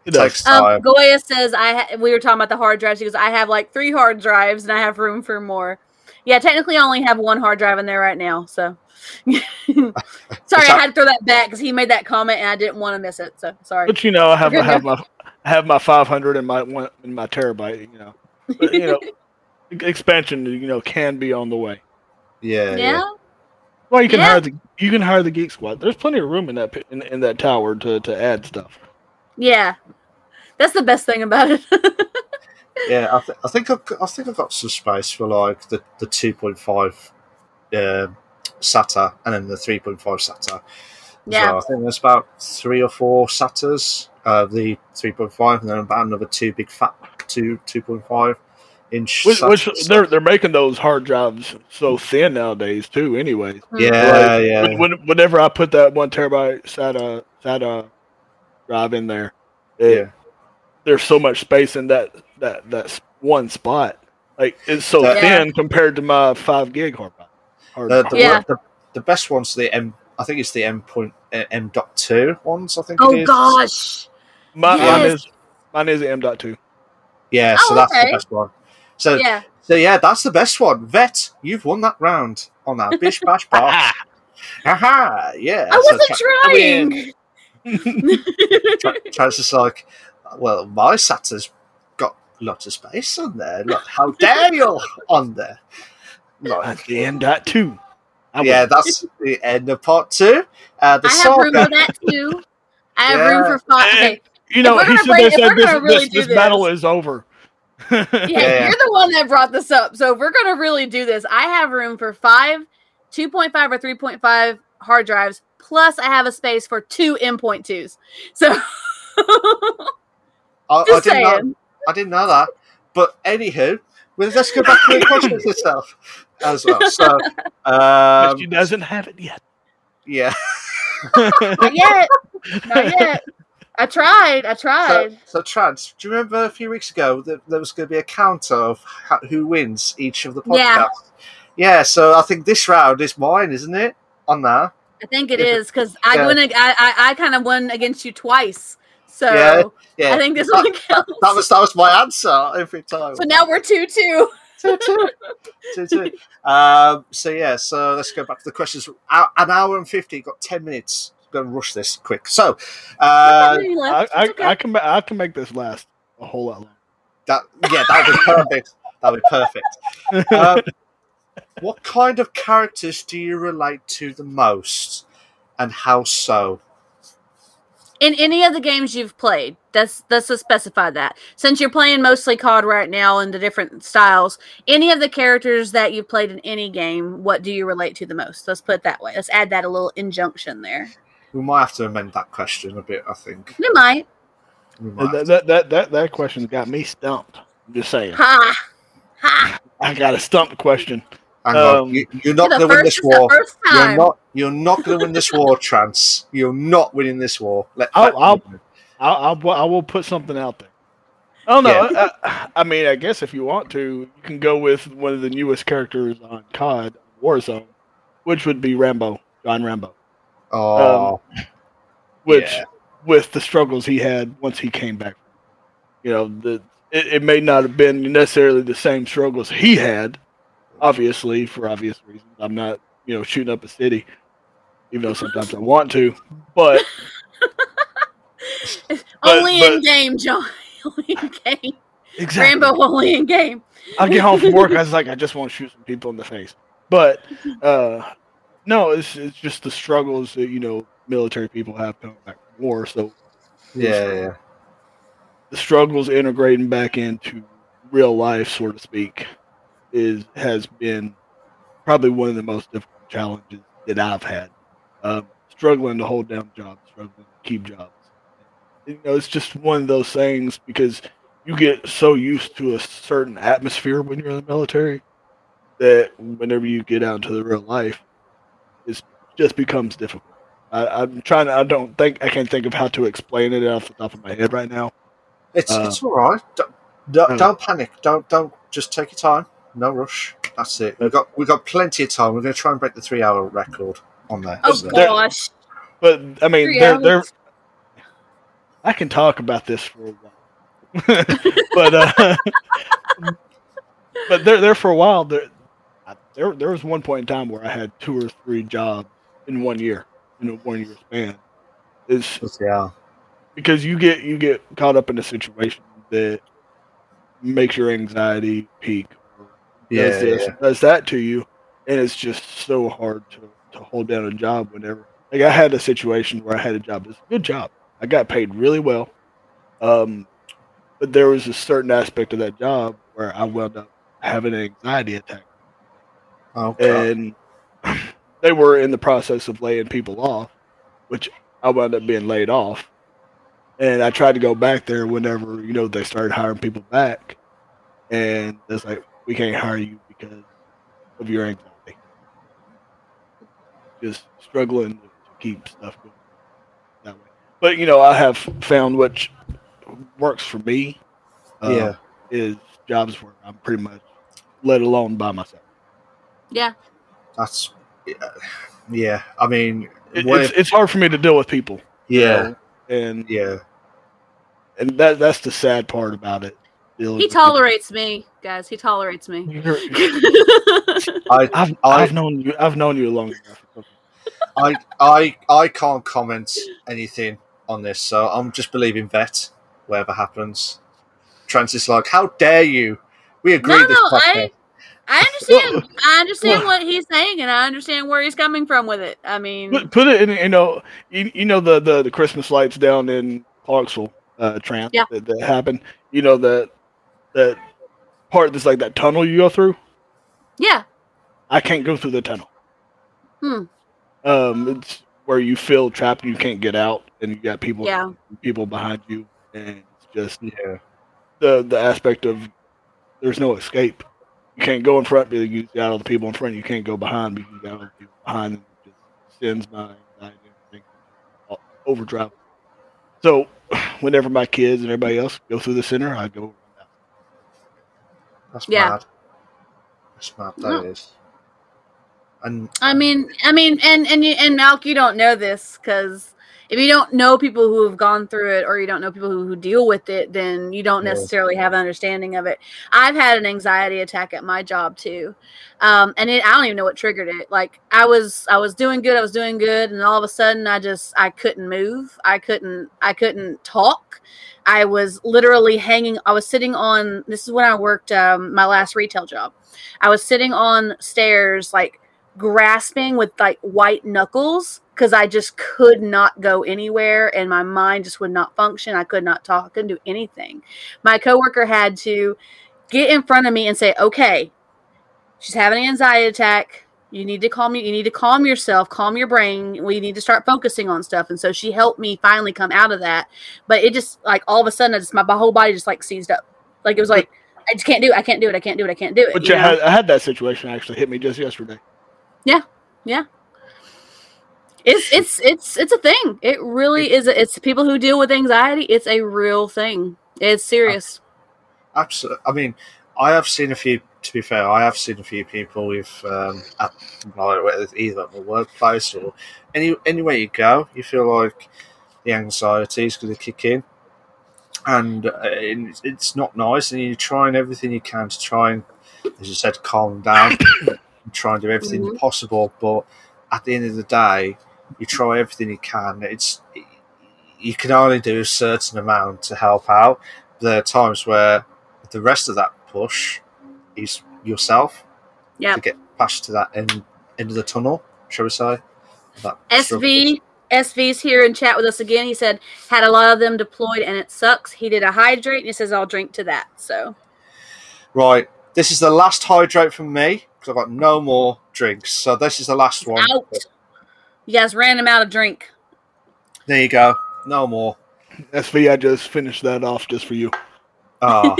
It takes time. Um, Goya says I ha- we were talking about the hard drives. He goes, I have like three hard drives and I have room for more. Yeah, technically, I only have one hard drive in there right now. So sorry, I had to throw that back because he made that comment and I didn't want to miss it. So sorry. But you know, I have I have my I have my 500 and my one and my terabyte. You know, but, you know, expansion you know can be on the way. Yeah, yeah. Well, you can Yeah. hire the you can hire the geek squad. There's plenty of room in that in, in that tower to, to add stuff. Yeah. That's the best thing about it. yeah. I, th- I think I've, got- I think I've got some space for like the the two point five um SATA and then the three point five SATA. Yeah. So I think there's about three or four SATAs, uh, the 3.5, and then about another two big fat two 2.5 inch. Which, which they're they're making those hard drives so thin nowadays too. Anyway, hmm. yeah, Like, yeah, when, when- whenever I put that one terabyte SATA uh, SATA uh, drive in there, it, yeah. there's so much space in that that that one spot. Like it's so Yeah. thin compared to my five gig hard drive. Hard, The, the, Yeah. the, the best ones, the M, I think it's the M point uh, M dot two ones. I think. Oh it is. gosh. My, Mine is mine is M dot two. Yeah, Oh, so that's okay. the best one. So, Yeah. so yeah, that's the best one. Vet, you've won that round on our Bish Bash Box. Aha! Yeah. I wasn't Tra- trying. Tra- Travis is like, well, my SATA's got lots of space on there. Look, how dare you on there? Like, That's the M dot two. I yeah, would- that's the end of part two. Uh, the I have room for that too. I have Yeah. room for five. Okay. you know, he gonna said if we're this, gonna really this, do this this- battle is over. Yeah, Yeah. you're the one that brought this up. So if we're gonna really do this, I have room for five 2.5 or 3.5 hard drives, plus I have a space for two M M.2s. So I, I didn't know. I didn't know that. But anywho, well, let's go back to the questions itself as well. So, But um, she doesn't have it yet. yeah. Not yet. Not yet. I tried. I tried. so Trans, do you remember a few weeks ago that there was going to be a counter of who wins each of the podcasts? Yeah. Yeah, so I think this round is mine, isn't it? On that. I think it is because I Yeah. went. I I, I kind of won against you twice. So Yeah, Yeah. I think this that, one counts. that was that was my answer every time. so now we're two two. two, two. two, two. Um, so yeah, so let's go back to the questions. An hour and fifty. Got ten minutes. Going to rush this quick. So, uh, I. I, okay. I can ma- I can make this last a whole lot longer. that yeah, that would be perfect. That would be perfect. Um, what kind of characters do you relate to the most, and how so? in any of the games you've played that's let's just specify that since you're playing mostly cod right now in the different styles any of the characters that you've played in any game what do you relate to the most let's put it that way let's add that a little injunction there We might have to amend that question a bit. I think. you might We might that, that, that, that, that question got me stumped. I'm just saying. ha ha I got a stump question. to- Hang on. um, You, you're not going to win this war. You're not. You're not going to win this war, Trans. You're not winning this war. Let I'll- that- I'll- I'll, I'll I will put something out there. I don't know. I, I mean, I guess if you want to, you can go with one of the newest characters on COD, Warzone, which would be Rambo, John Rambo. Oh, Which, Yeah. with the struggles he had once he came back, you know, the it, it may not have been necessarily the same struggles he had, obviously for obvious reasons. I'm not, you know, shooting up a city, even though sometimes I want to, but but- only in game john only in game exactly. rambo only in game I get home from work. I was like, I just want to shoot some people in the face. But uh, no, it's it's just the struggles that you know military people have coming back from war. So Yeah, yeah. the struggles integrating back into real life, so to speak, is has been probably one of the most difficult challenges that I've had. Um, struggling to hold down jobs, struggling to keep jobs. You know, it's just one of those things because you get so used to a certain atmosphere when you're in the military that whenever you get out into the real life, just becomes difficult. I, I'm trying to. I don't think I can't think of how to explain it off the top of my head right now. It's Uh, it's all right. Don't, don't, uh, don't panic. Don't don't just take your time. No rush. That's it. We've got we've got plenty of time. We're going to try and break the three hour record on there. Oh So- gosh. But I mean, Three they're, they're. I can talk about this for a while, but uh, but there there for a while there I- there there was one point in time where I had two or three jobs in one year in a one year span. It's yeah. because you get you get caught up in a situation that makes your anxiety peak or Yeah, does this, yeah. does that to you, and it's just so hard to, to hold down a job whenever. Like I had a situation where I had a job. It's a good job. I got paid really well, um, but there was a certain aspect of that job where I wound up having an anxiety attack, Okay. and they were in the process of laying people off, which I wound up being laid off. And I tried to go back there whenever you know they started hiring people back, and it's like we can't hire you because of your anxiety. Just struggling to keep stuff going that way. But you know, I have found which works for me. uh, yeah. is jobs where I'm pretty much let alone by myself. Yeah. That's yeah. I mean, It, it's if- it's hard for me to deal with people. you yeah, know, and yeah. and that that's the sad part about it. He with people. tolerates me, guys. He tolerates me. I I've I- I've known you I've known you long enough. I I I can't comment anything on this, so I'm just believing vet. Whatever happens, Trans is like, how dare you? We agree. No, this no. I- I understand. I understand well- what he's saying, and I understand where he's coming from with it. I mean, Put, put it in you know you, you know the, the the Christmas lights down in Clarksville, uh, Trans Yeah. that, that happened. You know that that part that's like that tunnel you go through. yeah, I can't go through the tunnel. Hmm. Um, it's where you feel trapped and you can't get out, and you got people yeah, people behind you, and it's just yeah, the the aspect of there's no escape. You can't go in front because you got all the people in front. You can't go behind because you got all the people behind. And it just sends my anxiety and everything overdrive. So, whenever my kids and everybody else go through the center, I go. around that. that's Yeah. mad. That's mad. That No. is. And I mean, I mean, and and you, and Malk, you don't know this because if you don't know people who have gone through it, or you don't know people who, who deal with it, then you don't necessarily have an understanding of it. I've had an anxiety attack at my job too, um, and it, I don't even know what triggered it. Like I was, I was doing good, I was doing good, and all of a sudden, I just, I couldn't move, I couldn't, I couldn't talk. I was literally hanging. I was sitting on. This is when I worked um, my last retail job. I was sitting on stairs, like grasping with like white knuckles because I just could not go anywhere and my mind just would not function. I could not talk, I couldn't do anything. My coworker had to get in front of me and say, "Okay, she's having an anxiety attack. You need to calm you. You need to calm yourself, calm your brain. We need to start focusing on stuff." And so she helped me finally come out of that. But it just like all of a sudden, I just my, my whole body just like seized up. Like it was like I just can't do it. I can't do it. I can't do it. I can't do it. But you I had, I had that situation actually hit me just yesterday. It's it's it's it's a thing. It really is. A, it's people who deal with anxiety. It's a real thing. It's serious. absolutely. I mean, I have seen a few. To be fair, I have seen a few people with um, at, either at the workplace or any anywhere you go, you feel like the anxiety is going to kick in, and uh, it's- it's not nice. And you're trying everything you can to try and, as you said, calm down, and try and do everything Mhm. possible. But at the end of the day, you try everything you can. It's you can only do a certain amount to help out. There are times where the rest of that push is yourself Yeah. to get past to that end end of the tunnel, shall we say? That SV SV's here in chat with us again. He said had a lot of them deployed and it sucks. He did a hydrate and he says I'll drink to that. So Right. This is the last hydrate from me because I've got no more drinks. So this is the last one. out. You guys ran him out of drink. There you go. No more. SV, I just finished that off just for you. Ah,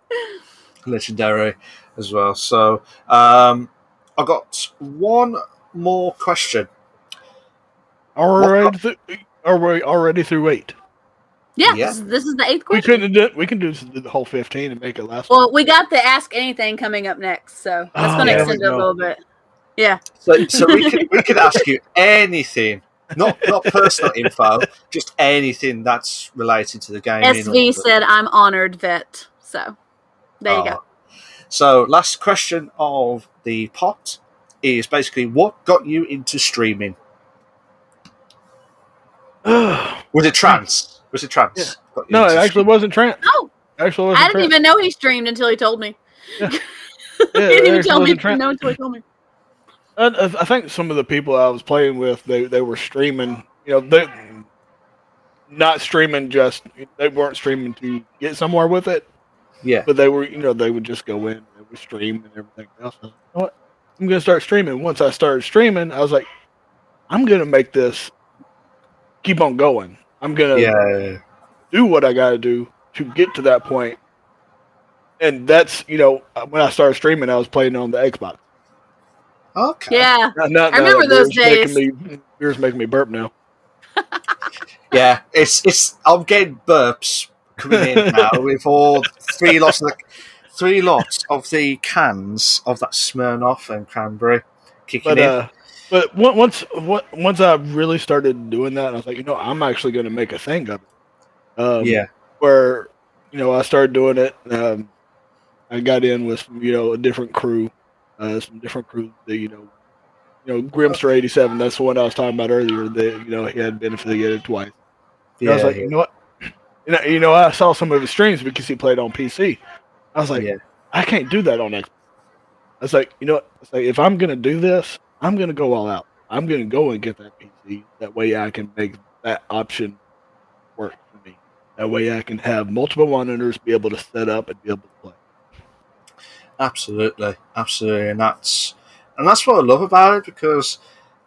legendary as well. So um, I got one more question. Already, th- are we already through eight? Yeah, Yeah. This, is, this is the eighth question. We couldn't do. We can do the whole fifteen and make it last. Well, we got the ask anything coming up next, so that's Oh, going to there we extend it a little bit. Yeah. So, so we could we could ask you anything, not not personal info, just anything that's related to the game. SV said, "I'm honored, vet." So there you go. Ah. So, last question of the pot is basically what got you into streaming? no, Was it Trans? Was it trance? Yeah. Got you it actually streaming? wasn't Trent. Oh, Actually, I wasn't didn't Trent. even know he streamed until he told me. Yeah. he Yeah, didn't even tell me. wasn't No, until he told me. I, I- I think some of the people I was playing with, they, they were streaming. You know, they not streaming just they weren't streaming to get somewhere with it, Yeah. but they were you know they would just go in, and they would stream and everything else. I like, you know what? I'm gonna start streaming. Once I started streaming, I was like, I'm gonna make this keep on going. I'm gonna Yeah. do what I gotta do to get to that point. And that's you know when I started streaming, I was playing on the Xbox. Okay. Yeah. Now, now, I remember those days. Making me, beer's making me burp now. Yeah. It's it's. I'm getting burps coming in now with all three lots of the three lots of the cans of that Smirnoff and cranberry kicking But in. uh, but once once I really started doing that, I was like, you know, I'm actually going to make a thing of it. Um, yeah. Where you know I started doing it. Um, I got in with you know a different crew, uh, some different crew. That, you know, you know Grimster eighty seven. That's the one I was talking about earlier. That you know he had been affiliated twice. And I was Yeah. like, you know what? You know, you know, I saw some of his streams because he played on PC. I was like, Yeah. I can't do that on Xbox. I was like, you know what? I was like, if I'm gonna do this, I'm gonna go all out. I'm gonna go and get that PC. That way, I can make that option work for me. That way, I can have multiple monitors, be able to set up and be able to play. Absolutely, absolutely, and that's and that's what I love about it because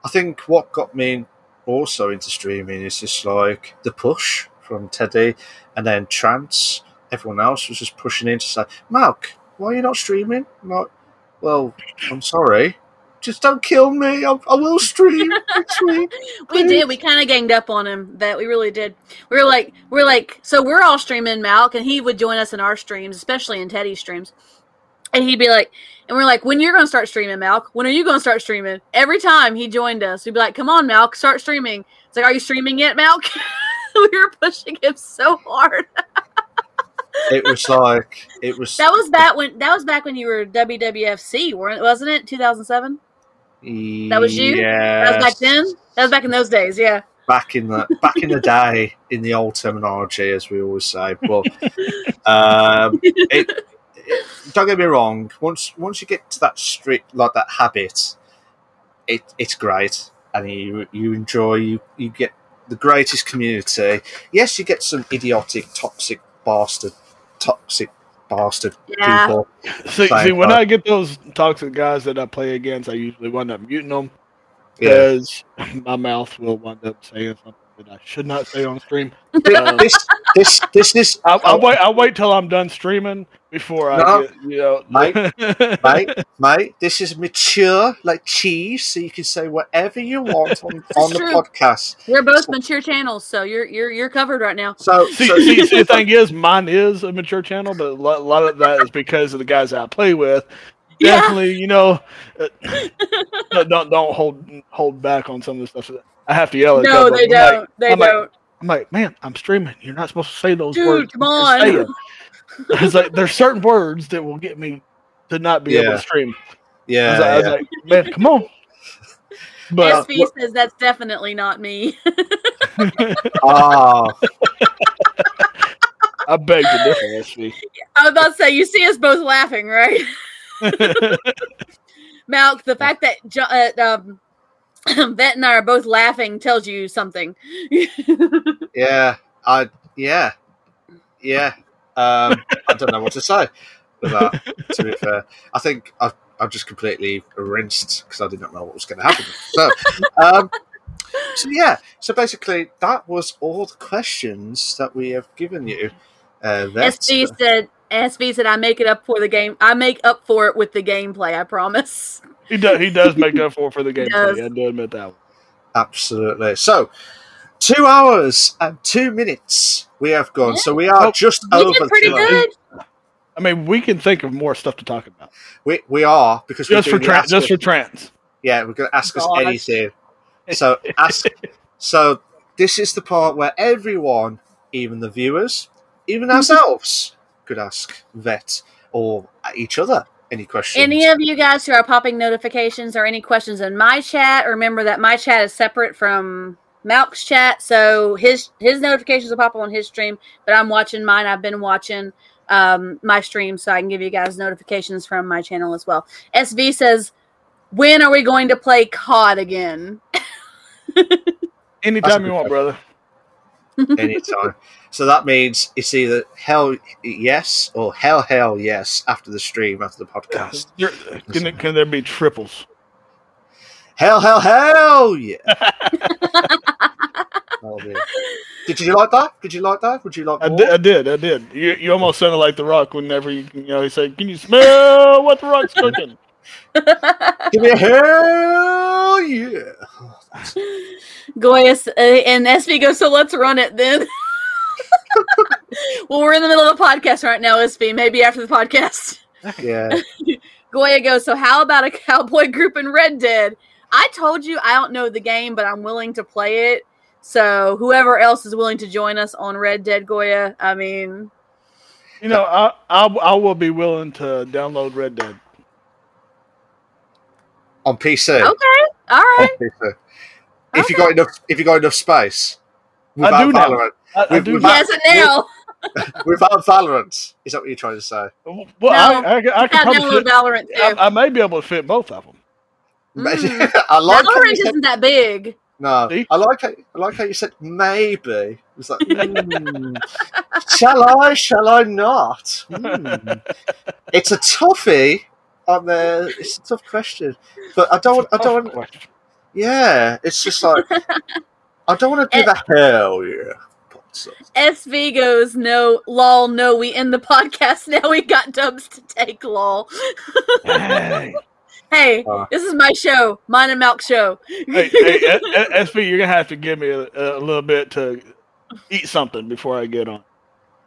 I think what got me also into streaming is just like the push from Teddy and then Trans. Everyone else was just pushing in to say, "Malk, why are you not streaming?" I'm like, well, I'm sorry, just don't kill me. I, I will stream next week. We did. We kind of ganged up on him. That we really did. We were like, we are like, so we're all streaming Malk, and he would join us in our streams, especially in Teddy's streams. And he'd be like, and we're like, when you're going to start streaming, Malk? When are you going to start streaming? Every time he joined us, we'd be like, come on, Malk, start streaming. It's like, are you streaming yet, Malk? we were pushing him so hard. It was like it was. That was back when that was back when you were WWFC, weren't wasn't it? 2007. That was you? Yeah, That was back then. That was back in those days. Yeah. back in the back in the day in the old terminology as we always say but um, it, it- don't get me wrong once once you get to that strict like that habit it it's great and you you enjoy you you get the greatest community yes you get some idiotic toxic bastard toxic bastard Yeah. people See, see, when. I get those toxic guys that I play against, I usually wind up muting them yeah because my mouth will wind up saying something that I should not say on stream. Um, this this this is I'll, I'll wait. I'll wait till I'm done streaming before I No, get, you know, mate, mate, mate, this is mature like cheese, so you can say whatever you want on, on the podcast. We're both mature channels, so you're you're you're covered right now. So, See, so see, see, the thing is, mine is a mature channel, but a lot, a lot of that is because of the guys I play with. Yeah. Definitely, you know, uh, don't don't don't hold hold back on some of the stuff. I have to yell at. No, couple they them. I'm don't. like- They I'm don't. I'm like, man, I'm streaming. You're not supposed to say those Dude, words. come on. Say it." It's like there's certain words that will get me to not be able to stream. I yeah, was, like, I was like, man, come on. But SV says that's definitely not me. Ah, I beg to differ, SV. I was about to say, you see us both laughing, right? Malk, the fact that Jo- uh, um, Vet and I are both laughing tells you something. Yeah, I yeah, yeah. Um, I don't know what to say with that. To be fair, I think I've, I've just completely rinsed because I did not know what was going to happen. So, um, so yeah. So basically, that was all the questions that we have given you. Uh, Vet. SV said, SV said, I make it up for the game. I make up for it with the gameplay. I promise. He does. He does make up for for the does. gameplay. I do admit that. One. Absolutely. So, two hours and two minutes we have gone. So we are Oh, just You over. did pretty two- good. I mean, we can think of more stuff to talk about. We, we are because we're Just for trans. Just us- for trans. yeah, we're going to ask us oh, anything. So ask. so this is the part where everyone, even the viewers, even ourselves, could ask Vet or each other any questions. Any of you guys who are popping notifications or any questions in my chat, remember that my chat is separate from Malk's chat, so his his notifications will pop up on his stream, but I'm watching mine. I've been watching um, my stream, so I can give you guys notifications from my channel as well. SV says, "When are we going to play COD again?" Anytime you want, brother. anytime. so that means it's either hell yes or hell hell yes after the stream after the podcast. Can, it- can there be triples? Hell hell hell yeah. Oh. Did you like that? Did you like that? Would you like I more? did. I did. I did. You, you almost sounded like The Rock whenever you, you know, he said, "Can you smell what The Rock's cooking?" Give me a hell yeah. Goyas uh, and SV goes, so let's run it then. well, we're in the middle of a podcast right now, SV. Maybe after the podcast. Yeah. Goya goes, so how about a cowboy group in Red Dead? I told you I don't know the game, but I'm willing to play it. So whoever else is willing to join us on Red Dead Goya, I mean, You know, I, I I will be willing to download Red Dead. On PC. okay, all On right. If you got enough if you got enough space. Without do now. Valorant. I, I We've- do. we've Yes, and now Without Valorant. Is that what you're trying to say? well, No, I, I, I could probably download fit, Valorant too. I, I may be able to fit both of them. Mm. I like how Valorant isn't that big. No. See? I like how I like how you said maybe. It was like, hmm, shall I? Shall I not? Hmm. It's a toughie on the. It's a tough question, but I don't. I don't. want Yeah, it's just like I don't want to do Eh. the hell yeah. So- SV goes, no, lol, no, we end the podcast now. We got dubs to take, lol. hey, Hey, Uh. this is my show, mine and Malk show. hey, hey, SP, you're gonna have to give me a, a little bit to eat something before I get on.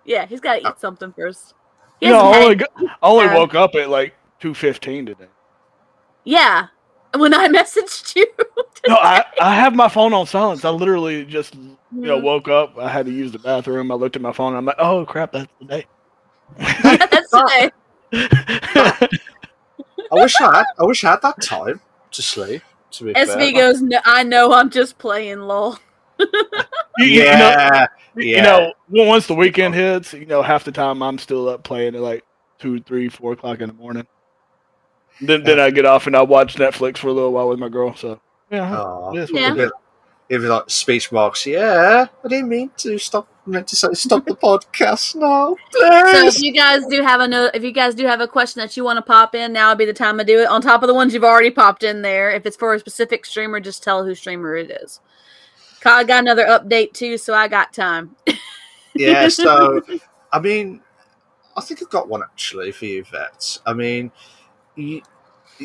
Yeah, he's got to eat something first. He You I only, got, I only woke up at like two fifteen today. yeah, when I messaged you. No, I, I have my phone on silence. I literally just you know Mhm. woke up. I had to use the bathroom. I looked at my phone. I'm like, oh crap, that's the day. That's today. I wish I had. I wish I had that time to sleep. To be SV fair. goes, no, I know, I'm just playing, lol. You- you- you know, Yeah, You know, once the weekend hits, you know, half the time I'm still up playing at like two, three, four o'clock in the morning. Then, then I get off and I watch Netflix for a little while with my girl. So yeah, Aw. it is what Yeah. It it's like speech marks, yeah, I didn't mean to stop. I meant to say stop the podcast now, So if you guys do have a note, if you guys do have a question that you want to pop in, now would be the time to do it. On top of the ones you've already popped in there, if it's for a specific streamer, just tell who streamer it is. I got another update too, so I got time. yeah, so I mean, I think I've got one actually for you, Vet. I mean, you,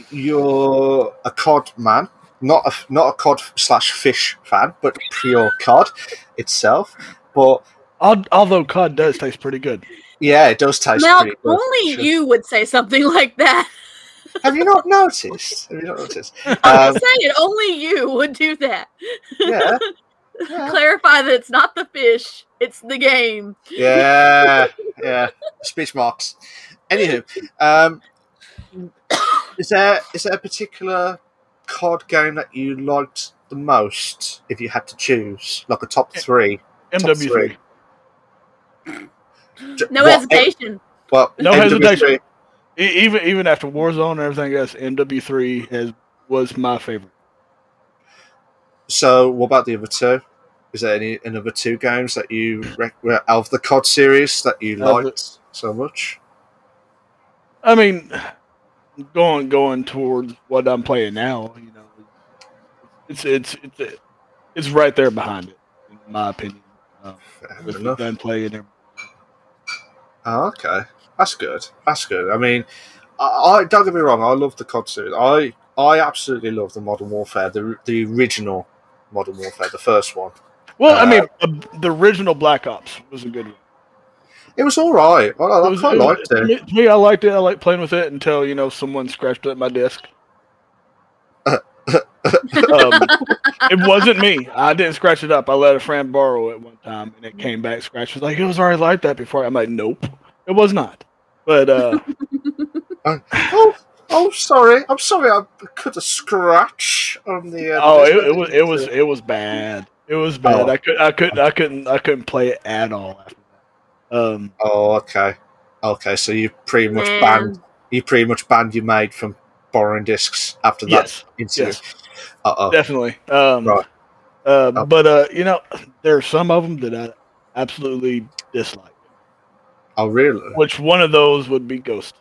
you're a COD man, not a not a COD slash fish fan, but pure COD itself. But Although cod does taste pretty good. yeah, it does taste Now, pretty good. only you would say something like that. Have you not noticed? Have you not noticed? I'm Um, just saying, only you would do that. yeah. yeah. Clarify that it's not the fish, it's the game. Yeah, yeah. Speech marks. Anywho, um, is there is there a particular COD game that you liked the most if you had to choose, like a top eh, three? MW3. three. No what, hesitation. Well, No MW3, hesitation. E- even even after Warzone and everything else, MW3 has was my favorite. So, what about the other two? Is there any another two games that you rec- out of the COD series that you Out of the- liked so much? I mean, going going towards what I'm playing now, you know, it's it's it's it's right there behind it, in my opinion. Um, enough. them playing it. Oh, okay, that's good. That's good. I mean, I, I don't get me wrong. I love the COD series. I I absolutely love the Modern Warfare, the the original Modern Warfare, the first one. Well, I Uh, mean, uh, the original Black Ops was a good one. It was all right. I, I was- quite it liked to it. me- to me, I liked it. I liked playing with it until you know someone scratched up my desk. um, it wasn't me. I didn't scratch it up. I let a friend borrow it one time, and it came back scratched. It was like it was already like that before. I'm like, nope, it was not. But uh, Oh, oh, sorry. I'm sorry. I cut a scratch on the. Uh, oh, it, it was it was it was bad. It was bad. Oh. I could I couldn't I couldn't I couldn't play it at all after that. Um, Oh, okay. Okay, so you pretty much Man. banned. You pretty much banned your mate from borrowing discs after that yes, incident. yes. Uh oh. definitely. Um, Right. uh, Oh. But uh, you know, there are some of them that I absolutely dislike. Oh, really? Which one of those would be Ghost?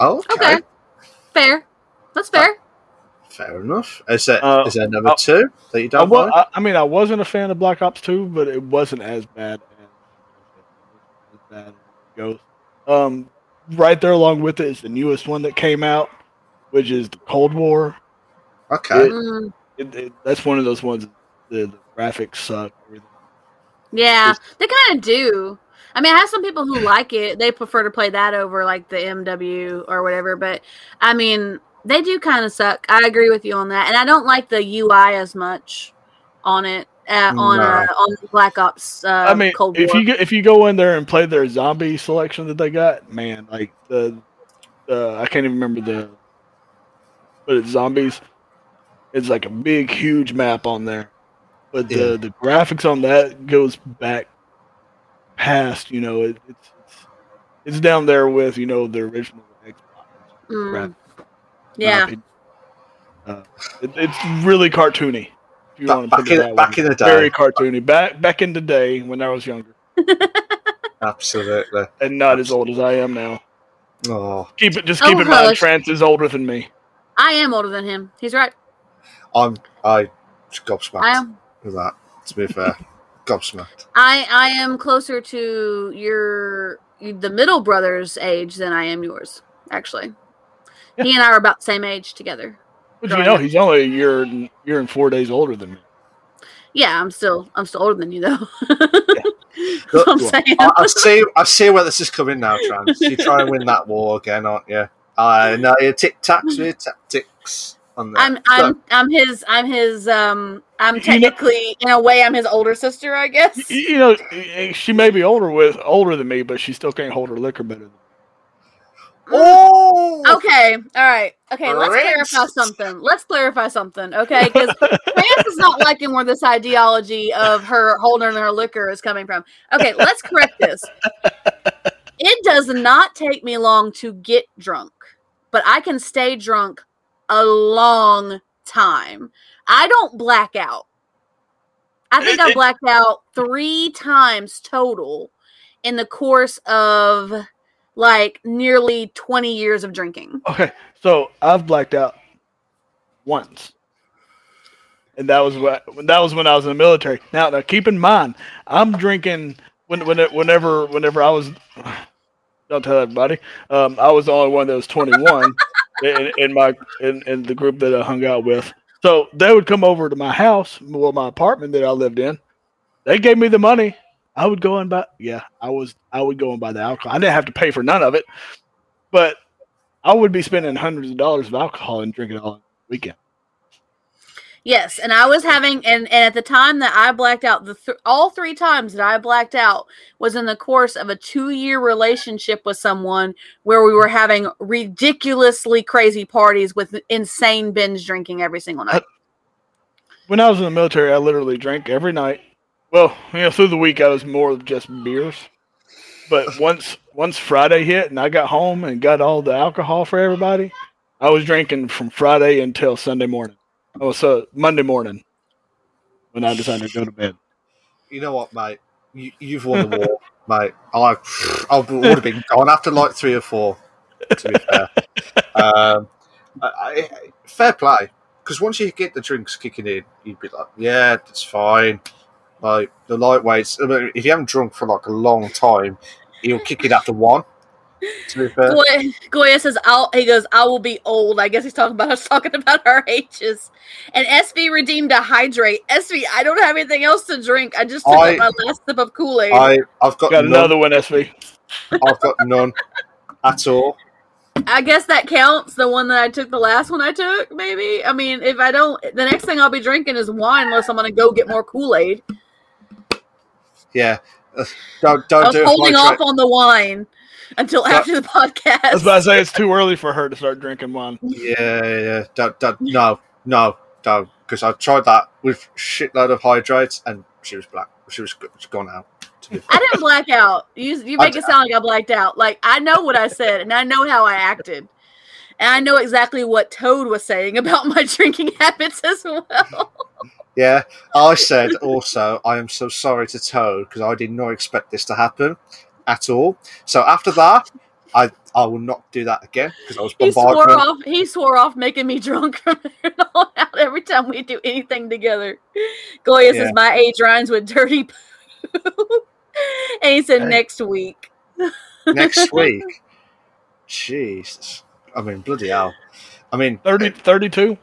Oh, okay. Okay. Fair. That's fair. Fair enough. Is there, Uh, is there number uh, two that you don't wa- like? I, I mean, I wasn't a fan of Black Ops 2, but it wasn't as bad as, as bad as Ghost. Um, right there along with it is the newest one that came out, which is the Cold War. Okay. it- Mm, It, it, that's one of those ones. The, the graphics suck. yeah, It's- they kind of do. I mean, I have some people who like it. They prefer to play that over like the MW or whatever. But I mean, they do kind of suck. I agree with you on that, and I don't like the UI as much on it uh, on No. uh, on Black Ops. Uh, I mean, Cold if War. you go, if you go in there and play their zombie selection that they got, man, like the, the I can't even remember the, but it's zombies. It's like a big, huge map on there, but the Yeah. the graphics on that goes back past. You know, it, it's it's it's down there with you know the original Xbox. Mm, graphics, in my yeah. Uh, it, it's really cartoony. If you Ba- want to back in- that back way. in the day. very cartoony. Back back in the day when I was younger. Absolutely. and not as old as I am now. Oh, Keep it. Just Oh, keep in mind, hush. Trans is older than me. I am older than him. He's right. I'm I just gobsmacked I am. with that. To be fair, gobsmacked. I I am closer to your the middle brother's age than I am yours. Actually, he and I are about the same age together. But you know, he's only a year, and- year and four days older than me. Yeah, I'm still I'm still older than you though. That's what I'm Look, saying. I, I see. I see where this is coming now, Trans. You try and win that war again, aren't you? I know your tic tacs, your tactics on that. I'm I'm I'm his I'm his um I'm You know- technically in a way I'm his older sister I guess. You know, she may be older with older than me, but she still can't hold her liquor better than me. Oh, Okay, all right, okay. Let's clarify something. Let's clarify something, okay? Because Trans is not liking where this ideology of her holding her liquor is coming from. Okay, let's correct this. It does not take me long to get drunk, but I can stay drunk a long time. I don't black out. I think I blacked out three times total in the course of like nearly 20 years of drinking. Okay, so I've blacked out once, and that was what that was when I was in the military. Now, now keep in mind, I'm drinking when, when whenever whenever I was. Don't tell everybody. Um, I was the only one that was 21 in, in my in, in the group that I hung out with. So they would come over to my house, well, my apartment that I lived in. They gave me the money. I would go and buy. Yeah, I was. I would go and buy the alcohol. I didn't have to pay for none of it, but I would be spending hundreds of dollars of alcohol and drinking all weekend. Yes, and I was having and, and at the time that I blacked out the th- all three times that I blacked out was in the course of a 2-year relationship with someone where we were having ridiculously crazy parties with insane binge drinking every single night. When I was in the military, I literally drank every night. Well, you know, through the week, I was more of just beers. but once once Friday hit and I got home and got all the alcohol for everybody, I was drinking from Friday until Sunday morning. Oh, so Monday morning when I decided to go to bed. You know what, mate? You, you've won the war, mate. I, I would have been gone after like three or four. To be fair, um, I, I, fair play. Because once you get the drinks kicking in, you'd be like, "Yeah, it's fine." Like the lightweights, I mean, if you haven't drunk for like a long time, he'll kick it after one. To be fair, Goya, Goya says, "I'll." He goes, "I will be old." I guess he's talking about us talking about our ages. And SV redeemed a hydrate. SV, I don't have anything else to drink. I just took I- my last sip of Kool Aid. I I've got, Got another one, SV. I've got none at all. I guess that counts. The one that I took, the last one I took, maybe. I mean, if I don't, the next thing I'll be drinking is wine, unless I'm going to go get more Kool Aid. Yeah, Uh, don't I don't was do it. holding hydrate. off on the wine until after the podcast. I was podcast. about to say it's too early for her to start drinking wine. Yeah, yeah, yeah. Don't, don't, no, no, don't. Because I tried that with shitload of hydrates, and she was black. She was, go- she gone out. I didn't black out. You you make I- it sound like I blacked out. Like I know what I said and I know how I acted. And I know exactly what Toad was saying about my drinking habits as well. Yeah, I said also, I am so sorry to Toad because I did not expect this to happen at all. So after that, I I will not do that again because I was He swore off he swore off making me drunk from here on out every time we do anything together. Goya Yeah. says my age rhymes with dirty poo. and he said Hey. next week. next week. Jesus, I mean, bloody hell. I mean, 30, eh. 32?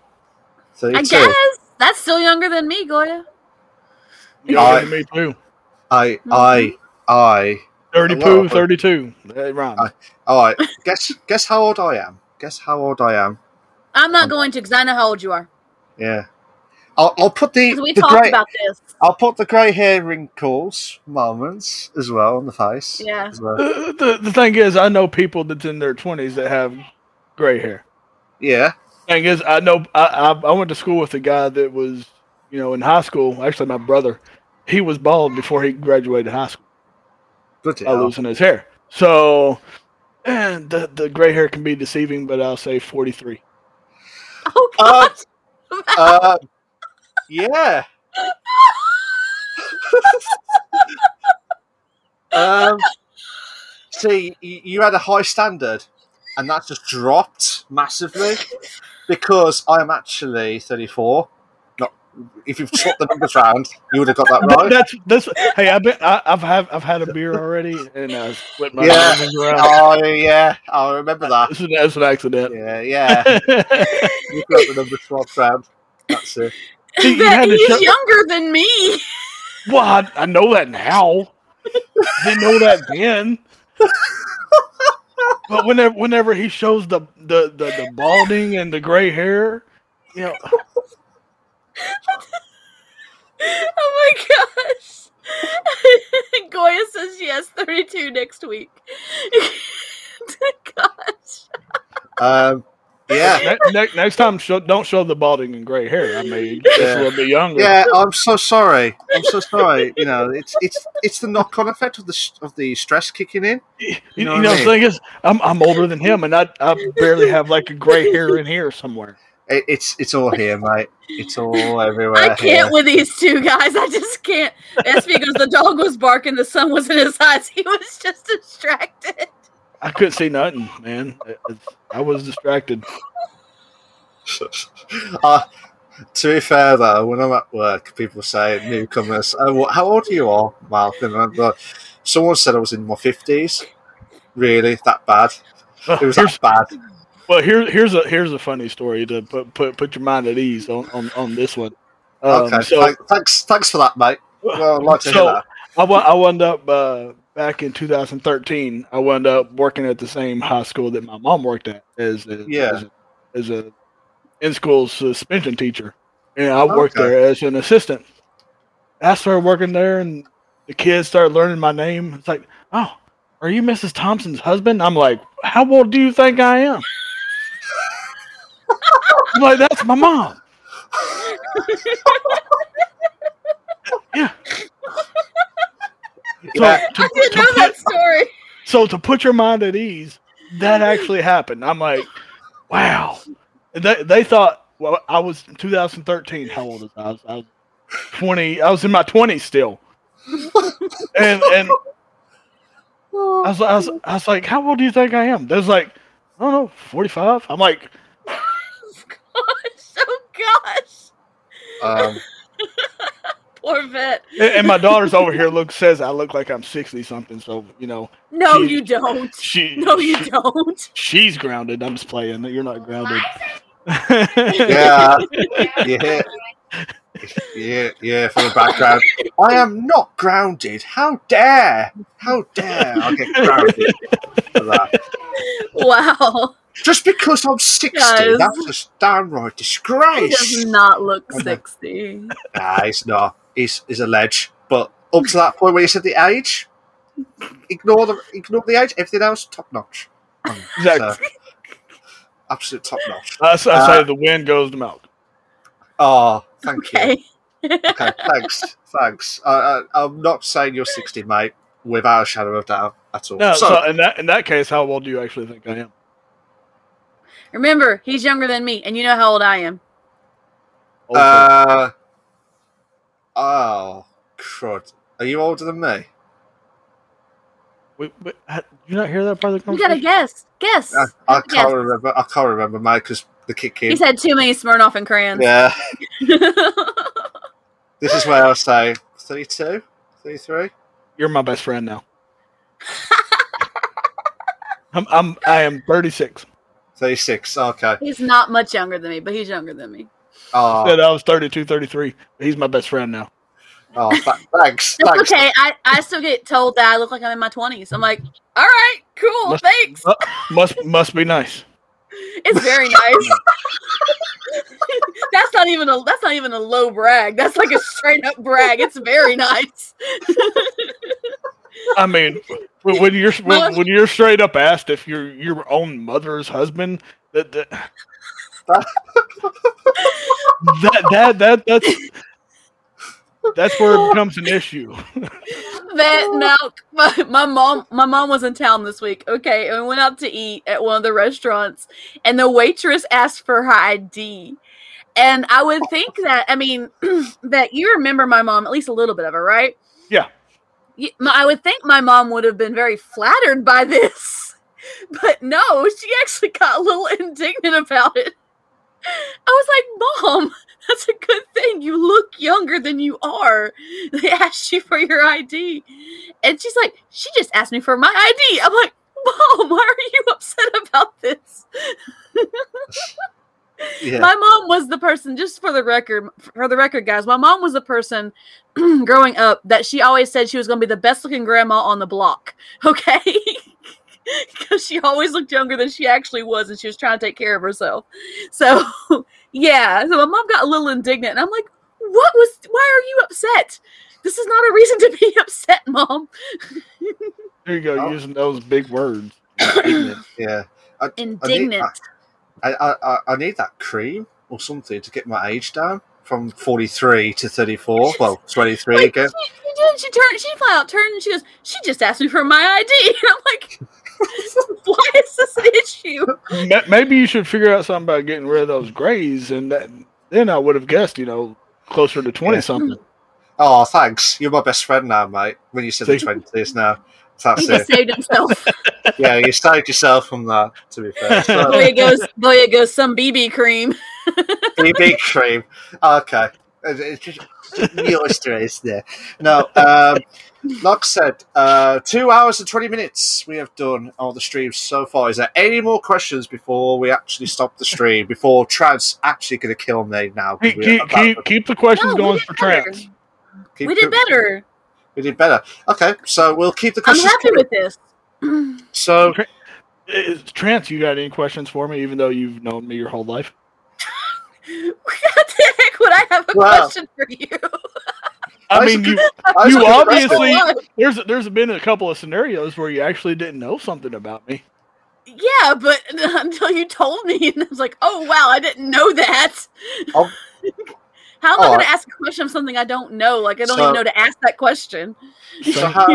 32. I guess that's still younger than me, Goya. Yeah, I- me too. I, I, I. Thirty Well, two, 32. That rhymes. I- All right. Guess, guess how old I am. Guess how old I am. I'm not um, going to because I know how old you are. Yeah. I'll, I'll put the, 'Cause we the talked grey, about this. I'll put the grey hair wrinkles moments as well on the face. Yeah. well. the, the, the thing is, I know people that's in their 20s that have gray hair. Yeah. Thing is, I know I, I I went to school with a guy that was, you know, in high school. Actually, my brother, he was bald before he graduated high school Bloody by hell. losing his hair. So, and the the gray hair can be deceiving, but I'll say 43. Oh Uh, God! uh, yeah. um, see, you, you had a high standard, and that just dropped massively because I am actually 34. Not if you've swapped the numbers around, you would have got that That- right. That's that's. Hey, I've been I, I've have I've had a beer already, and I split my Yeah. numbers around. Oh yeah, I remember that. That's an, that's an accident. Yeah, yeah. You've got the numbers swapped around. That's it. See, you That- had he's show- younger than me. well, I, I know that now. Didn't know that then. But whenever whenever he shows the the, the, the balding and the gray hair, you know, Oh my gosh! Goya says yes, thirty-two next week. gosh. Um, yeah, ne- ne- next time show, don't show the balding and gray hair. I mean, just Yeah. a little bit younger. yeah. I'm so sorry. I'm so sorry. You know, it's it's it's the knock-on effect of the s- of the stress kicking in. You, You know you what know, I the mean? thing is, I'm I'm older than him, and I I barely have like a gray hair in here somewhere. It, it's it's all here, mate. It's all everywhere. I can't here. with these two guys. I just can't. That's because the dog was barking, the sun was in his eyes. He was just distracted. I couldn't see nothing, man. I- was distracted. uh, to be fair, though, when I'm at work, people say newcomers. Oh, how old are you all, Malcolm? And like, someone said I was in my fifties. Really, that bad? It was that bad. Well, here, here's a here's a funny story to put put, put your mind at ease on, on, on this one. Um, Okay, so thanks, thanks for that, mate. Well, I'd like to So- hear that. I, I wound up uh, back in 2013. I wound up working at the same high school that my mom worked at as a, Yeah. as a, as a in school suspension teacher, and I worked Okay. there as an assistant. I started working there, and the kids started learning my name. It's like, oh, are you Mrs. Thompson's husband? I'm like, how old do you think I am? I'm like, that's my mom. yeah. So, Yeah. to- I didn't to know put- that story. so to put your mind at ease, that actually happened. I'm like, wow. They they thought well, I was 2013. How old was I? I was, I was 20. I was in my 20s still. And and I was, I was I was like, how old do you think I am? There's like, I don't know, 45. I'm like, oh gosh, oh gosh. Um, Poor vet. and, and my daughter's over here look says I look like I'm 60 something. So you know, No, She- you don't. she No, you she- don't. she's grounded. I'm just playing. You're not grounded. yeah, yeah, yeah, yeah. For the background, I am not grounded. How dare? How dare I get grounded for that? Wow. Just because I'm sixty, Guys. that's just downright He disgrace. does not look 60. Nah, he's not. He's he's a ledge. But up to that point where you said the age, ignore the ignore the age. Everything else, top notch. Exactly. so, absolute top notch. I, s- I Uh, say the wind goes to Malk. Oh, thank you. Okay. Okay, thanks, thanks. Uh, uh, I'm not saying you're 60, mate, without a shadow of doubt at all. No, so, so, in that in that case, how old do you actually think I am? Remember, he's younger than me, and you know how old I am. Uh, oh, crud. Are you older than me? Wait, wait, ha- did you not hear that part of the You gotta conversation? guess. Guess. I, I can't remember. I can't remember, mate, because the kick in. He's had too many Smirnoff and crayons. Yeah, this is where I'll say 32, 33. You're my best friend now. I'm, I'm I am 36. 36, okay. he's not much younger than me, but he's younger than me. Oh, Said I was 32, 33. He's my best friend now. oh th- thanks. It's thanks. okay. I, I still get told that I look like I'm in my 20s. I'm like, all right, cool, Must- thanks. Uh, must must be nice. It's very nice. that's not even a that's not even a low brag. That's like a straight up brag. It's very nice. I mean, when when you're when, when you're straight up asked if you're your own mother's husband, that that that, that, that that's that's where it becomes an issue. That now my, my mom my mom was in town this week. Okay, and we went out to eat at one of the restaurants, and the waitress asked for her ID. And I would think that I mean that you remember my mom at least a little bit of her, right? Yeah. I would think my mom would have been very flattered by this, but no, she actually got a little indignant about it. I was like, Mom, that's a good thing. You look younger than you are. They asked you for your ID. And she's like, She just asked me for my ID. I'm like, Mom, why are you upset about this? Yeah. My mom was the person, just for the record, for the record, guys, my mom was the person growing up that she always said she was going to be the best looking grandma on the block. Okay. Because she always looked younger than she actually was and she was trying to take care of herself. So, yeah. So my mom got a little indignant and I'm like, what was, why are you upset? This is not a reason to be upset, mom. There you go, Oh. using those big words. yeah. I, Indignant. I, I, I, I need that cream or something to get my age down from 43 to 34. Well, 23 Wait, again. She, she did. She turned. She flat out turned and she goes. She just asked me for my ID, and I'm like, why is this an issue? Maybe you should figure out something about getting rid of those grays, and that, then I would have guessed, you know, closer to twenty Yeah. something. Oh, thanks. You're my best friend now, mate. When you said the See? 20s now. That's He just it. saved himself. Yeah, you saved yourself from that, to be fair. So, Boy, it goes. Boy, it goes. Some BB cream. BB cream. Okay. It's just, just oyster is there. No, um, like I said, uh, two hours and 20 minutes we have done on the stream so far. Is there any more questions before we actually stop the stream? Before Trad's actually going to kill me now? Keep, keep, keep, to- keep the questions No, going for better. trans. keep- We did better. We did better. Okay, so we'll keep the I'm questions happy coming. with this. So, Trans, you got any questions for me, even though you've known me your whole life? What the heck would I have a Wow. question for you? I I mean, you, I you obviously- there's there's been a couple of scenarios where you actually didn't know something about me. Yeah, but until you told me, and I was like, "Oh wow, I didn't know that." Oh. How am I Oh, going to ask a question of something I don't know? Like I don't So- even know to ask that question. So how?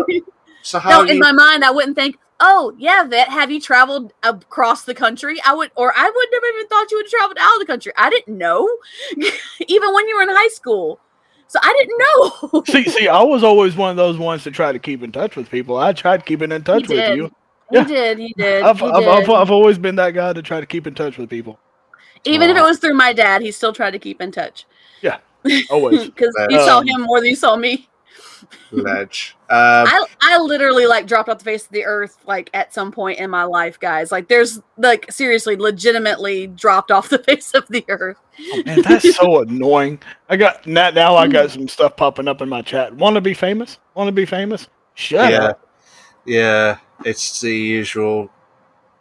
So how No, you? in my mind, I wouldn't think, "Oh yeah, vet, have you traveled across the country?" I would, or I would never even thought you would travel out of the country. I didn't know, even when you were in high school. So I didn't know. see, see, I was always one of those ones to try to keep in touch with people. I tried keeping in touch with did. you. He Yeah. did. He did. I've, he I've, did. I've, I've always been that guy to try to keep in touch with people. Even if it was through my dad, he still tried to keep in touch. Yeah always. because you Um, saw him more than you saw me. Ledge. Um, I I literally like dropped off the face of the earth like at some point in my life, guys. Like there's like seriously, legitimately dropped off the face of the earth. Oh, man, that's so annoying. I got now, now I got some stuff popping up in my chat. Want to be famous? Want to be famous? Shut yeah, up. yeah. It's the usual.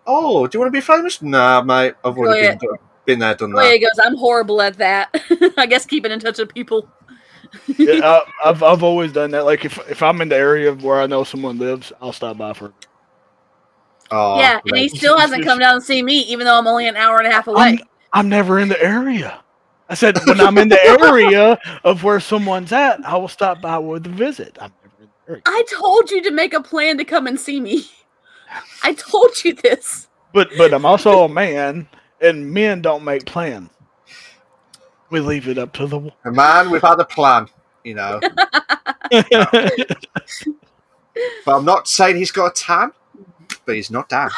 Oh, do you want to be famous? Nah, mate. I've already Oh, been, done- been there, done Oh, yeah, that. he goes, I'm horrible at that. I guess keeping in touch with people. Yeah, I, I've I've always done that. Like if if I'm in the area where I know someone lives, I'll stop by for. Oh, yeah, and he still hasn't come down to see me, even though I'm only an hour and a half away. I'm, I'm never in the area. I said when I'm in the area of where someone's at, I will stop by with a visit. I'm never in the area. I told you to make a plan to come and see me. I told you this. But but I'm also a man, and men don't make plans. We leave it up to the. man, we've had a plan, you know. but I'm not saying he's got a tan, but he's not Dan.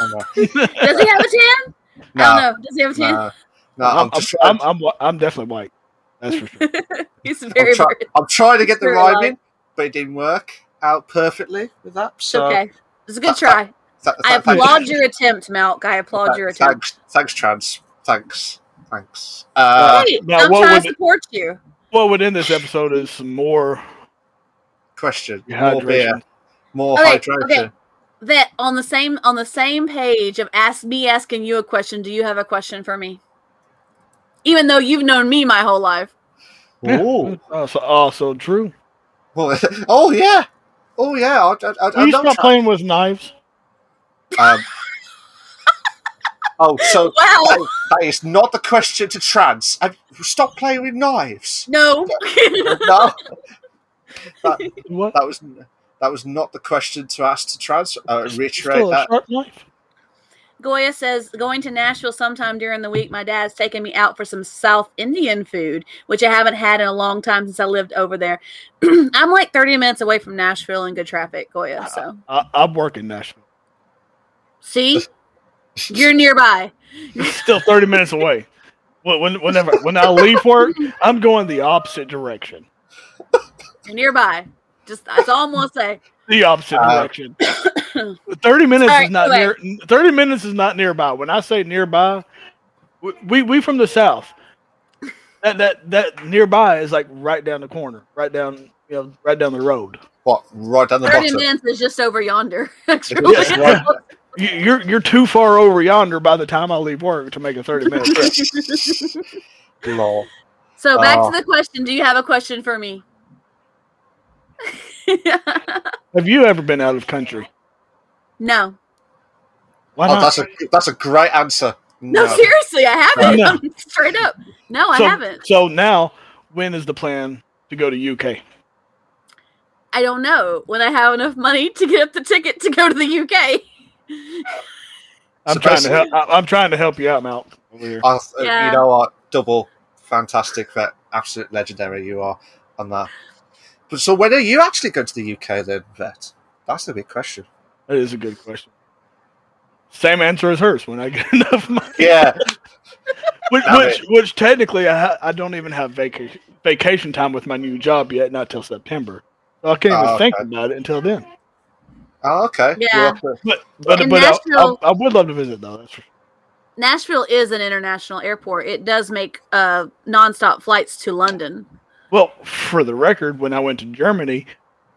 I know. Does he have a tan? I don't No, oh, know. Does he have a tan? no, no. I'm, I'm just I'm, I'm, I'm, I'm definitely white. That's for sure. He's I'm, very, try- very I'm trying to get the very rhyme light. in, but it didn't work out perfectly with that. So okay. It's a good try. th- th- I thank- applaud your attempt, Malk. I applaud your attempt. Thanks, thanks, trans. Thanks, thanks. Uh, Hey, now I'm what trying would to it- support you. what would end this episode is some more question. More beer, hydration. more Okay, hydration. okay. That on the same on the same page of ask me asking you a question. Do you have a question for me? Even though you've known me my whole life. Ooh. Oh, so, oh, so true. Well, oh yeah, oh yeah. I, I, I, Will you don't stop try- playing with knives? Um, oh, so Wow. that, that is not the question to trans. Have, stop playing with knives. No. No, that, What? that was that was not the question to ask to trans. Uh, reiterate that. Goya says going to Nashville sometime during the week. My dad's taking me out for some South Indian food, which I haven't had in a long time since I lived over there. I'm like 30 minutes away from Nashville in good traffic, Goya. So I, I'm working in Nashville. see, you're nearby. Still 30 minutes away. When, when, whenever when I leave work, I'm going the opposite direction. You're nearby. Just that's all I'm gonna say. The opposite Uh, direction. 30 minutes All right, is not near. 30 minutes is not nearby. When I say nearby, we we, we from the south. That that that nearby is like right down the corner, right down you know, right down the road. What? Right down the 30 bottom. minutes is just over yonder. Actually. Yes, right. You, you're you're too far over yonder by the time I leave work to make a 30 minute trip. Lol. So back Oh. to uh, the question. Do you have a question for me? Have you ever been out of country? no. Why Oh, not? that's a that's a great answer. No, seriously, I haven't. No. Straight up. No, I so, haven't. So now, when is the plan to go to UK? I don't know when I have enough money to get up the ticket to go to the UK. I'm So trying to help. I- I'm trying to help you out, Mal. Over here. I, uh, Yeah. You know what? Double fantastic, vet, absolute legendary you are on that. But so when are you actually going to the UK then, vet? That's a big question. That is a good question. Same answer as hers. When I get enough money, Yeah, which which, which technically I ha- I don't even have vacation vacation time with my new job yet, not till September. So I can't even Oh, think okay. about it until then. Oh, okay. Yeah. To- But but, In but I, I, Nashville- I would love to visit though. That's for. Nashville is an international airport. It does make uh, nonstop flights to London. Well, for the record, when I went to Germany,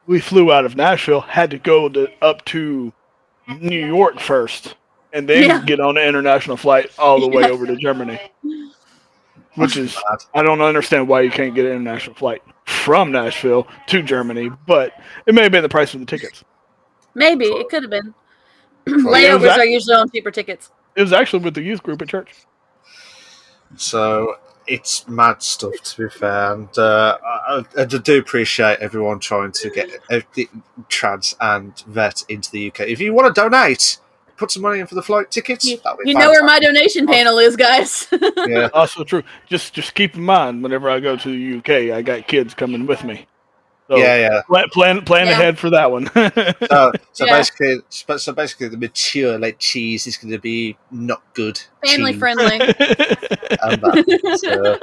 we flew out of Nashville, had to go to, up to New York first, and then Yeah. get on an international flight all the way over to Germany. Which is, I don't understand why you can't get an international flight from Nashville to Germany, but it may have been the price of the tickets. Maybe it could have been. Yeah, it was Layovers act- are usually on cheaper tickets. It was actually with the youth group at church. So it's mad stuff to be fair, and uh, I, I do appreciate everyone trying to get uh, trans and vet into the UK. If you want to donate, put some money in for the flight tickets. You, you know where my donation panel is, guys. yeah, also true. Just just keep in mind, whenever I go to the UK, I got kids coming with me. So yeah, yeah. Plan plan, plan yeah. ahead for that one. so, so yeah. basically, so basically, the mature like cheese is going to be not good. Family cheese. friendly. so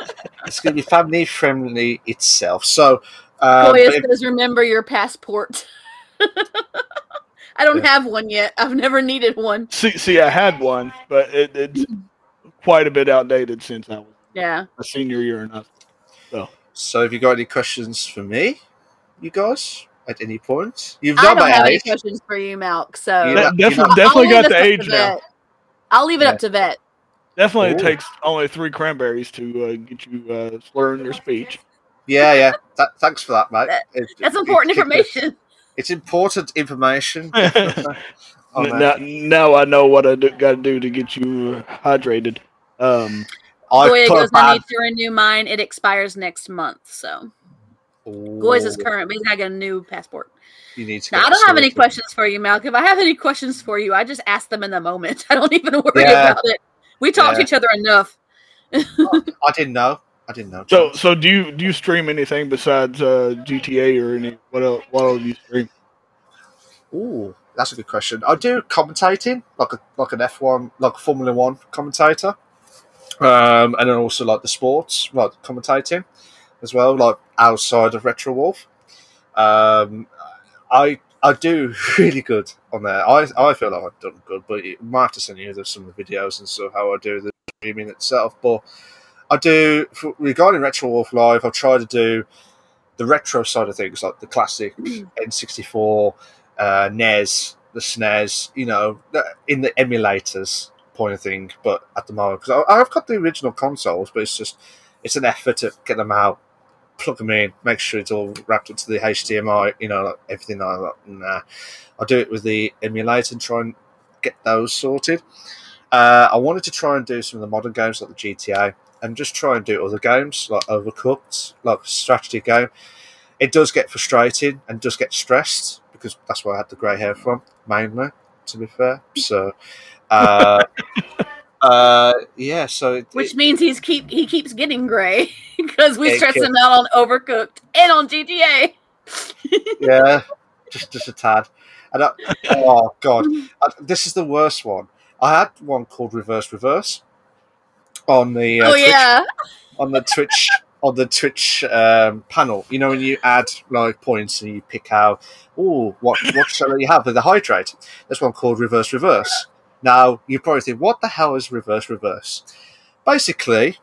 it's going to be family friendly itself. So, uh, Goya says, "Remember your passport." I don't yeah. have one yet. I've never needed one. See, see, I had one, but it, it's quite a bit outdated since I was yeah a senior year and up. So, so have you got any questions for me? You guys at any point? You've done I don't have age. any questions for you, Malk. So you know, definitely, definitely got the age now. I'll leave it yeah. up to vet. Definitely, Ooh. it takes only three cranberries to uh, get you uh, slurring your speech. Yeah, yeah. That, thanks for that, mate. It, That's important it, information. It's important information. oh, now, now I know what I got to do to get you hydrated. Um, Goya does not need to renew mine. It expires next month, so Goy's is current, but he's got a new passport. You need to. Now, I don't have any questions for you, Malcolm. If I have any questions for you, I just ask them in the moment. I don't even worry yeah. about it. We talk yeah. to each other enough. oh, I didn't know. I didn't know. So, so do you do you stream anything besides uh, GTA or any what else? What else do you stream? Ooh, that's a good question. I do commentating, like a like an F one, like a Formula One commentator, um, and then also like the sports, like commentating as well, like outside of Retro Wolf. Um, I I do really good on there. I I feel like I've done good, but you might have to send you some of the videos and stuff how I do the streaming itself. But I do for, regarding Retro Wolf Live. I try to do the retro side of things, like the classic mm. N64, uh, NES, the SNES. You know, in the emulators point of thing. But at the moment, because I've got the original consoles, but it's just it's an effort to get them out plug them in, make sure it's all wrapped up to the HDMI, you know, like everything like that. And uh, I'll do it with the emulator and try and get those sorted. Uh, I wanted to try and do some of the modern games like the GTA and just try and do other games like Overcooked, like a strategy game. It does get frustrating and does get stressed because that's where I had the grey hair from, mainly, to be fair. So, uh, uh, yeah, so it, which it, means he's keep he keeps getting gray because we stress him out on Overcooked and on GTA. yeah, just just a tad. And I, oh god, I, this is the worst one. I had one called Reverse Reverse on the uh, oh Twitch, yeah on the Twitch on the Twitch um, panel. You know when you add like points and you pick out oh what what shall you have with the hydrate. There's one called Reverse Reverse now, you probably think, what the hell is reverse reverse? Basically,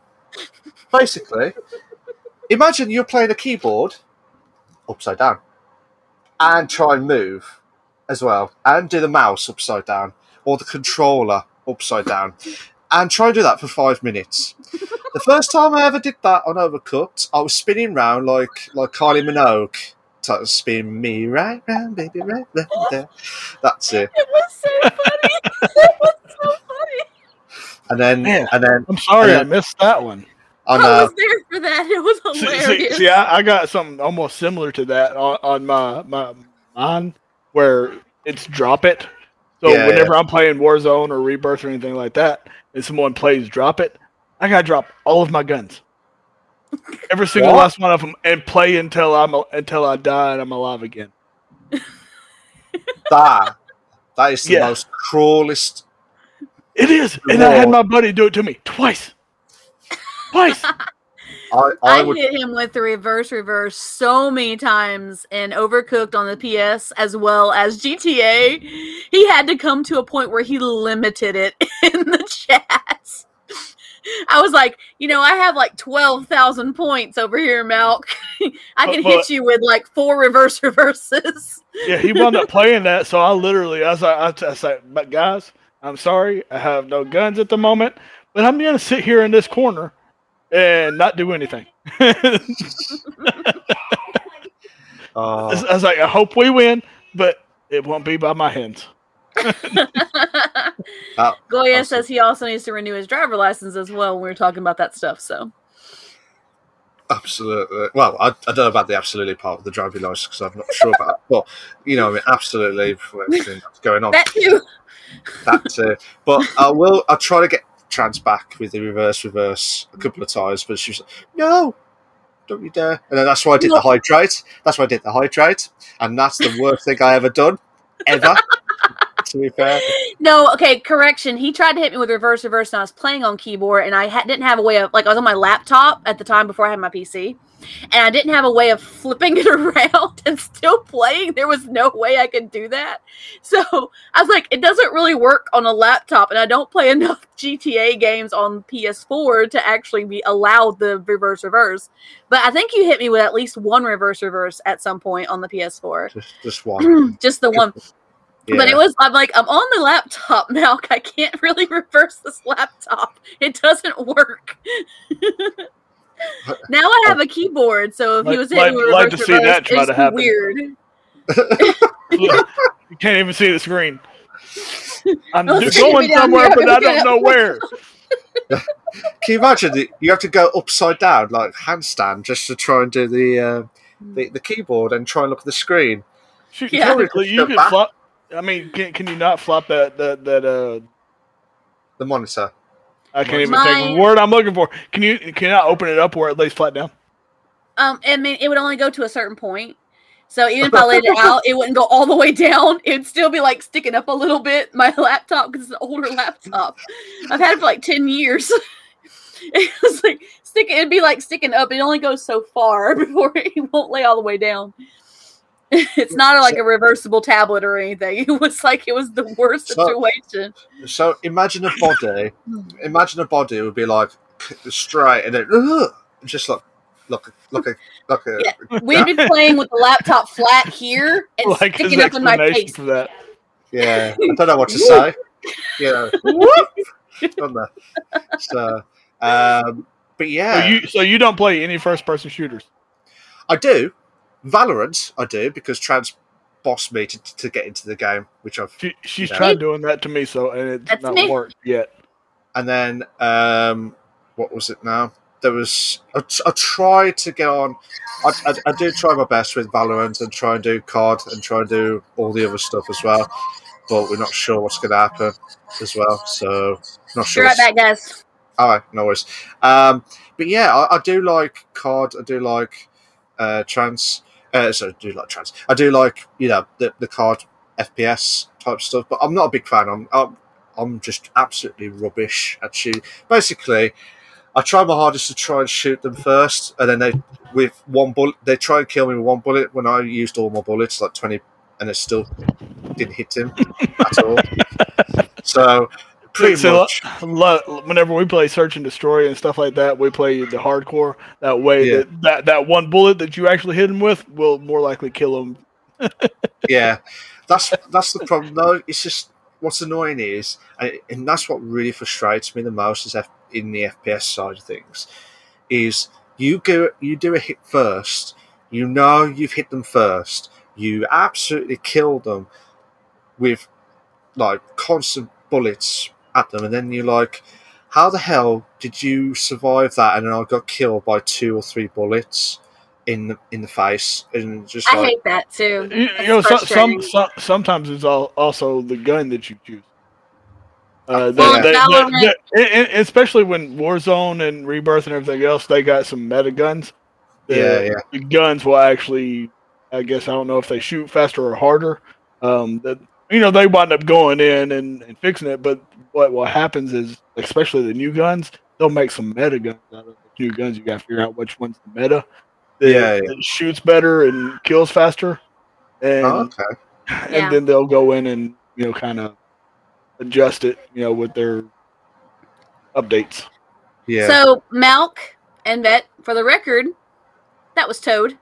basically, imagine you're playing a keyboard upside down and try and move as well and do the mouse upside down or the controller upside down and try and do that for five minutes. the first time I ever did that on Overcooked, I was spinning round like like Kylie Minogue to spin me right round, baby, right round there. That's it. It was so funny. it was so funny. And then, Man, and then, I'm sorry then, I missed that one. I, I was uh, there for that. It was hilarious. See, see, see I, I, got something almost similar to that on, on my my mine, where it's drop it. So yeah, whenever yeah. I'm playing Warzone or Rebirth or anything like that, and someone plays drop it, I gotta drop all of my guns. Every single what? last one of them, and play until I'm until I die and I'm alive again. that that is the yeah. most cruelest. It is, and I had my buddy do it to me twice. Twice. I, I, I hit him with the reverse reverse so many times and overcooked on the PS as well as GTA. He had to come to a point where he limited it in the chat. I was like, you know, I have like 12,000 points over here, Malk. I can but, hit you with like four reverse reverses. yeah, he wound up playing that. So I literally, I was like, I, I said, but guys, I'm sorry. I have no guns at the moment, but I'm going to sit here in this corner and not do anything. uh, I was like, I hope we win, but it won't be by my hands. Oh, Goya awesome. says he also needs to renew his driver license as well when we were talking about that stuff. So, Absolutely. Well, I, I don't know about the absolutely part of the driving license because I'm not sure about that. But, you know, I mean, absolutely everything that's going on. That too. That too. But I will, I'll try to get Trans back with the reverse reverse a couple of times, but she was like, no, don't you dare. And then that's why I did the hydrate. That's why I did the hydrate. And that's the worst thing I ever done. Ever. To be fair. No, okay, correction. He tried to hit me with reverse reverse and I was playing on keyboard and I ha- didn't have a way of like I was on my laptop at the time before I had my PC. And I didn't have a way of flipping it around and still playing. There was no way I could do that. So I was like, it doesn't really work on a laptop, and I don't play enough GTA games on PS4 to actually be allowed the reverse reverse. But I think you hit me with at least one reverse reverse at some point on the PS4. Just, just one. Just the one. Yeah. But it was I'm like I'm on the laptop, Malk. I can't really reverse this laptop. It doesn't work. now I have a keyboard, so if he was hitting like- like to see reverse, that try to happen. weird. Look, you can't even see the screen. I'm just going somewhere, but I don't know where. Can you imagine that you have to go upside down, like handstand, just to try and do the uh, the, the keyboard and try and look at the screen? Shoot, Yeah. Technically, you Step can back. flop. I mean, can, can you not flop that that that uh? The monitor. I can't even My- think the word I'm looking for. Can you can I open it up where it lays flat down? Um, I mean, it would only go to a certain point. So even if I laid it out, it wouldn't go all the way down. It would still be like sticking up a little bit. My laptop, because it's an older laptop, I've had it for like ten years. it was like sticking. It'd be like sticking up. It only goes so far before it won't lay all the way down. It's not like a reversible tablet or anything. It was like it was the worst So- situation. So imagine a body. imagine a body would be like straight and then ugh, just like like a like a like a Yeah. We'd be playing with the laptop flat here and Like his sticking up in my face. for that. Yeah, I don't know what to say. You know, on there. So, um, but So yeah, you so you don't play any first person shooters. I do. Valorant, I do because Trans bossed me to, to get into the game, which I've, She, she's Yeah. tried doing that to me, so and it's That's not me. worked yet. and then um, what was it now? There was I, I tried to get on. I, I, I do try my best with Valorant and try and do COD and try and do all the other stuff as well, but we're not sure what's going to happen as well. So not Be sure. right back, guys. All right, no worries. Um, but yeah, I, I do like COD. I do like uh, trans. Uh, so I do like trans. I do like you know the the COD FPS type stuff. But I'm not a big fan. I'm I'm, I'm just absolutely rubbish at shooting. Basically, I try my hardest to try and shoot them first, and then they with one bullet they try and kill me with one bullet. When I used all my bullets, like twenty, and it still didn't hit him at all. So pretty So, much. lo- whenever we play search and destroy and stuff like that, we play the hardcore. That way, Yeah. that, that that one bullet that you actually hit him with will more likely kill him. yeah, that's that's the problem. though. it's just what's annoying is, and, that's what really frustrates me the most is F, in the FPS side of things, is you go you do a hit first, you know you've hit them first, you absolutely kill them with like constant bullets at them, and then you're like, how the hell did you survive that? And then I got killed by two or three bullets in the in the face, and just I like. hate that too. You, That's you know, so, some, some sometimes it's all, also the gun that you choose. Uh, that- Well, that- Valorant- that- that- and- and especially when Warzone and Rebirth and everything else, they got some meta guns. The- Yeah, yeah. The guns will actually, I guess, I don't know if they shoot faster or harder. Um, that you know they wind up going in and, and fixing it, but what what happens is, especially the new guns, they'll make some meta guns out of the new guns. You got to figure out which one's the meta. That, Yeah, yeah. that shoots better and kills faster. And Oh, okay. Yeah. and then they'll go in and you know kind of adjust it you know with their updates Yeah. So Malk and Vet, for the record, that was Toad.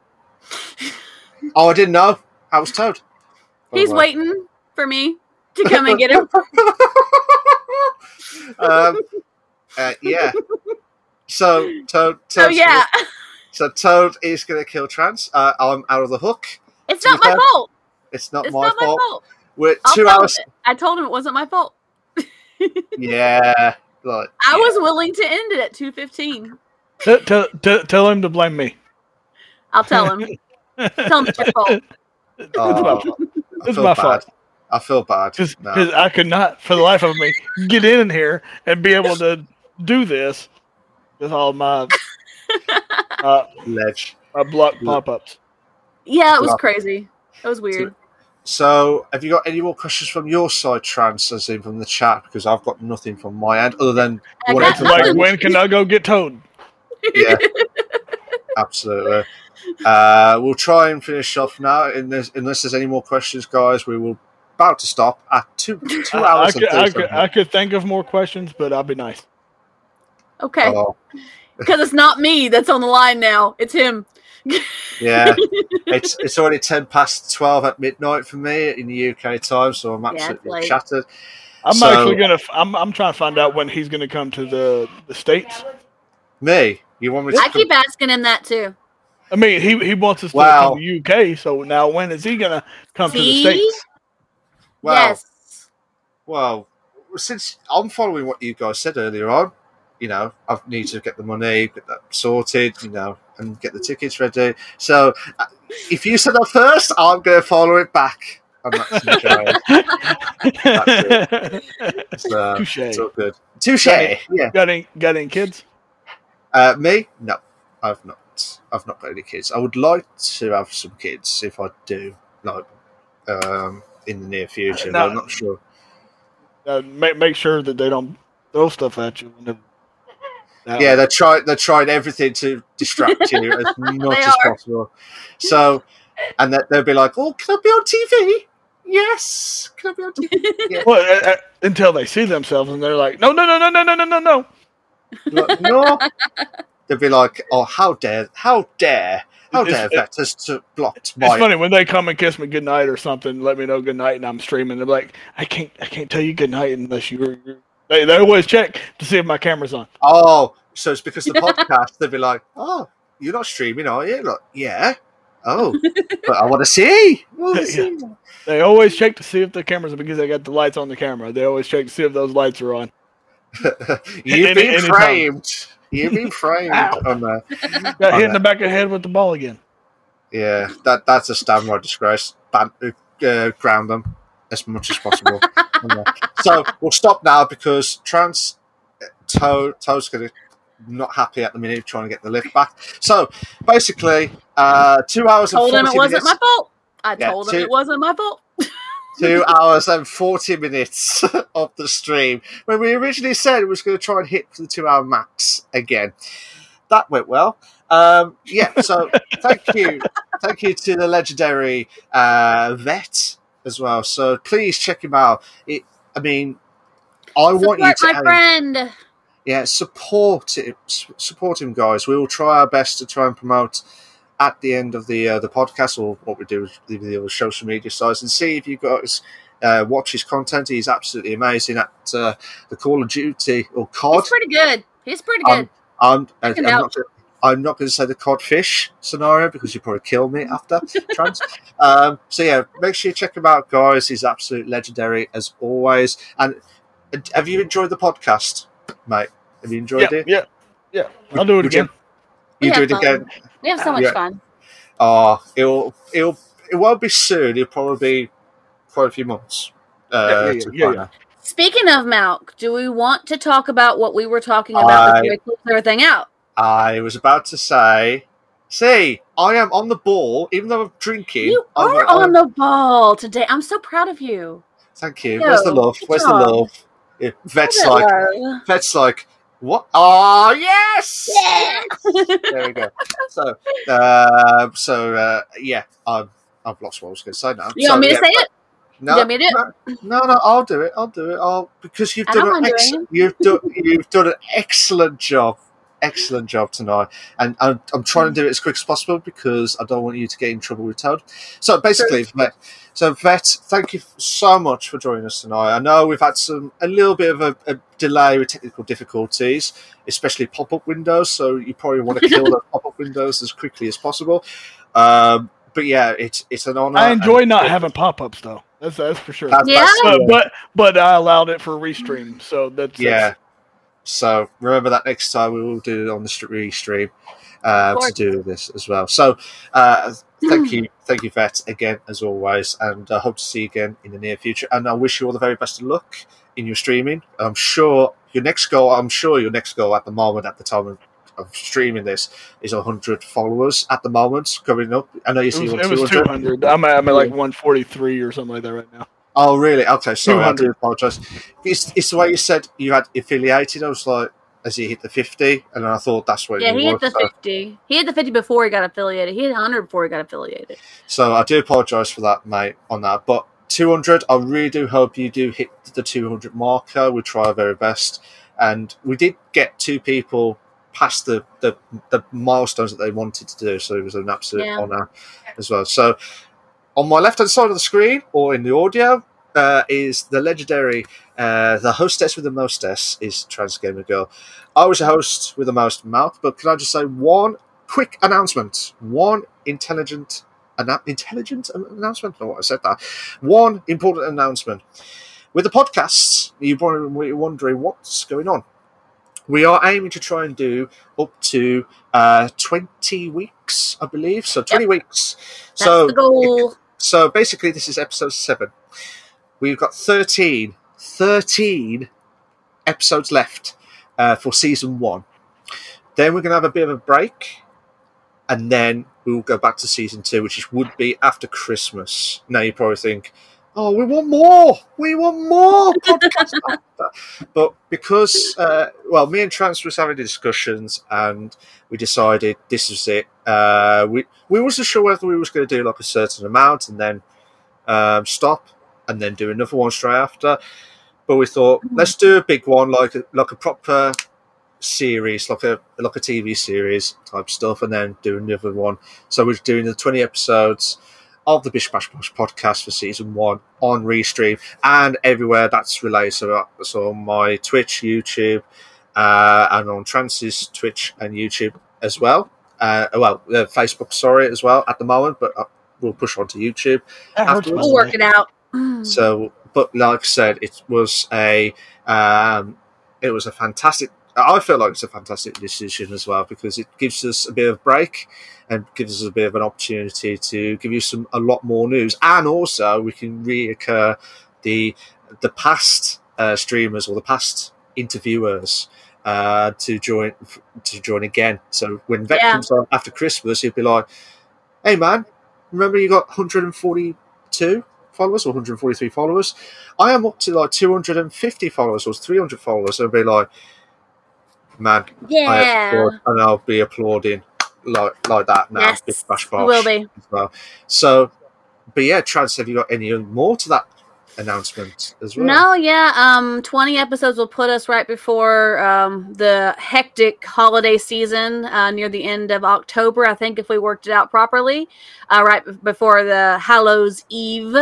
oh, I didn't know. I was Toad. by the He's waiting for me to come and get him. um, uh, yeah. So Toad. so Toad's yeah, Gonna, so Toad is going to kill Trans. Uh, I'm out of the hook. it's not my fair, fault. It's not It's my not my fault. fault. We're I'll two hours. him- I told him it wasn't my fault. Yeah. Like I yeah. was willing to end it at two fifteen. Tell, tell, tell, tell him to blame me. I'll tell him. tell him it's your fault. It's my It's my bad. fault. I feel bad. Because No. I could not, for the life of me, get in here and be able to do this with all my uh, Ledge. my block pop ups. Yeah, it was Well- crazy. It was weird. So, have you got any more questions from your side, Trans, as in from the chat? Because I've got nothing from my end other than what got Like, when can I go get Toad? yeah, absolutely. Uh, we'll try and finish off now. Unless, unless there's any more questions, guys, we will about to stop at two two I, I, hours. could, I, could, I could think of more questions, but I'll be nice. Okay. Oh, Because it's not me that's on the line now. It's him. yeah, it's it's already ten past twelve at midnight for me in the UK time, so I'm absolutely late. shattered. I'm So- actually gonna. f- I'm, I'm trying to find out when he's gonna come to the the states. Me, you want me to? I keep asking him that too. I mean, he he wants us Wow. to come to the UK. So now, when is he gonna come to the states? Well, yes. well, since I'm following what you guys said earlier on, you know, I need to get the money, get that sorted, you know, and get the tickets ready. So, uh, if you said that first, I'm going to follow it back. And that's enjoying. It's, uh, Touche. it's all good. Touche. Got it. Yeah. got any got any kids? Uh, me? No, I've not. I've not got any kids. I would like to have some kids if I do, like, um, in the near future. No. I'm not sure. Uh, make make sure that they don't throw stuff at you. Whenever, that yeah, they tried. They tried everything to distract you as much as are. possible. So, and that they'll be like, "Oh, can I be on TV? Yes, can I be on TV? Well, uh, uh, until they see themselves and they're like, no, no, no, no, no, no, no, no, no. Like, no." They'll be like, "Oh, how dare, how dare, how dare has to blocked It's my." funny when they come and kiss me goodnight or something, let me know goodnight, and I'm streaming. They're like, I can't, I can't tell you goodnight unless you're. they, they always check to see if my camera's on. Oh, so it's because the podcast. They'll be like, "Oh, you're not streaming, are you?" Like, yeah. Oh, but I want to see. Yeah. They always check to see if the cameras are because they got the lights on the camera. They always check to see if those lights are on. You've Any- been anytime. framed. You've been framed on there. Got On hit in the back of the head with the ball again. Yeah, that that's a downright disgrace. Ban- uh, uh, ground them as much as possible. So we'll stop now because Trans uh, Toe Toe's gonna not happy at the minute trying to get the lift back. So basically, uh, two hours and told him it wasn't minutes. my fault. I Yeah, told him two- it wasn't my fault. Two hours and 40 minutes of the stream when we originally said it was going to try and hit for the two hour max again. That went well. Um, yeah, so thank you. Thank you to the legendary uh, vet as well. So please check him out. It, I mean, I want you to my aim- friend. yeah, support it, support him, guys. We will try our best to try and promote at the end of the uh, the podcast or what we do with the, the social media sites and see if you guys uh, watch his content. He's absolutely amazing at uh, the Call of Duty or COD. He's pretty good. He's pretty Um, good. I'm, I'm, can not, vouch. gonna- I'm not going to say the codfish scenario because you probably kill me after trans. Um, so yeah, make sure you check him out, guys. He's absolutely legendary as always. And have you enjoyed the podcast, mate? Have you enjoyed Yeah, it? yeah, yeah. I'll do it Would again. We You do it fun. again. We have so much Yeah. fun. Oh, it'll it'll it won't be soon. It'll probably be quite a few months. Uh, Yeah, yeah, to yeah, yeah. Speaking of Malk, do we want to talk about what we were talking about I- before we close everything out? I was about to say, see, I am on the ball, even though I'm drinking. You I'm, are I'm- on the ball today. I'm so proud of you. Thank you. Yo, Where's the love? Where's job. the love? Yeah, Vet's Hello. like, Vet's like, what? Oh yes. there we go. So, uh, so uh, yeah, I've I've lost what I was going to say now. You so, want me to yeah, say it? No, You want me to do no, no, no, I'll do it. I'll do it. I'll because you've I done an ex- you've done you've done an excellent job, excellent job tonight, and I'm, I'm trying to do it as quick as possible because I don't want you to get in trouble with Toad. So basically, Vet, so Vet, thank you so much for joining us tonight. I know we've had some a little bit of a, a delay with technical difficulties, especially pop up windows. So you probably want to kill those pop up windows as quickly as possible. Um, but yeah, it's it's an honor. I enjoy and- not having pop ups though. That's that's for sure. That's- Yeah. that's- But, but but I allowed it for restream, so that's Yeah. So remember that next time we will do it on the st- stream uh, to do this as well. So uh, thank you, thank you, Vet, again as always, and I uh, hope to see you again in the near future. And I wish you all the very best of luck in your streaming. I'm sure your next goal. I'm sure your next goal at the moment, at the time of, of streaming this, is 100 followers at the moment coming up. I know you see it was, it was 200. I'm at, I'm at like 143 or something like that right now. Oh, really? Okay, sorry. I do apologise. It's, it's the way you said you had affiliated. I was like, as he hit the 50 and I thought that's what yeah he, hit the 50 he hit the 50 before he got affiliated he hit 100 before he got affiliated so I do apologize for that mate on that but 200 I really do hope you do hit the 200 marker we try our very best and we did get two people past the, the, the milestones that they wanted to do so it was an absolute yeah. honor as well so on my left hand side of the screen or in the audio uh, is the legendary, uh, the hostess with the mostess is Trans Gamer Girl. I was a host with the most mouth, but can I just say one quick announcement? One intelligent, an- intelligent announcement? No, I said that. One important announcement. With the podcasts, you're probably wondering what's going on. We are aiming to try and do up to uh, 20 weeks, I believe. So 20 yep. weeks. That's so, the goal. So basically, this is episode seven. We've got 13, 13 episodes left uh, for season one. Then we're going to have a bit of a break, and then we will go back to season two, which would be after Christmas. Now you probably think, "Oh, we want more! We want more But because, uh, well, me and Trans was having discussions, and we decided this was it. Uh, we we wasn't sure whether we was going to do like a certain amount and then um, stop and then do another one straight after. But we thought mm-hmm. let's do a big one, like a, like a proper series, like a like a TV series type stuff, and then do another one. So we're doing the twenty episodes of the Bish Bash Bosh podcast for season one on Restream and everywhere that's related. So, so on my Twitch, YouTube, uh, and on Trans's Twitch and YouTube as well. Uh, well, uh, Facebook, sorry, as well at the moment, but uh, we'll push on to YouTube. We'll work it out. So, but like I said, it was a um, it was a fantastic. I feel like it's a fantastic decision as well because it gives us a bit of break and gives us a bit of an opportunity to give you some a lot more news, and also we can reoccur the the past uh, streamers or the past interviewers uh, to join to join again. So when Vet yeah. comes on after Christmas, he'll be like, "Hey man, remember you got 142? followers or 143 followers. I am up to like 250 followers or 300 followers. And be like, man, yeah, and I'll be applauding like like that now. Yes, Big Bash Bosh will be as well. So, but yeah, Trans, have you got any more to that announcement as well. No, yeah. Um, 20 episodes will put us right before um, the hectic holiday season uh, near the end of October, I think, if we worked it out properly, uh, right before the Hallows Eve.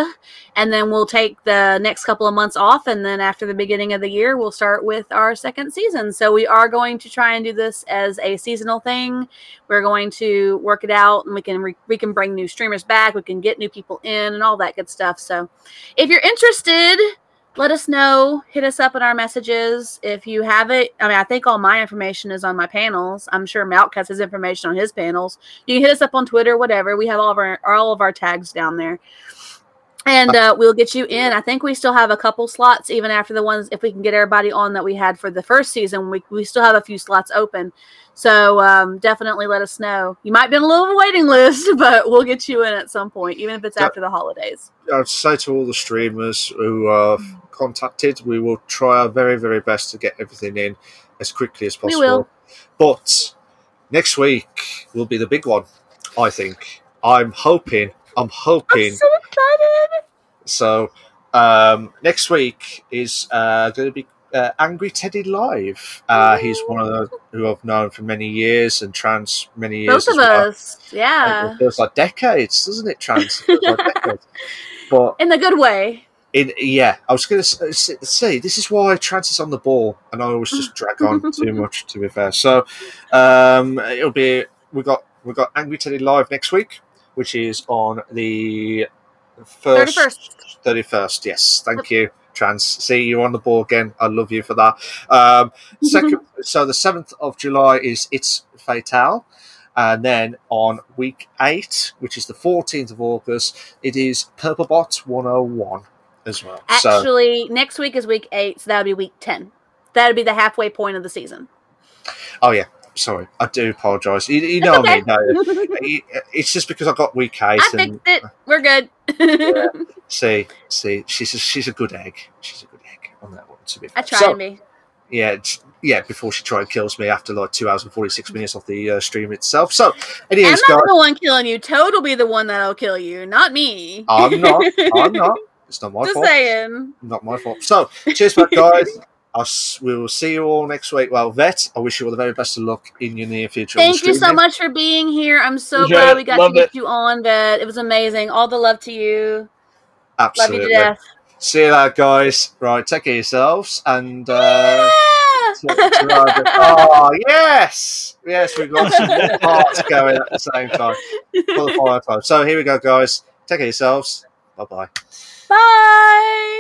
And then we'll take the next couple of months off. And then after the beginning of the year, we'll start with our second season. So we are going to try and do this as a seasonal thing. We're going to work it out and we can, re- we can bring new streamers back. We can get new people in and all that good stuff. So if you're interested, interested, let us know. Hit us up in our messages if you have it. I mean, I think all my information is on my panels. I'm sure Malk has his information on his panels. You can hit us up on Twitter, whatever. We have all of our all of our tags down there, and uh, we'll get you in. I think we still have a couple slots, even after the ones. If we can get everybody on that we had for the first season, we we still have a few slots open. So um, definitely let us know. You might be on a little waiting list, but we'll get you in at some point, even if it's after the holidays. I'd say to all the streamers who are contacted, we will try our very, very best to get everything in as quickly as possible. We will. But next week will be the big one, I think. I'm hoping. I'm hoping. I'm so excited. So um, next week is uh, going to be uh, Angry Teddy Live. Uh, he's one of those who I've known for many years and trans many years. Both of well. us, yeah. It feels like decades, doesn't it? Trans, like but in the good way. In yeah, I was going to say this is why trans is on the ball, and I always just drag on too much. To be fair, so um, it'll be we got we got Angry Teddy Live next week, which is on the first thirty first. Yes, thank you Trans. See, you're on the ball again. I love you for that. Um, second, so the seventh of July is It's Fatal. And then on week eight, which is the 14th of August, it is Purplebot 101 as well. so, Actually, next week is week eight, so that would be week 10. That would be the halfway point of the season. oh yeah, sorry, I do apologise. You, you know what I mean? No, it- it's just because I got weak eight. I and fixed it. We're good. see, see, she's a, she's a good egg. She's a good egg on that one. To be I fair. try So, and be. yeah, yeah. Before she tried and kills me after like two hours and forty six minutes of the uh, stream itself. So, I'm not guys, the one killing you. Toad will be the one that'll kill you, not me. I'm not. I'm not. It's not my Just fault. saying. Not my fault. So, cheers, back, guys. I'll, we will see you all next week. Well, Vet, I wish you all the very best of luck in your near future. Thank you so here. much for being here. I'm so Appreciate glad it. we got Loved to get it. you on, Vet. It was amazing. All the love to you. Absolutely. Love you to death. See you later, guys. Right, take care of yourselves. And, uh, Yeah! to- to oh, yes. Yes, we've got some hearts going at the same time. For the fire time. So, here we go, guys. Take care of yourselves. Bye bye. Bye.